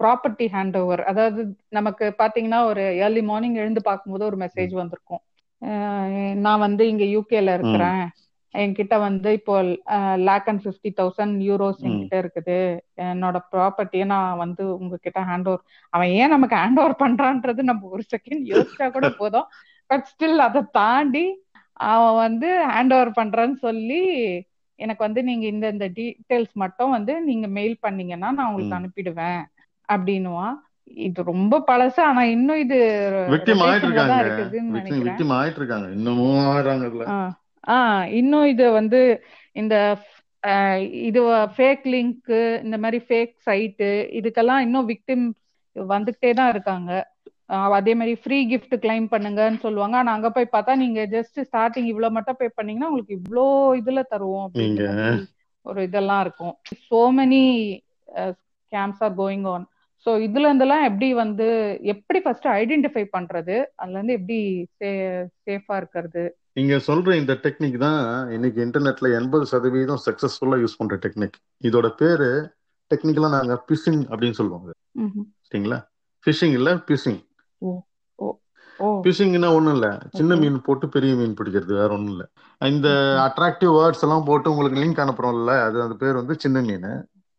Speaker 2: ப்ராப்பர்ட்டி ஹேண்ட் ஓவர் அதாவது நமக்கு பாத்தீங்கன்னா ஒரு ஏர்லி மார்னிங் எழுந்து பார்க்கும்போது ஒரு மெசேஜ் வந்திருக்கும். நான் வந்து இங்க யூகேல இருக்கிறேன். என்கிட்ட வந்து இப்போ lakh and fifty thousand euros என்கிட்ட இருக்குது. என்னோட ப்ராப்பர்ட்டியை நான் வந்து உங்ககிட்ட ஹேண்ட் ஓவர் அவன் ஏன் நமக்கு ஹேண்ட் ஓவர் பண்றான்றது நம்ம ஒரு செகண்ட் யோசிச்சா கூட போதும். பட் ஸ்டில் அதை தாண்டி அவன் வந்து ஹேண்ட் ஓவர் பண்றான்னு சொல்லி எனக்கு வந்து நீங்க இந்த இந்த டீட்டெயில்ஸ் மட்டும் வந்து நீங்க மெயில் பண்ணீங்கன்னா நான் உங்களுக்கு அனுப்பிடுவேன் அப்படின்னுவான். இது ரொம்ப பழசு. ஆனா இன்னும் இது
Speaker 3: விக்டிம் ஆயிட்டு இருக்காங்க. விக்டிம் ஆயிட்டு இருக்காங்க. இன்னமும் ஆயிடுறாங்க இதுல
Speaker 2: ஆ ஆ இன்னும் இது வந்து இந்த இது ஃபேக் லிங்க் இந்த மாதிரி ஃபேக் சைட்டு இதுக்கெல்லாம் இன்னும் விக்டிம் வந்துகிட்டே தான் இருக்காங்க. அதே மாதிரி ஃப்ரீ gift கிளைம் பண்ணுங்கன்னு சொல்லுவாங்க. ஆனா அங்க போய் பார்த்தா நீங்க ஜஸ்ட் ஸ்டார்டிங் இவ்வளவு மட்டும் பே பண்ணீங்கன்னா உங்களுக்கு இவ்வளோ இதுல தருவோம் மாதிரி ஒரு இதெல்லாம் இருக்கும். So many scams are going on so இதுல இருந்தெல்லாம் எப்படி வந்து எப்படி ஃபர்ஸ்ட் ஐடென்டிஃபை பண்றது? அதுல இருந்து எப்படி சேஃபா இருக்கிறது?
Speaker 3: நீங்க சொல்ற இந்த டெக்னிக் தான் இன்னைக்கு இன்டர்நெட்ல எண்பது சதவீதம் சக்சஸ்ஃபுல்லா யூஸ் பண்ற டெக்னிக் இதோட பேரு டெக்னிக்கலா நாங்க பிஷிங் அப்படின்னு சொல்லுவாங்க. சரிங்களா? ஃபிஷிங் இல்ல பிஷிங் பிஷிங்னா ஒண்ணும் இல்ல. சின்ன மீன் போட்டு பெரிய மீன் பிடிக்கிறது வேற ஒண்ணும் இல்ல. இந்த அட்ராக்டிவ் வேர்ட்ஸ் எல்லாம் போட்டு உங்களுக்கு லிங்க் அனுப்புறோம்ல அது அந்த பேர் வந்து சின்ன மீன்.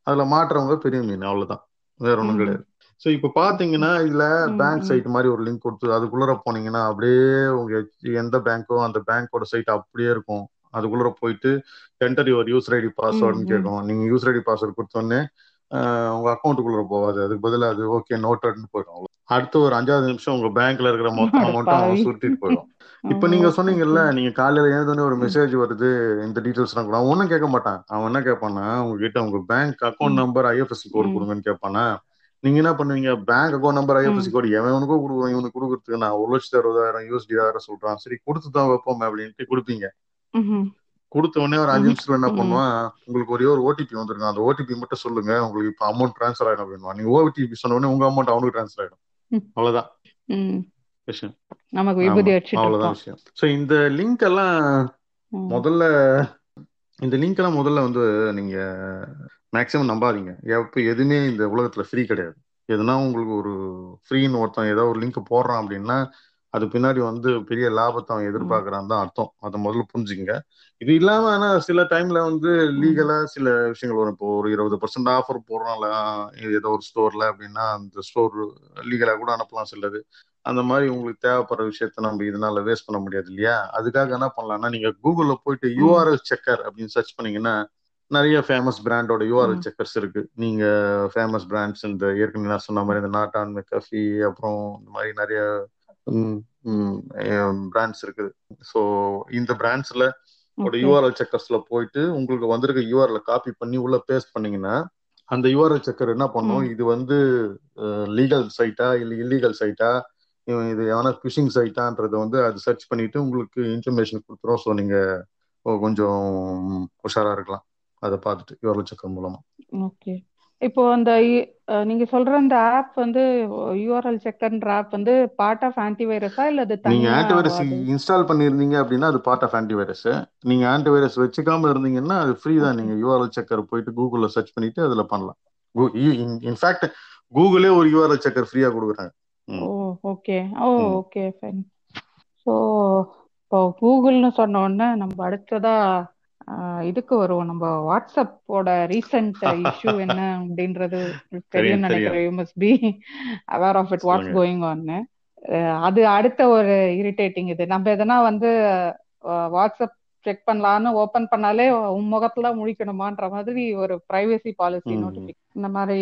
Speaker 3: அதுல மாட்டுறவங்க பெரிய மீன் அவ்வளவுதான். வேற ஒண்ணும். கிடையாது. ஸோ இப்போ பாத்தீங்கன்னா இதுல பேங்க். சைட் மாதிரி ஒரு லிங்க் கொடுத்து அதுக்குள்ளர போனீங்கன்னா அப்படியே உங்க எந்த பேங்க்கோ அந்த பேங்க்கோட சைட் அப்படியே இருக்கும். அதுக்குள்ளர போயிட்டு என்டர் யுவர் யூசர் ஐடி பாஸ்வேர்டுன்னு. கேட்கும் நீங்க யூசர் ஐடி பாஸ்வேர்டு கொடுத்தோடனே உங்க அக்கௌண்ட்டுக்குள்ளர போகாது. அதுக்கு பதிலா அது ஓகே நோட்டட்னு போயிடும். அடுத்த ஒரு அஞ்சாவது நிமிஷம் உங்க பேங்க்ல இருக்கிற மொத்த அமௌண்ட்டும்
Speaker 2: பாவி.
Speaker 3: சுருட்டிட்டு போயிடும். இப்ப நீங்க சொன்னீங்கல்ல நீங்க காலையில எழுந்தோடனே ஒரு மெசேஜ் வருது இந்த டீடைல்ஸ் கூட. அவன் ஒன்னும் கேட்க மாட்டான். அவன் என்ன கேட்பானா உங்ககிட்ட உங்க bank account number IFSC code கொடுங்கன்னு கேட்பானா நீங்க என்ன பண்ணுவீங்க? Bank account number IFSC code எவனுக்கோ கொடுக்குறோம் இவனுக்கு கொடுக்குறதுக்கு நான் ஒரு லட்சத்தி அறுபதாயிரம் யூஎஸ்டி வேற சொல்றான். சரி கொடுத்து தான் வைப்போம் அப்படின்ட்டு கொடுப்பீங்க. கொடுத்த உடனே ஒரு அஞ்சு. நிமிஷத்துல என்ன பண்ணுவான்? உங்களுக்கு ஒரே ஒரு ஓடிபி வந்திருக்கும் அந்த ஓடிபி மட்டும் சொல்லுங்க. உங்களுக்கு இப்போ அமௌண்ட் ட்ரான்ஸ்ஃபர் ஆயிடும் அப்படின்னுவான். நீங்க ஓடிபி சொன்ன உடனே உங்க அமௌண்ட் அவனுக்கு ட்ரான்ஸ்ஃபர் ஆயிடும். அவ்வளவுதான். விஷயம். அவ்வளவுதான் விஷயம். ஸோ இந்த லிங்க் எல்லாம் முதல்ல இந்த லிங்க் எல்லாம் முதல்ல வந்து நீங்க மேக்சிமம் நம்பாதீங்க. எப்போ எதுவுமே இந்த உலகத்துல ஃப்ரீ கிடையாது. எதுனா உங்களுக்கு ஒரு ஃப்ரீன்னு ஒருத்தன் ஏதோ ஒரு லிங்க் போடுறான் அப்படின்னா அது பின்னாடி வந்து பெரிய லாபத்தை அவன் எதிர்பார்க்கறான் தான் அர்த்தம். அதை முதல்ல புரிஞ்சுங்க இது இல்லாம ஆனா சில டைம்ல வந்து லீகலா சில விஷயங்கள் வரும். இப்போ ஒரு இருபது பர்சன்ட் ஆஃபர் போடுறான்ல ஏதோ ஒரு ஸ்டோர்ல அப்படின்னா அந்த ஸ்டோர் லீகலா கூட அனுப்பலாம் சிலது. அந்த மாதிரி உங்களுக்கு தேவைப்படுற விஷயத்த நம்ம இதனால வேஸ்ட் பண்ண முடியாது இல்லையா? அதுக்காக என்ன பண்ணலாம்னா நீங்க கூகுள்ல போயிட்டு யூஆர்எல் செக்கர் அப்படின்னு சர்ச் பண்ணீங்கன்னா நிறைய ஃபேமஸ் பிராண்டோட யூஆர்எல் செக்கர்ஸ் இருக்கு. நீங்க ஃபேமஸ் பிராண்ட்ஸ் இந்த ஏற்கனவே நான் சொன்ன மாதிரி இந்த நாட்டான் மெக்கஃபி அப்புறம் இந்த மாதிரி நிறைய பிராண்ட்ஸ் இருக்குது ஸோ இந்த பிராண்ட்ஸ்ல ஒரு யூஆர்எல் செக்கர்ஸ்ல போயிட்டு உங்களுக்கு வந்திருக்க யூஆர்எல் காப்பி பண்ணி உள்ள பேஸ்ட் பண்ணீங்கன்னா அந்த யூஆர்எல் செக்கர் என்ன பண்ணும்? இது வந்து லீகல் சைட்டா இல்லை இல்லீகல் சைட்டா இது எவனா ஃபிஷிங் சைட்டான்றத வந்து அது சர்ச் பண்ணிட்டு உங்களுக்கு இன்ஃபர்மேஷன் கொடுத்துரும். ஸோ நீங்க கொஞ்சம் உஷாரா இருக்கலாம். அதை பார்த்துட்டு யூஆர்எல் செக்கர் மூலமா.
Speaker 2: ஓகே இப்போ அந்த நீங்க சொல்ற அந்த ஆப் வந்து யூஆர்எல் செக்கர்ன்ற ஆப் வந்து பார்ட் ஆஃப் ஆன்டிவைரஸா இல்ல அது
Speaker 3: நீங்க ஆன்டிவைரஸ் இன்ஸ்டால் பண்ணியிருந்தீங்க அப்படின்னா அது பார்ட் ஆஃப் ஆன்டிவைரஸ் நீங்க ஆன்டிவைரஸ் வச்சுக்காம இருந்தீங்கன்னா அது ஃப்ரீ தான். நீங்க யூஆர்எல் செக்கர் போயிட்டு கூகுள்ல சர்ச் பண்ணிட்டு அதுல பண்ணலாம். இன்ஃபேக்ட் கூகுளே ஒரு யூஆர்எல் செக்கர் ஃப்ரீயா கொடுக்குறாங்க.
Speaker 2: Oh okay oh. Okay fine so இப்போ கூகுள்னு சொன்ன உடனே நம்ம அடுத்ததா இதுக்கு வருவோம். நம்ம வாட்ஸ்அப்போட ரீசெண்ட் இஷ்யூ என்ன அப்படின்றது
Speaker 3: தெரியும்
Speaker 2: நினைக்கிறேன். You must be aware of it what's going ஆன்னு அது அடுத்த ஒரு இரிட்டேட்டிங் இது. நம்ம எதனா வந்து வாட்ஸ்அப் செக் பண்ணலான்னு ஓபன் பண்ணாலே உன் முகத்துல முழிக்கணுமான்ற மாதிரி ஒரு பிரைவசி பாலிசி நோட்டிபிகேஷன் இந்த மாதிரி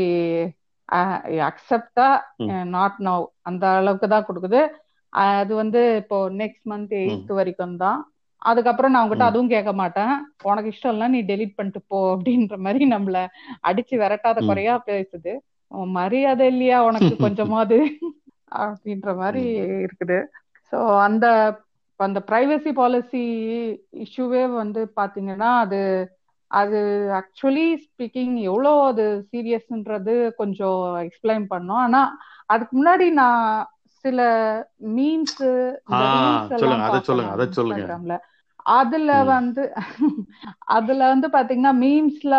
Speaker 2: அக்செப்டா நாட் நவ் அந்த அளவுக்கு தான் கொடுக்குது. அது வந்து இப்போ நெக்ஸ்ட் மந்த்
Speaker 3: ம்,
Speaker 2: எயித் வரைக்கும் தான். அதுக்கப்புறம் நான் உங்ககிட்ட. அதுவும் கேட்க மாட்டேன் உனக்கு இஷ்டம் இல்ல நீ டெலீட் பண்ணிட்டு போ அப்படின்ற மாதிரி நம்மள அடிச்சு விரட்டாத. குறையா பேசுது மரியாதை இல்லையா உனக்கு கொஞ்சமாவது அப்படின்ற மாதிரி. இருக்குது ஸோ அந்த அந்த பிரைவசி பாலிசி இஷ்யூவே வந்து பாத்தீங்கன்னா அது அது ஆக்சுவலி ஸ்பீக்கிங் எவ்வளோ அது சீரியஸ்ன்றது கொஞ்சம் எக்ஸ்பிளைன் பண்ணோம் ஆனா அதுக்கு முன்னாடி நான் சில மீம்ஸ்
Speaker 3: சொல்லுங்க அதை சொல்லுங்க அதை சொல்லுங்க.
Speaker 2: அதுல வந்து அதுல வந்து பாத்தீங்கன்னா மீம்ஸ்ல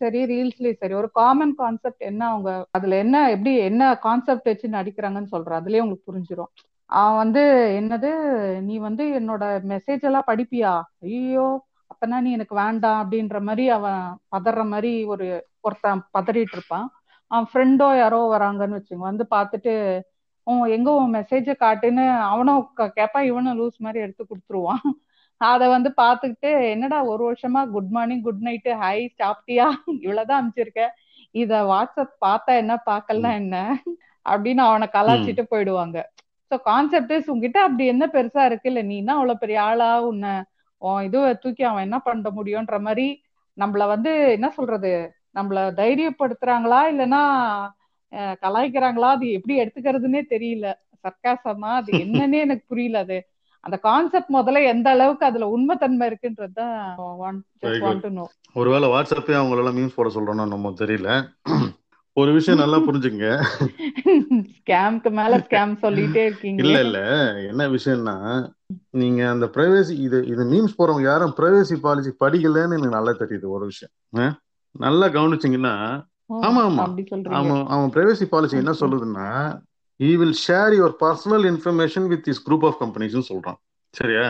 Speaker 2: சரி ரீல்ஸ்லயும் சரி ஒரு காமன் கான்செப்ட் என்ன அவங்க அதுல என்ன எப்படி என்ன கான்செப்ட் வச்சு நடிக்கிறாங்கன்னு சொல்றேன். அதுலயே உங்களுக்கு புரிஞ்சிரும். அவன் வந்து என்னது நீ வந்து என்னோட மெசேஜ் எல்லாம் படிப்பியா? ஐயோ அப்பனா நீ எனக்கு வேண்டாம் அப்படின்ற மாதிரி அவன் பதற மாதிரி ஒரு ஒருத்தன் பதறிட்டு இருப்பான். அவன் ஃப்ரெண்டோ யாரோ வராங்கன்னு வச்சுங்க வந்து பார்த்துட்டு உன் எங்க உன் மெசேஜ காட்டுன்னு அவனும் கேப்பான் இவனும் லூஸ் மாதிரி எடுத்து கொடுத்துருவான். அத வந்து பார்த்துக்கிட்டு என்னடா ஒரு வருஷமா good morning good night hi சாப்பிட்டியா இவ்வளவுதான் அனுப்பிச்சிருக்க. இத வாட்ஸ்அப் பார்த்தா என்ன பார்க்கலாம் என்ன? அப்படின்னு அவனை கலாச்சிட்டு போயிடுவாங்க. சோ கான்செப்டே உங்ககிட்ட அப்படி என்ன பெருசா இருக்கு இல்ல நீ என்ன அவ்வளவு பெரிய ஆளா? உன்னை உன் இதுவை தூக்கி அவன் என்ன பண்ண முடியும்ன்ற மாதிரி நம்மள வந்து என்ன சொல்றது? நம்மள தைரியப்படுத்துறாங்களா? இல்லைன்னா கலாய்க்கிறாங்களா? அது எப்படி எடுத்துக்கிறதுனே தெரியல. சர்க்காசமா? அது என்னன்னே எனக்கு புரியல. அது அந்த கான்செப்ட் முதல்ல எந்த அளவுக்கு அதுல உண்மைத்தன்மை இருக்குன்றது தான்
Speaker 3: ஒருவேளை வாட்ஸ்அப்பே அவங்கள எல்லாம் மீன்ஸ் போட சொல்றோம்னா நம்ம தெரியல. ஒரு விஷயம் நல்லா புரிஞ்சுங்க
Speaker 2: ஸ்கேம்க்கு மேல ஸ்கேம் சொல்லிட்டே இருக்கீங்க.
Speaker 3: இல்ல இல்ல. என்ன விஷயம்னா நீங்க அந்த பிரைவேசி இது இது மீம்ஸ் போறவங்க யாரும் பிரைவேசி பாலிசி படிக்கலன்னு எனக்கு நல்லா தெரியுது ஒரு விஷயம். நல்லா கவனிச்சிங்கன்னா ஆமா ஆமா. ஆமா அவன் பிரைவேசி பாலிசி என்ன சொல்லுதுன்னா we will share your personal information with this group of companies சொல்றான். சரியா?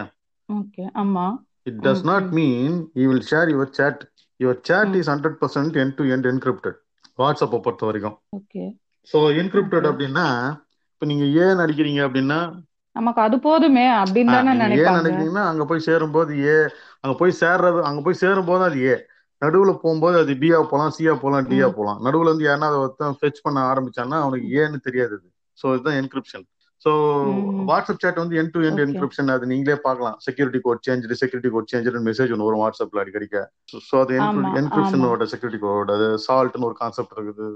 Speaker 2: ஓகே ஆமா.
Speaker 3: It does not mean we will share your chat your chat is hundred percent end to end encrypted வாட்ஸ்அப்பை பொறுத்த வரைக்கும்.
Speaker 2: Okay.
Speaker 3: So encrypted அப்படின்னா இப்போ நீங்க ஏன் நடிக்கிறீங்க அப்படின்னா
Speaker 2: நமக்கு அது போதுமே அப்படின்னு தானே
Speaker 3: ஏன் நினைக்கிறீங்கன்னா அங்க போய் சேரும்போது ஏ அங்க போய் சேர்றது அங்க போய் சேரும் போது அது ஏ. நடுவுல போகும்போது அது பியா போலாம் சியா போலாம் டியா போலாம். நடுவுல இருந்து யாருன்னா அதை ஒருத்தன் ஃபெச் பண்ண ஆரம்பிச்சான்னா அவனுக்கு ஏன்னு தெரியாது அது. ஸோ இதுதான் என்கிரிப்ஷன் ஸோ வாட்ஸ்அப் சேட் வந்து என் டு என் என்கிரிப்ஷன் அது நீங்களே பார்க்கலாம். Security code change security code change message ஒன்று வரும் வாட்ஸ்அப்ல அடிக்கடிக்க. ஸோ அது என்கிரிப்ஷனோட செக்யூரிட்டி கோட் அது சால்ட்னு ஒரு கான்செப்ட் இருக்குது.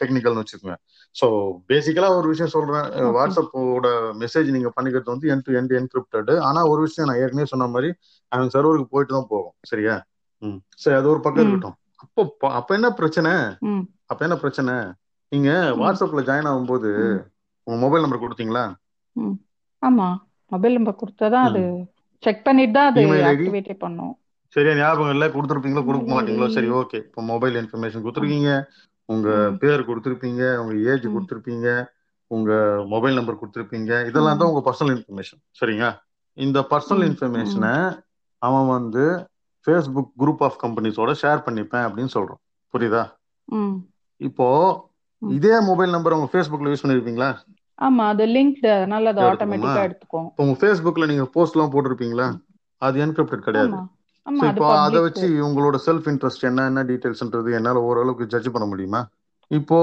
Speaker 3: டெக்னிக்கல்னு வச்சுக்கோங்க. ஸோ பேசிக்கலா ஒரு விஷயம் சொல்றேன். வாட்ஸ்அப்போட மெசேஜ் நீங்க பண்ணிக்கிறது வந்து என் டு என் என்கிரிப்டட் ஆனா ஒரு விஷயம் நான் ஏற்கனவே சொன்ன மாதிரி அவன் சர்வருக்கு போயிட்டு தான் போகும். சரியா? சரி அது ஒரு பக்கம் இருக்கட்டும். அப்போ அப்ப என்ன பிரச்சனை? அப்ப என்ன பிரச்சனை? நீங்க வாட்ஸ்அப்ல ஜாயின் ஆகும்போது உங்க மொபைல் நம்பர் கொடுத்தீங்களா?
Speaker 2: ஆமா. மொபைல் நம்பர் கொடுத்தாதான் அது செக் பண்ணிட்டு தான் அது ஆக்டிவேட் பண்ணும்.
Speaker 3: சரியா ஞாபகம் இல்ல? கொடுத்துருப்பீங்களோ? கொடுக்க மாட்டீங்களோ? சரி ஓகே இப்போ மொபைல் இன்ஃபர்மேஷன் கொடுத்துருக்கீங்க. உங்க பேர் கொடுத்துருப்பீங்க. உங்க ஏஜ் கொடுத்துருப்பீங்க. உங்க மொபைல் நம்பர் கொடுத்துருப்பீங்க. இதெல்லாம் தான் உங்க பர்சனல் இன்ஃபர்மேஷன் சரிங்க இந்த பர்சனல் இன்ஃபர்மேஷனை அவன் வந்து ஃபேஸ்புக் குரூப் ஆஃப் கம்பெனிஸோட ஷேர் பண்ணிப்பேன் அப்படின்னு சொல்றான் புரியுதா? இப்போ இதே மொபைல் நம்பர் உங்க ஃபேஸ்புக்ல யூஸ் பண்ணிருப்பீங்களா?
Speaker 2: ஆமா அது லிங்க் அதனால அது ஆட்டோமேட்டிக்கா எடுத்துக்கும்
Speaker 3: உங்க ஃபேஸ்புக்ல நீங்க போஸ்ட் எல்லாம் போட்டிருப்பீங்களா? அது என்கிரிப்டட் கிடையாது. இப்போ அதை வச்சு உங்களோட செல்ஃப் இன்ட்ரெஸ்ட் என்ன என்ன டீடைல்ஸ்ன்றது என்னால ஓரளவுக்கு ஜட்ஜ் பண்ண முடியுமா? இப்போ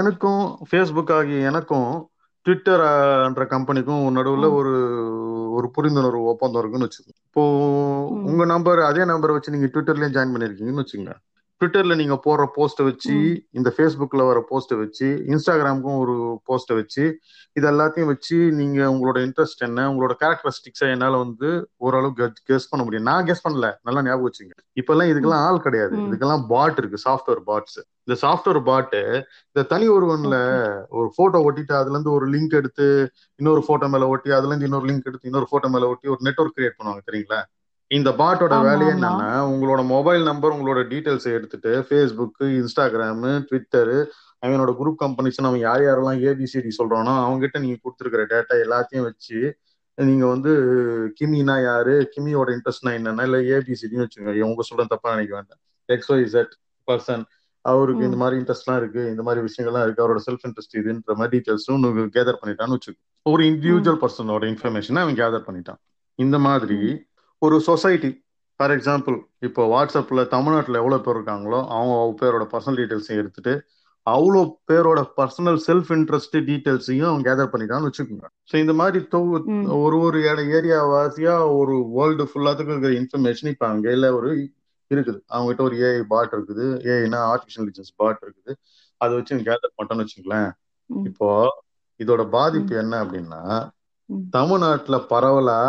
Speaker 3: எனக்கும் ஃபேஸ்புக் ஆகிய எனக்கும் ட்விட்டர்ன்ற கம்பெனிக்கும் நடுவுல ஒரு ஒரு புரிந்துணர்வு ஒப்பந்தம் இருக்குன்னு வச்சுக்கோங்க. இப்போ உங்க நம்பர் அதே நம்பரை வச்சு நீங்க ட்விட்டர்லயும் ஜாயின் பண்ணிருக்கீங்கன்னு வச்சுங்க ட்விட்டர்ல நீங்க போடுற போஸ்ட்டை வச்சு இந்த ஃபேஸ்புக்ல வர போஸ்ட்டை வச்சு இன்ஸ்டாகிராமுக்கும் ஒரு போஸ்ட்டை வச்சு இது எல்லாத்தையும் வச்சு நீங்க உங்களோட இன்ட்ரெஸ்ட் என்ன உங்களோட கேரக்டரிஸ்டிக்ஸை என்னால வந்து ஓரளவு கெஸ் பண்ண முடியும். நான் கெஸ் பண்ணல. நல்லா ஞாபகம் வச்சுங்க. இப்ப எல்லாம் இதுக்கெல்லாம் ஆள் கிடையாது. இதுக்கெல்லாம் பாட் இருக்கு. சாஃப்ட்வேர் பாட்ஸ் இந்த சாஃப்ட்வேர் பாட்டு இந்த தனி ஒருவன்ல ஒரு போட்டோ ஒட்டிட்டு அதுல இருந்து ஒரு லிங்க் எடுத்து இன்னொரு போட்டோ மேல ஒட்டி அதுல இருந்து இன்னொரு லிங்க் எடுத்து இன்னொரு போட்டோ மேல ஒட்டி ஒரு நெட்ஒர்க் கிரியேட் பண்ணுவாங்க தெரியுங்களா? இந்த பாட்டோட வேலையே என்னன்னா உங்களோட மொபைல் நம்பர் உங்களோட டீட்டெயில்ஸை எடுத்துட்டு ஃபேஸ்புக் இன்ஸ்டாகிராம் ட்விட்டரு அவனோட குரூப் கம்பெனிஸ் அவன் யார் யாரெல்லாம் ஏபிசிடி சொல்றானோ அவங்க கிட்ட நீங்க கொடுத்துருக்கிற டேட்டா எல்லாத்தையும் வச்சு நீங்க வந்து கிமினா யாரு கிமியோட இன்ட்ரெஸ்ட்னா என்னன்னா இல்ல ஏபிசிடின்னு வச்சுக்கோங்க. உங்க சொல்ற தப்பா நினைக்க வேண்டாம். எக்ஸ் ஒய் செட் பர்சன் அவருக்கு இந்த மாதிரி இன்ட்ரெஸ்ட்லாம் இருக்கு இந்த மாதிரி விஷயங்கள்லாம் இருக்கு அவரோட செல்ஃப் இன்ட்ரெஸ்ட் இதுன்ற மாதிரி டீட்டெயில்ஸும் கேதர் பண்ணிட்டான்னு வச்சுக்கோ. ஒரு இண்டிவிஜுவல் பர்சனோட இன்ஃபர்மேஷனை அவன் கேதர் பண்ணிட்டான். இந்த மாதிரி ஒரு சொசைட்டி ஃபார் எக்ஸாம்பிள் இப்போ வாட்ஸ்அப்ல தமிழ்நாட்டில் எவ்வளோ பேர் இருக்காங்களோ அவங்க பேரோட பர்சனல் டீட்டெயில்ஸையும் எடுத்துட்டு அவ்வளோ பேரோட பர்சனல் செல்ஃப் இன்ட்ரெஸ்ட் டீட்டெயில்ஸையும் அவங்க கேதர் பண்ணிட்டான்னு வச்சுக்கோங்க. ஸோ இந்த மாதிரி ஒரு ஒரு ஏரியா வாசியா ஒரு வேர்ல்டு ஃபுல்லாத்துக்கு இருக்கிற இன்ஃபர்மேஷன் இப்போ கையில் ஒரு இருக்குது. அவங்ககிட்ட ஒரு ஏஐ பாட் இருக்குது. ஏஐனா ஆர்டிஃபிஷியல் இன்டெலிஜென்ஸ் பாட் இருக்குது. அதை வச்சு கேதர் பண்ணிட்டோம்னு வச்சுங்களேன் இப்போ இதோட பாதிப்பு என்ன அப்படின்னா தமிழ்நாட்டுல பரவலா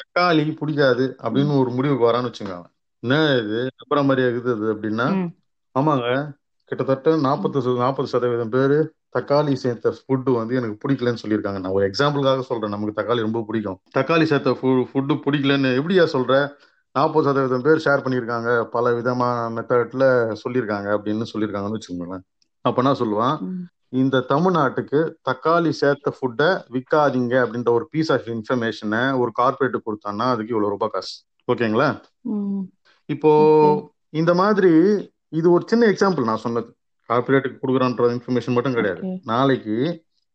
Speaker 3: தக்காளி பிடிக்காது அப்படின்னு ஒரு முடிவுக்கு வரான்னு வச்சுங்க என்ன இது? அப்புறம் மாதிரி இருக்குது அது அப்படின்னா ஆமாங்க. கிட்டத்தட்ட நாற்பது நாற்பது சதவீதம் பேரு தக்காளி சேர்த்த ஃபுட்டு வந்து எனக்கு பிடிக்கலன்னு சொல்லியிருக்காங்க. நான் ஒரு எக்ஸாம்பிளுக்காக சொல்றேன். நமக்கு தக்காளி ரொம்ப பிடிக்கும். தக்காளி சேர்த்த ஃபுட்டு பிடிக்கலன்னு எப்படியா சொல்ற? நாற்பது சதவீதம் பேர் ஷேர் பண்ணியிருக்காங்க. பல விதமான மெத்தட்ல சொல்லியிருக்காங்க அப்படின்னு சொல்லியிருக்காங்கன்னு வச்சுக்கோங்களேன். அப்ப சொல்லுவான். இந்த தமிழ்நாட்டுக்கு தக்காளி சேர்த்த ஃபுட்டை விற்காதீங்க அப்படின்ற ஒரு பீஸ் ஆஃப் இன்ஃபர்மேஷனை ஒரு கார்பரேட் கொடுத்தான்னா அதுக்கு இவ்வளவு ரூபாய் காசு. ஓகேங்களா? இப்போ இந்த மாதிரி இது ஒரு சின்ன எக்ஸாம்பிள் நான் சொன்னது. கார்பரேட்டுக்கு கொடுக்குறான்ற இன்ஃபர்மேஷன் மட்டும் கிடையாது. நாளைக்கு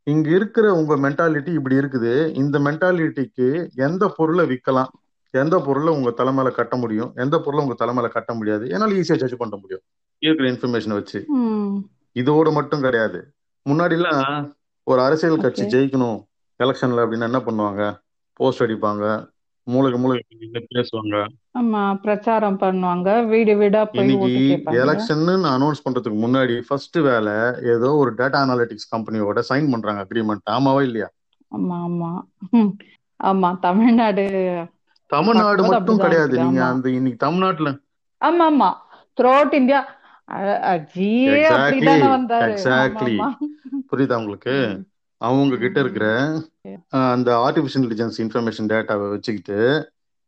Speaker 3: இங்க இருக்கிற உங்க மென்டாலிட்டி இப்படி இருக்குது. இந்த மென்டாலிட்டிக்கு எந்த பொருளை விற்கலாம் எந்த பொருளை உங்க தலைமையில கட்ட முடியும்? எந்த பொருளை உங்க தலைமையில கட்ட முடியாது? என்னால ஈஸியா ஜட்ஜ் பண்ண முடியும். இருக்கிற இன்ஃபர்மேஷனை வச்சு. இதோட மட்டும் கிடையாது. முன்னாடி எல்லாம் ஒரு அரசியல் கட்சி. ஜெயிக்கணும் எலெக்ஷன்ல அப்படின்னா என்ன பண்ணுவாங்க? போஸ்ட் அடிப்பாங்க மூளைக்கு மூளைக்கு பேசுவாங்க.
Speaker 2: ஆமா பிரச்சாரம் பண்ணுவாங்க வீடு வீடா போய்
Speaker 3: இன்னைக்கு எலெக்ஷன்னு அனௌன்ஸ் பண்றதுக்கு முன்னாடி ஃபர்ஸ்ட் வேலை ஏதோ ஒரு டேட்டா அனாலிட்டிக்ஸ் கம்பெனியோட சைன் பண்றாங்க அக்ரிமெண்ட் ஆமாவா இல்லையா?
Speaker 2: ஆமா ஆமா. ஆமா தமிழ்நாடு.
Speaker 3: தமிழ்நாடு மட்டும் கிடையாது. நீங்க. அந்த இன்னைக்கு தமிழ்நாட்டுல
Speaker 2: ஆமா ஆமா. த்ரூ அவுட் இந்தியா ஆமா.
Speaker 3: புரியுதா உங்களுக்கு. அவங்க கிட்ட இருக்கிற அந்த ஆர்டிபிஷியல் இன்டெலிஜென்ஸ் இன்ஃபர்மேஷன் டேட்டாவை வச்சுக்கிட்டு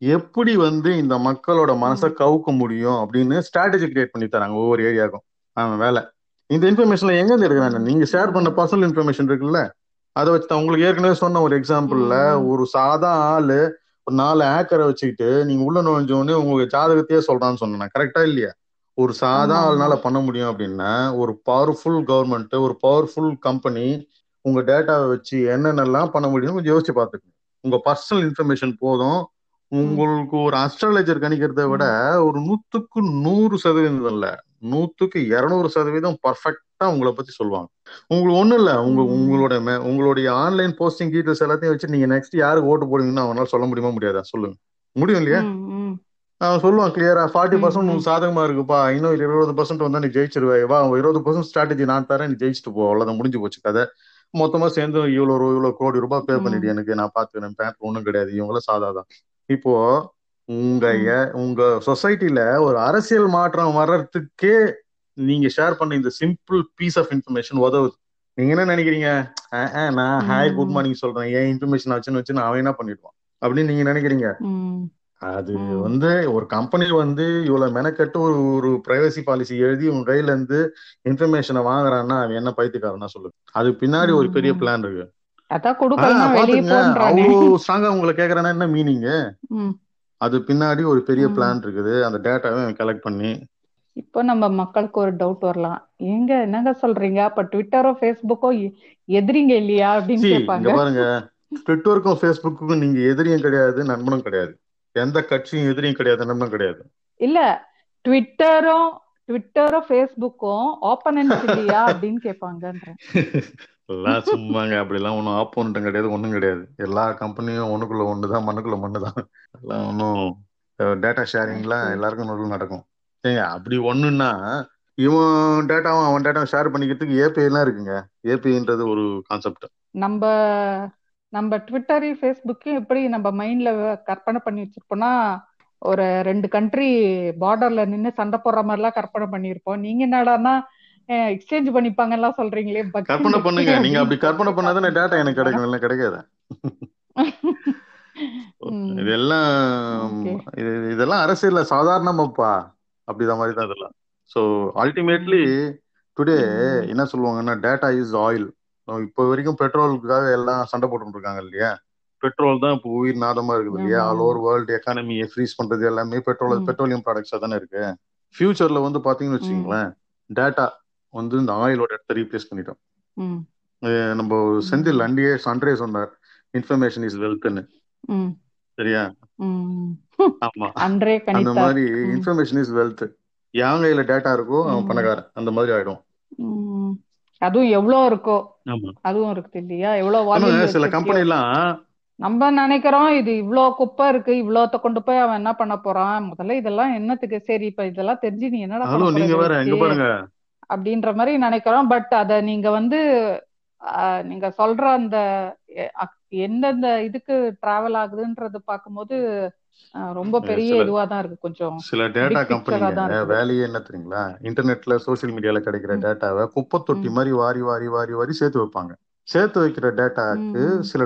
Speaker 3: எப்படி வந்து இந்த மக்களோட மனசை கவுக்க முடியும் அப்படின்னு ஸ்ட்ராட்டஜி கிரியேட் பண்ணி தராங்க ஒவ்வொரு ஏரியாவுக்கும் அவன் வேலை இந்த இன்ஃபர்மேஷன்ல எங்க இருந்து எடுக்கிறாங்க நீங்க ஷேர் பண்ண பர்சனல் இன்ஃபர்மேஷன் இருக்குல்ல? அதை வச்சு தான் உங்களுக்கு ஏற்கனவே சொன்ன ஒரு எக்ஸாம்பிள்ல. ஒரு சாதா ஆளு ஒரு நாலு ஏக்கரை வச்சுக்கிட்டு நீங்க உள்ள நுழைஞ்ச உடனே உங்களுக்கு ஜாதகத்தையே சொல்றான்னு சொன்னேன் கரெக்டா இல்லையா? ஒரு சாதா ஆள்னால. பண்ண முடியும் அப்படின்னா ஒரு பவர்ஃபுல் கவர்மெண்ட் ஒரு பவர்ஃபுல் கம்பெனி உங்க டேட்டாவை வச்சு என்னென்னலாம் பண்ண முடியும் கொஞ்சம் யோசிச்சு பார்த்துக்கோங்க. உங்க பர்சனல் இன்ஃபர்மேஷன் போதும். உங்களுக்கு ஒரு அஸ்ட்ராலஜர் கணிக்கிறத விட ஒரு நூத்துக்கு நூறு சதவீதம் இல்ல. நூத்துக்கு இருநூறு சதவீதம் பர்ஃபெக்டா உங்களை பத்தி சொல்லுவாங்க. உங்களுக்கு ஒண்ணும் இல்ல. உங்க. உங்களோட மே- உங்களுடைய ஆன்லைன் போஸ்டிங் டீட்டெயில்ஸ் எல்லாத்தையும் வச்சு நீங்க நெக்ஸ்ட் யாருக்கு ஓட்டு போடுவீங்கன்னு அவனால சொல்ல முடியுமா முடியாதா? சொல்லுங்க. முடியும் இல்லையா. அவன் சொல்லுவான் கிளியரா ஃபார்ட்டி பர்சன்ட். உனக்கு சாதகமா இருக்குப்பா. இன்னும் இருபது பர்சன்ட் வந்தா நீ ஜெயிச்சிருவே. வா இருபது பர்சன்ட் ஸ்ட்ராட்டஜி நான் தரேன் நீ ஜெயிச்சுட்டு போ. அவ்வளவுதான் முடிஞ்சு போச்சு கதை. மொத்தமா சேர்ந்து இவ்வளவு இவ்வளவு கோடி ரூபாய் பே. பண்ணிடு எனக்கு. நான் பாத்துக்கிறேன் பேங்க் ஒண்ணும் கிடையாது. இவங்கள சாதாதான். இப்போ உங்க உங்க சொசைட்டில ஒரு அரசியல் மாற்றம் வர்றதுக்கே நீங்க ஷேர் பண்ண இந்த சிம்பிள் பீஸ் ஆஃப் இன்ஃபர்மேஷன் உதவுது. நீங்க என்ன நினைக்கிறீங்க? நான் ஹாய் குட். மார்னிங் சொல்றேன். ஏன் இன்ஃபர்மேஷன் ஆச்சுன்னு வச்சு நான் அவன் என்ன பண்ணிடுவான்? அப்படின்னு நீங்க நினைக்கிறீங்க. அது. வந்து ஒரு கம்பெனி வந்து இவ்வளவு மெனக்கட்டு ஒரு ஒரு பிரைவசி பாலிசி எழுதி உங்க கையில இருந்து இன்ஃபர்மேஷனை வாங்குறான்னா அவன் என்ன பைத்தியக்காரனா சொல்லு அது பின்னாடி ஒரு பெரிய. பிளான் இருக்கு. அவ்வளவு ஸ்ட்ராங்கா உங்களை கேக்குறானா என்ன மீனிங். அது பின்னாடி ஒரு பெரிய. பிளான் இருக்குது. அந்த டேட்டாவை கலெக்ட் பண்ணி
Speaker 2: இப்போ நம்ம மக்களுக்கு ஒரு டவுட் வரலாம். ஏங்க என்னங்க சொல்றீங்க? அப்ப ட்விட்டரோ ஃபேஸ்புக்கோ எதிரிங்க இல்லையா? அப்படின்னு
Speaker 3: பாருங்க. ட்விட்டருக்கும் ஃபேஸ்புக்குக்கும் நீங்க எதிரியும் கிடையாது நண்பனும் கிடையாது. எந்த கட்சியும் எதிரியும் கிடையாது நண்பனும் கிடையாது.
Speaker 2: இல்ல ட்விட்டரும் ட்விட்டரோ ஃபேஸ்புக்கும் ஆப்பனன்ஸ் இல்லையா அப்படின்னு கேட்பாங்கன்றேன்
Speaker 3: எல்லாம் சும்மாங்க அப்படிலாம் ஒன்றும் ஆப்போனட்டும் கிடையாது ஒன்றும் கிடையாது. எல்லா கம்பெனியும் ஒண்ணுக்குள்ள ஒண்ணுதான் மண்ணுக்குள்ள மண்ணுதான். எல்லாம் ஒன்றும் டேட்டா ஷேரிங்லாம் எல்லாருக்கும் நடுவில் நடக்கும். ஏங்க அப்படி ஒண்ணுன்னா இவன் டேட்டாவும் அவன் டேட்டாவும் ஷேர் பண்ணிக்கிறதுக்கு ஏபிஐ எல்லாம் இருக்குங்க. ஏபிஐன்றது ஒரு கான்செப்ட்
Speaker 2: நம்ம நம்ம ட்விட்டரையும் ஃபேஸ்புக்கையும் எப்படி நம்ம மைண்ட்ல கற்பனை பண்ணி வச்சிருப்போம்னா ஒரு ரெண்டு கண்ட்ரி பார்டர்ல நின்னு சண்டை போடுற மாதிரிலாம் கற்பனை பண்ணியிருப்போம். நீங்க என்னடான்னா எக்ஸ்சேஞ்ச் பண்ணிப்பாங்க எல்லாம் சொல்றீங்களே
Speaker 3: கற்பனை பண்ணுங்க. நீங்க அப்படி கற்பனை பண்ணாதானே டேட்டா எனக்கு கிடைக்கும். இல்லை கிடைக்காது? இதெல்லாம் இதெல்லாம் அரசியல்ல சாதாரணமாப்பா அப்படிதான் மாதிரி தான் இதெல்லாம் ஸோ அல்டிமேட்லி டுடே என்ன சொல்லுவாங்கன்னா டேட்டா இஸ் ஆயில் இப்போ வரைக்கும் பெட்ரோலுக்காக எல்லாம் சண்டை போட்டுட்டு இருக்காங்க இல்லையா? பெட்ரோல் தான் இப்போ உயிர் நாதமா இருக்குது இல்லையா? ஆல் ஓவர் வேர்ல்டு எக்கானமியை ஃப்ரீஸ் பண்றது எல்லாமே பெட்ரோல் பெட்ரோலியம் ப்ராடக்ட்ஸா தானே இருக்கு. ஃபியூச்சர்ல வந்து பாத்தீங்கன்னு
Speaker 2: ம்
Speaker 3: வச்சுக்கோங்களேன் டேட்டா வந்து இந்த ஆயிலோட இடத்த ரீப்ளேஸ் பண்ணிட்டோம். நம்ம செந்தில் அண்டியே சன்றே சொன்னார் இன்ஃபர்மேஷன் இஸ் வெல்த்னு சரியா? ஆமா. அந்த மாதிரி இன்ஃபர்மேஷன் இஸ் வெல்த் என் கையில டேட்டா இருக்கோ அவன் பணக்காரன். அந்த மாதிரி ஆயிடும்.
Speaker 2: அதுவும் எவ்வளோ இருக்கோ அதுவும் இருக்குது இல்லையா? எவ்வளோ
Speaker 3: ஆமாங்க
Speaker 2: வால்யூம்ல
Speaker 3: சில கம்பெனி எல்லாம்
Speaker 2: நம்ம நினைக்கிறோம் இது இவ்ளோ குப்பை இருக்கு இவ்ளோத்த கொண்டு போய் அவன் என்ன பண்ண போறான்? முதல்ல இதெல்லாம் என்னத்துக்கு? சரி இப்ப இதெல்லாம் தெரிஞ்சு நீ என்னடா அப்படின்ற மாதிரி நினைக்கிறோம். பட் அத நீங்க வந்து நீங்க சொல்ற அந்த எந்தெந்த இதுக்கு டிராவல் ஆகுதுன்றது பார்க்கும்போது ரொம்ப பெரிய இதுவா தான் இருக்கு. கொஞ்சம்
Speaker 3: சில டேட்டா
Speaker 2: இருக்குது
Speaker 3: வேலையே என்ன தெரியுங்களா? இன்டர்நெட்ல சோஷியல் மீடியால கிடைக்கிற டேட்டாவை குப்பை தொட்டி மாதிரி வாரி வாரி வாரி வாரி சேர்த்து வைப்பாங்க. சேர்த்து வைக்கிற டேட்டாக்கு சில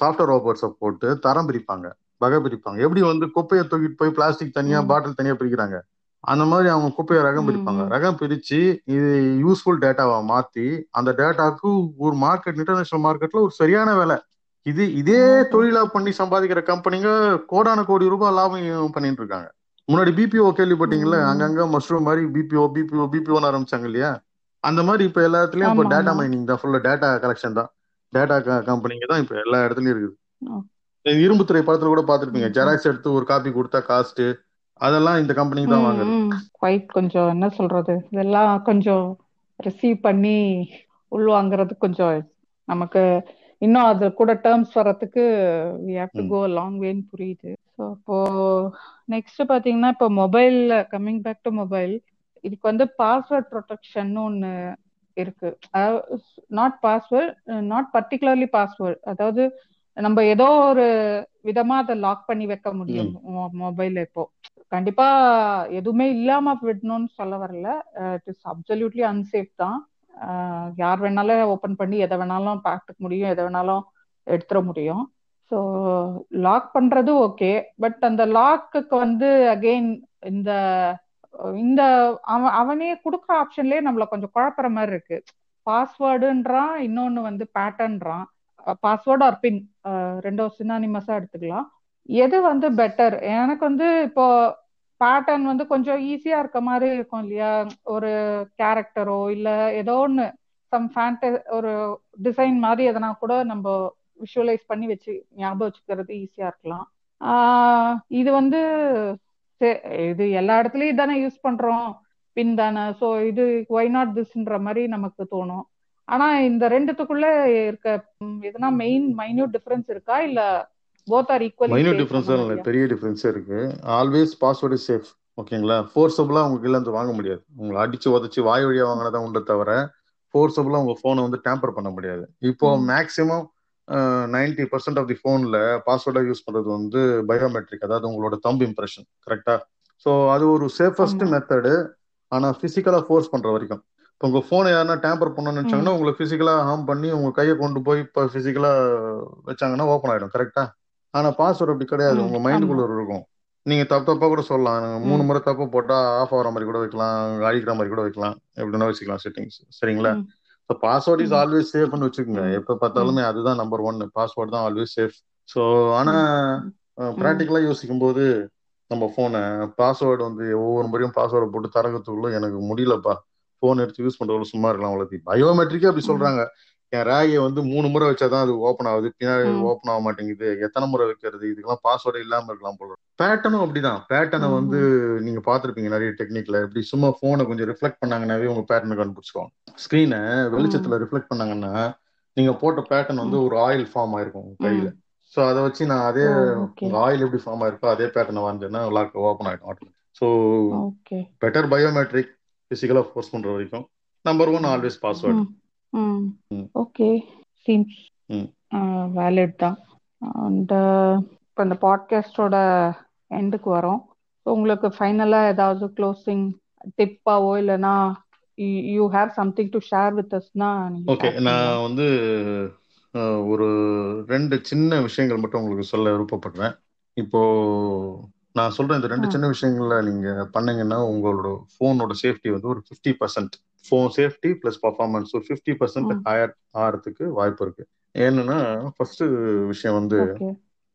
Speaker 3: சாஃப்ட்வேர் ரோபோட்ஸை போட்டு தரம் பிரிப்பாங்க வகை பிரிப்பாங்க. எப்படி வந்து குப்பையை தூக்கிட்டு போய் பிளாஸ்டிக் தனியா பாட்டில் தனியா பிரிக்கிறாங்க? அந்த மாதிரி அவங்க குப்பையை ரகம் பிரிப்பாங்க. ரகம் பிரிச்சு இது யூஸ்ஃபுல் டேட்டாவை மாத்தி அந்த டேட்டாக்கு ஒரு மார்க்கெட் இன்டர்நேஷனல் மார்க்கெட்ல ஒரு சரியான விலை. இது இதே தொழிலா பண்ணி சம்பாதிக்கிற கம்பெனிங்க கோடான கோடி ரூபாய் லாபம் பண்ணிட்டு இருக்காங்க. முன்னாடி பிபிஓ கேள்விப்பட்டீங்கல்ல? அங்கங்க மஷ்ரூம் மாதிரி பிபிஓ பிபிஓ பிபிஓன்னு ஆரம்பிச்சாங்க இல்லையா? அந்த மாதிரி இப்ப எல்லா இடத்துலயும் இப்ப டேட்டா மைனிங் தான். ஃபுல்லா டேட்டா கலெக்ஷன் தான். டேட்டா கம்பெனிங்க தான் இப்ப எல்லா இடத்துலயும் இருக்குது. இரும்புத்துறை படத்துல கூட
Speaker 2: ம்.
Speaker 3: ஜெராக்ஸ் எடுத்து ஒரு காப்பி கொடுத்தா காஸ்ட் அதெல்லாம் இந்த கம்பெனிக்கு தான் வாங்குது
Speaker 2: குவைட் கொஞ்சம் என்ன சொல்றது? இதெல்லாம் கொஞ்சம் ரிசீவ் பண்ணி உள்வாங்கிறது கொஞ்சம் நமக்கு இன்னும் அது கூட டேர்ம்ஸ் வர்றதுக்கு we have to. Go long வேன்னு புரியுது. ஸோ இப்போ நெக்ஸ்ட் பாத்தீங்கன்னா இப்போ mobile coming back to mobile இதுக்கு வந்து பாஸ்வேர்ட் ப்ரொடெக்ஷன் ஒன்று இருக்கு. Not password not particularly password அதாவது நம்ம ஏதோ ஒரு விதமா அதை லாக் பண்ணி வைக்க முடியும் மொபைல் இப்போ. கண்டிப்பா எதுவுமே இல்லாம விடணும்னு சொல்ல வரல. இட் இஸ் அப்சல்யூட்லி அன்சேஃப் தான். யார் வேணாலும் ஓபன் பண்ணி எதை வேணாலும் பார்த்துக்க முடியும் எதை வேணாலும் எடுத்துட முடியும். ஸோ லாக் பண்றது ஓகே பட் அந்த லாக்குக்கு வந்து அகெயின் இந்த இந்த அவன் அவனே கொடுக்குற ஆப்ஷன்லயே நம்மள கொஞ்சம் குழப்புற மாதிரி இருக்கு. பாஸ்வேர்டுன்றான் இன்னொன்னு வந்து பேட்டர்ன்றான் பாஸ்வேர்டு ஆர் பின் ரெண்டும் சினானிமஸா எடுத்துக்கலாம். எது வந்து பெட்டர் எனக்கு வந்து இப்போ பேட்டர்ன் வந்து கொஞ்சம் ஈஸியா இருக்க மாதிரி இருக்கும் இல்லையா? ஒரு கேரக்டரோ இல்ல ஏதோ ஒன்னு சம் ஃபேண்ட ஒரு டிசைன் மாதிரி எதனா கூட நம்ம விஷுவலைஸ் பண்ணி வச்சு ஞாபகம் வச்சுக்கிறது ஈஸியா இருக்கலாம். ஆஹ் இது வந்து இது எல்லா இடத்துலயும் தானே யூஸ் பண்றோம். பின் தானே. ஸோ இது ஒய் நாட் திஸ்ன்ற மாதிரி நமக்கு தோணும். ஆனா இந்த ரெண்டுத்துக்குள்ள இருக்க எதனா மெயின் மைன்யூட் டிஃபரன்ஸ் இருக்கா? இல்ல both are equally
Speaker 3: minute difference இல்லை பெரிய டிஃபரன்ஸ் இருக்கு. ஆல்வேஸ் பாஸ்வேர்டு சேஃப் ஓகேங்களா ஃபோர்ஸபுளா உங்களுக்கு இருந்து வாங்க முடியாது. உங்களை அடிச்சு உதச்சு வாய் வழியா வாங்கினதான் உண்டு தவிர ஃபோர்ஸபுளா உங்க போனை வந்து டேம்பர் பண்ண முடியாது. இப்போ
Speaker 2: ம்.
Speaker 3: Maximum ninety percent of the ஃபோன்ல பாஸ்வேர்டா யூஸ் பண்றது வந்து பயோமெட்ரிக் அதாவது உங்களோட தம்பு இம்ப்ரெஷன் கரெக்டா ஸோ அது ஒரு சேஃபஸ்ட். மெத்தடு ஆனா பிசிக்கலா ஃபோர்ஸ் பண்ற வரைக்கும். இப்போ உங்க போனை யாருன்னா டேம்பர் பண்ணணும்னு நினைச்சாங்கன்னா உங்களை பிசிக்கலா ஹார்ம் பண்ணி உங்க கையை கொண்டு போய் இப்போ பிசிக்கலா வச்சாங்கன்னா ஓப்பன் ஆயிடும் கரெக்டா ஆனா பாஸ்வேர்ட் அப்படி கிடையாது உங்க. மைண்டுக்குள்ள இருக்கும் நீங்க தப்பு தப்பா கூட சொல்லலாம் மூணு. முறை தப்பு போட்டா ஆஃப் ஆகிற மாதிரி கூட வைக்கலாம் அழிக்கிற மாதிரி கூட வைக்கலாம் எப்படின்னா வச்சுக்கலாம் செட்டிங்ஸ் சரிங்களா. So password is. ஆல்வேஸ் சேஃப்னு வச்சுக்கோங்க. எப்ப பார்த்தாலுமே அதுதான் நம்பர் ஒன் பாஸ்வேர்ட் தான் ஆல்வேஸ் சேஃப் ஸோ ஆனா. ப்ராக்டிக்கலா யோசிக்கும் போது நம்ம போனை பாஸ்வேர்டு வந்து ஒவ்வொரு முறையும் பாஸ்வேர்டு போட்டு தரகத்துக்குள்ள எனக்கு முடியலப்பா போன் எடுத்து யூஸ் பண்றவங்க சும்மா இருக்கலாம் அவ்வளவு பயோமெட்ரிக்கே அப்படி. சொல்றாங்க என் ரேகையை வந்து மூணு முறை வச்சாதான் அது ஓப்பன் ஆகுது. பின்னாடி. ஓப்பன் ஆக மாட்டேங்குது. எத்தனை முறை வைக்கிறது? இதுக்கெல்லாம் பாஸ்வேர்டு இல்லாம இருக்கலாம் போல பேட்டர்னும் அப்படிதான். பேட்டர்னை
Speaker 2: ம்.
Speaker 3: வந்து நீங்க பாத்திருப்பீங்க நிறைய டெக்னிக்ல இப்படி சும்மா போனை கொஞ்சம் ரிஃப்ளெக்ட் பண்ணாங்கன்னாவே உங்க பேட்டர்னை கண்டுபிடிச்சிருவாங்க. ஸ்கிரீனை வெளிச்சத்துல ரிஃப்ளெக்ட் பண்ணாங்கன்னா நீங்க போட்ட பேட்டர்ன் வந்து. ஒரு ஆயில் ஃபார்ம் ஆயிருக்கும் உங்க கையில. ஸோ அதை வச்சு நான் அதே ஆயில் எப்படி ஃபார்ம் ஆயிருக்கோ அதே பேட்டர்னை வந்தேன்னா லாக் ஓப்பன் ஆயிடும் ஆட்டோமேட்டிக் ஸோ பெட்டர் பயோமெட்ரிக் பிசிக்கலா ஃபோர்ஸ் பண்ற வரைக்கும் number one always password.
Speaker 2: Okay. Seems. Valid தான். அண்ட் இப்போ இந்த பாட்காஸ்டோட எண்டுக்கு வரோம். So, உங்களுக்கு ஃபைனலாக ஏதாவது க்ளோசிங் டிப்பாவோ இல்லைன்னா you have something to share with Asna
Speaker 3: okay நான் வந்து ஒரு ரெண்டு சின்ன விஷயங்கள் மட்டும் உங்களுக்கு சொல்ல விருப்பப்படுறேன். இப்போ நான் சொல்றேன் இந்த ரெண்டு. சின்ன விஷயங்கள்ல நீங்க பண்ணீங்கன்னா உங்களோட போனோட சேஃப்டி வந்து ஒரு fifty percent phone safety plus performance ஒரு ஃபிஃப்டி பர்சன்ட். ஹையர் ஆகிறதுக்கு வாய்ப்பு இருக்கு. ஏன்னா ஃபர்ஸ்ட் விஷயம் வந்து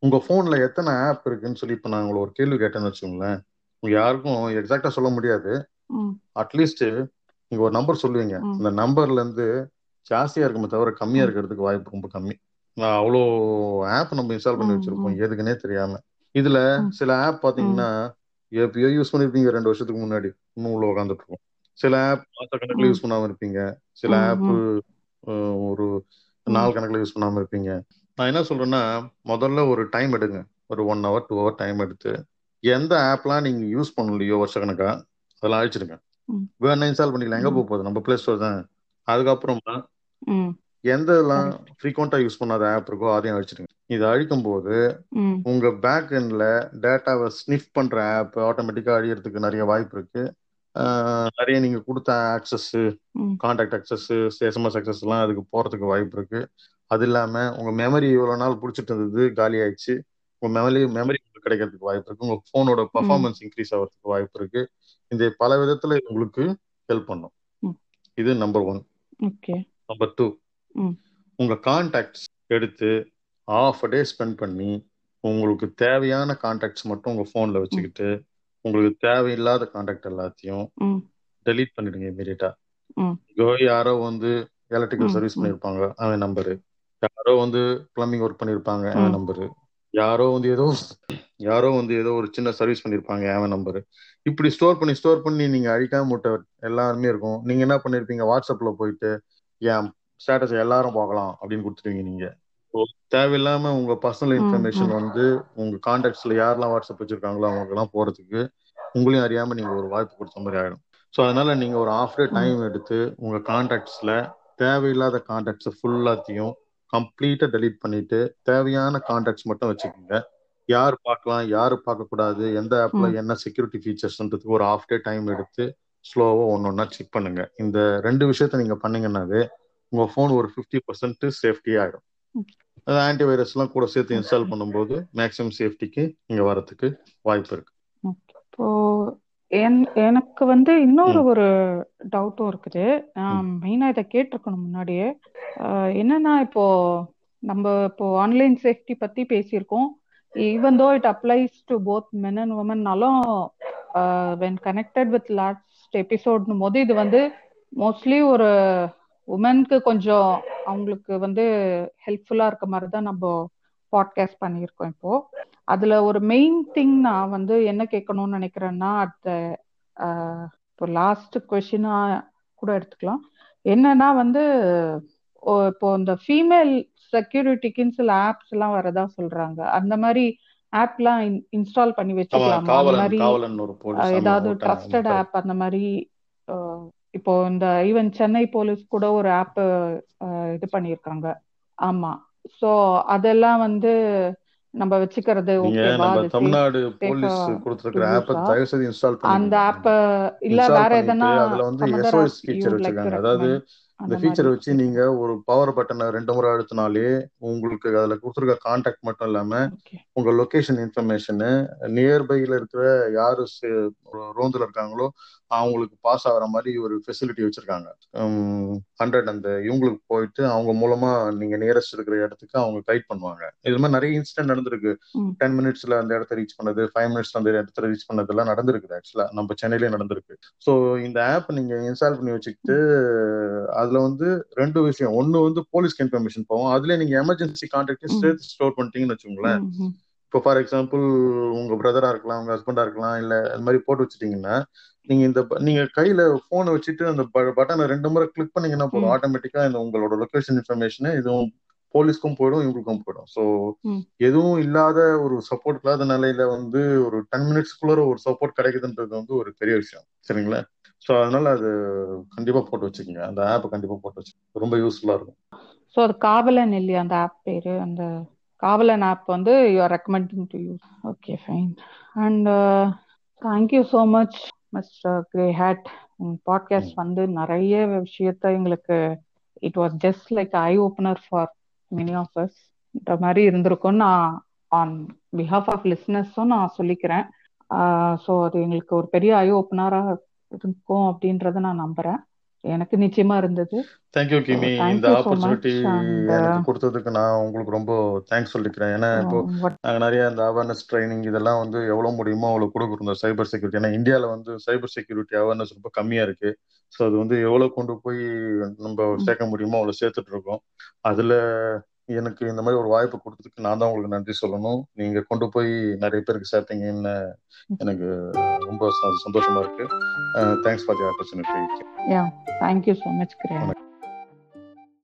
Speaker 3: உங்க போன்ல எத்தனை ஆப் இருக்குன்னு சொல்லி இப்போ நான் உங்களை ஒரு கேள்வி கேட்டேன்னு வச்சுக்கோங்களேன். யாருக்கும் எக்ஸாக்டா சொல்ல முடியாது. அட்லீஸ்ட் நீங்க ஒரு நம்பர் சொல்லுவீங்க. அந்த நம்பர்ல இருந்து ஜாஸ்தியா இருக்குமே தவிர கம்மியா இருக்கிறதுக்கு வாய்ப்பு ரொம்ப கம்மி. நான் அவ்வளோ ஆப் நம்ம இன்ஸ்டால் பண்ணி வச்சிருப்போம். எதுக்குன்னே தெரியாம. இதுல சில ஆப் பாத்தீங்கன்னா எப்பயோ யூஸ் பண்ணிருப்பீங்க ரெண்டு வருஷத்துக்கு முன்னாடி. இன்னும் உள்ள உட்காந்துட்டு இருக்கும் சில ஆப் மாச கணக்குல யூஸ் பண்ணாம இருப்பீங்க. சில ஆப் ஒரு நாள் கணக்குல யூஸ் பண்ணாம இருப்பீங்க. நான் என்ன சொல்றேன்னா முதல்ல ஒரு டைம் எடுங்க. ஒரு one hour two hour time எடுத்து எந்த ஆப்லாம் நீங்க யூஸ் பண்ணலையோ வருஷக்கணக்கா அதெல்லாம் அழிச்சிடுங்க.
Speaker 2: ம்.
Speaker 3: வேணா இன்ஸ்டால் பண்ணிக்கலாம். எங்க போக போகுது? நம்ம பிளே ஸ்டோர் தான். அதுக்கப்புறமா எந்த எல்லாம் ஃப்ரீக்வெண்டா யூஸ் பண்ணாத ஆப் இருக்கோ அதையும் அழிச்சிடுங்க. இது அழிக்கும் போது உங்க பேக் எண்ட்ல டேட்டாவை ஸ்னிஃப் பண்ற ஆப் ஆட்டோமேட்டிக்கா அழியறதுக்கு நிறைய வாய்ப்பு இருக்கு. நிறைய நீங்க கொடுத்த access contact access SMS access எல்லாம் அதுக்கு போறதுக்கு வாய்ப்பு இருக்கு. அது இல்லாம உங்க மெமரி இவ்வளவு நாள் பிடிச்சிட்டு இருந்தது காலி ஆயிடுச்சு. உங்க மெமரி மெமரி கிடைக்கிறதுக்கு வாய்ப்பு இருக்கு. உங்க போனோட பர்ஃபார்மன்ஸ் இன்க்ரீஸ் ஆகிறதுக்கு வாய்ப்பு இருக்கு. இந்த பல விதத்துல உங்களுக்கு ஹெல்ப் பண்ணும். இது number one
Speaker 2: okay.
Speaker 3: Number two உங்க கான்டாக்ட்ஸ் எடுத்து ஆஃப் டே ஸ்பெண்ட் பண்ணி உங்களுக்கு தேவையான கான்டாக்ட்ஸ் மட்டும் உங்க போன்ல வச்சுக்கிட்டு உங்களுக்கு தேவையில்லாத கான்டாக்ட் எல்லாத்தையும் டெலீட் பண்ணிடுங்க இமீடியட்டா யாரோ வந்து எலக்ட்ரிக்கல் சர்வீஸ்
Speaker 2: ம்.
Speaker 3: பண்ணியிருப்பாங்க அவன் நம்பரு யாரோ வந்து பிளம்பிங் ஒர்க் பண்ணியிருப்பாங்க அவன் நம்பரு யாரோ வந்து ஏதோ யாரோ வந்து ஏதோ ஒரு சின்ன சர்வீஸ் பண்ணியிருப்பாங்க ஏவன் நம்பர் இப்படி ஸ்டோர் பண்ணி ஸ்டோர் பண்ணி நீங்க அழிக்காம விட்ட எல்லாருமே இருக்கும். நீங்க என்ன பண்ணிருப்பீங்க வாட்ஸ்அப்ல போயிட்டு என் ஸ்டேட்டஸ் எல்லாரும் பார்க்கலாம் அப்படின்னு கொடுத்துருவீங்க நீங்க. தேவையில்லாம உங்க பர்சனல் இன்ஃபர்மேஷன் வந்து உங்க கான்டாக்ட்ஸ்ல யாரெல்லாம் வாட்ஸ்அப் வச்சிருக்காங்களோ அவங்க எல்லாம் போறதுக்கு உங்களையும் அறியாம நீங்க ஒரு வாய்ப்பு கொடுத்த மாதிரி ஆயிடும். ஸோ அதனால நீங்க ஒரு ஆஃப் டே டைம் எடுத்து உங்க கான்டாக்ட்ஸ்ல தேவையில்லாத கான்டாக்ட்ஸ் ஃபுல்லாத்தையும் கம்ப்ளீட்டா டெலீட் பண்ணிட்டு தேவையான கான்டாக்ட்ஸ் மட்டும் வச்சுக்கோங்க. யார் பார்க்கலாம் யாரு பார்க்க கூடாது எந்த ஆப்ல என்ன செக்யூரிட்டி ஃபீச்சர்ஸ்ன்றதுக்கு ஒரு ஆஃப் டே டைம் எடுத்து ஸ்லோவா ஒன்னு ஒன்னா செக் பண்ணுங்க. இந்த ரெண்டு விஷயத்த நீங்க பண்ணீங்கன்னாவே உங்க ஃபோன் ஒரு ஃபிஃப்டி பர்சன்ட் சேஃப்டி ஆயிடும். ஆன்டி வைரஸ் எல்லாம் கூட சேர்த்து இன்ஸ்டால் பண்ணும்போது மேக்ஸிமம் சேஃப்டிக்கு இங்க வரதுக்கு வாய்ப்பு இருக்கு.
Speaker 2: இப்போ எனக்கு வந்து இன்னொரு ஒரு டவுட்டும் இருக்குது. மெயினா இதை கேட்டிருக்கணும் முன்னாடியே. என்னன்னா இப்போ நம்ம இப்போ ஆன்லைன் சேஃப்டி பத்தி பேசியிருக்கோம். Even though it applies to both men and உமன்னாலும் when connected with last எபிசோட்னும் போது இது வந்து மோஸ்ட்லி ஒரு உமனுக்கு கொஞ்சம் அவங்களுக்கு வந்து ஹெல்ப்ஃபுல்லா இருக்க மாதிரி தான் நம்ம பாட்காஸ்ட் பண்ணியிருக்கோம் இப்போ. அதுல ஒரு மெயின் திங் நான் வந்து என்ன கேட்கணும்னு நினைக்கிறேன்னா அட் இப்போ லாஸ்ட் கொஸ்டினா கூட எடுத்துக்கலாம். என்னன்னா வந்து இப்போ இந்த ஃபீமேல் செக்யூரிட்டிக்குன்னு சில ஆப்ஸ் எல்லாம் வரதா சொல்றாங்க. அந்த மாதிரி ஆப்லாம் இன்ஸ்டால் பண்ணி வச்சுக்கலாமா? அந்த மாதிரி ஏதாவது ட்ரஸ்டட் ஆப் அந்த மாதிரி இப்போ இந்த ஈவன் சென்னை போலீஸ் கூட ஒரு ஆப் இது பண்ணியிருக்காங்க. ஆமா. சோ அதெல்லாம் வந்து நம்ம வச்சுக்கிறது
Speaker 3: தமிழ்நாடு போலீஸ் கொடுத்திருக்கிற ஆப் தயவு செய்து இன்ஸ்டால்
Speaker 2: அந்த ஆப் இல்ல வேற எதனா
Speaker 3: அதுல வந்து எஸ்ஓஎஸ் ஃபீச்சர் வச்சிருக்காங்க அதாவது இந்த ஃபீச்சர் வச்சு நீங்க ஒரு பவர் பட்டனை ரெண்டு முறை அழுத்தினாலே உங்களுக்கு அதுல கொடுத்துருக்க கான்டாக்ட் மட்டும் இல்லாம உங்க லொகேஷன் இன்ஃபர்மேஷனு நியர்பைல இருக்கிற யாரு ரோந்துல இருக்காங்களோ அவங்களுக்கு பாஸ் ஆகிற மாதிரி ஒரு ஃபெசிலிட்டி வச்சிருக்காங்க. ஹண்ட்ரட் அந்த இவங்களுக்கு போயிட்டு அவங்க மூலமா நீங்க நியரஸ்ட் இருக்கிற இடத்துக்கு அவங்க கைட் பண்ணுவாங்க. இது மாதிரி நிறைய இன்சிடென்ட் நடந்திருக்கு. டென் மினிட்ஸ்ல அந்த இடத்த ரீச் பண்ணது ஃபைவ் மினிட்ஸ் அந்த இடத்துல ரீச் பண்ணது எல்லாம் நடந்திருக்குது ஆக்சுவலா நம்ம சென்னையிலே நடந்திருக்கு. ஸோ இந்த ஆப் நீங்க இன்ஸ்டால் பண்ணி வச்சுக்கிட்டு அதுல வந்து ரெண்டு விஷயம். ஒன்னு வந்து போலீஸ்க்கு இன்ஃபர்மேஷன் போகும். அதுல நீங்க எமர்ஜென்சி கான்டாக்ட் சேர்த்து ஸ்டோர் பண்ணிட்டீங்கன்னு வச்சுக்கோங்களேன். இப்போ ஃபார் எக்ஸாம்பிள் உங்க பிரதரா இருக்கலாம் உங்க ஹஸ்பண்டா இருக்கலாம் இல்ல அந்த மாதிரி போட்டு வச்சுட்டீங்கன்னா நீங்க இந்த நீங்க கையில போனை வச்சுட்டு அந்த பட்டனை ரெண்டு முறை கிளிக் பண்ணீங்கன்னா போதும். ஆட்டோமேட்டிக்கா இந்த உங்களோட லொகேஷன் இன்ஃபர்மேஷன் இதுவும் போலீஸ்க்கும் போயிடும் இவங்களுக்கும் போயிடும். ஸோ எதுவும் இல்லாத ஒரு சப்போர்ட் இல்லாத நிலையில வந்து ஒரு டென் மினிட்ஸ்க்குள்ள ஒரு சப்போர்ட் கிடைக்குதுன்றது வந்து ஒரு பெரிய விஷயம். சரிங்களா? ஸோ அதனால அது கண்டிப்பா போட்டு வச்சுக்கோங்க. அந்த ஆப் கண்டிப்பா போட்டு வச்சுக்கோங்க. ரொம்ப யூஸ்ஃபுல்லா இருக்கும்.
Speaker 2: ஸோ அது காவலன் இல்லையா அந்த ஆப் பேரு? அந்த காவலன் ஆப் வந்து you are recommending to you okay fine and thank you so much mister grey had podcast வந்து நிறைய விஷயத்த எங்களுக்கு it was just like eye opener for many of us இந்த மாதிரி இருந்திருக்கும் நான் ஆன் பிஹாஃப் ஆஃப் லிஸ்னஸும் நான் சொல்லிக்கிறேன். ஸோ அது எங்களுக்கு ஒரு பெரிய ஐ ஓப்பனராக இருக்கும் அப்படின்றத நான் நம்புறேன். எனக்கு நிச்சயமா இருந்தது.
Speaker 3: தேங்க்யூ கிமி இந்த ஆப்பர்ச்சுனிட்டி எனக்கு கொடுத்ததுக்கு நான் உங்களுக்கு ரொம்ப தேங்க்ஸ் சொல்லிக்கிறேன். ஏன்னா இப்போ நாங்க நிறைய இந்த அவேர்னஸ் ட்ரைனிங் இதெல்லாம் வந்து எவ்வளவு முடியுமோ அவ்வளவு கொடுக்குறோம். சைபர் செக்யூரிட்டி ஏன்னா இந்தியாவில வந்து சைபர் செக்யூரிட்டி அவேர்னஸ் ரொம்ப கம்மியா இருக்கு. ஸோ அது வந்து எவ்வளவு கொண்டு போய் நம்ம சேர்க்க முடியுமோ அவ்வளவு சேர்த்துட்டு இருக்கோம். அதுல எனக்கு இந்த மாதிரி ஒரு வாய்ப்பு கொடுத்ததுக்கு நான் தான் உங்களுக்கு நன்றி சொல்லணும். நீங்க கொண்டு போய் நிறைய பேருக்கு சேர்த்தீங்கன்னு எனக்கு ரொம்ப சந்தோஷமா இருக்கு. Thanks for the opportunity
Speaker 2: yeah thank you so much Kiran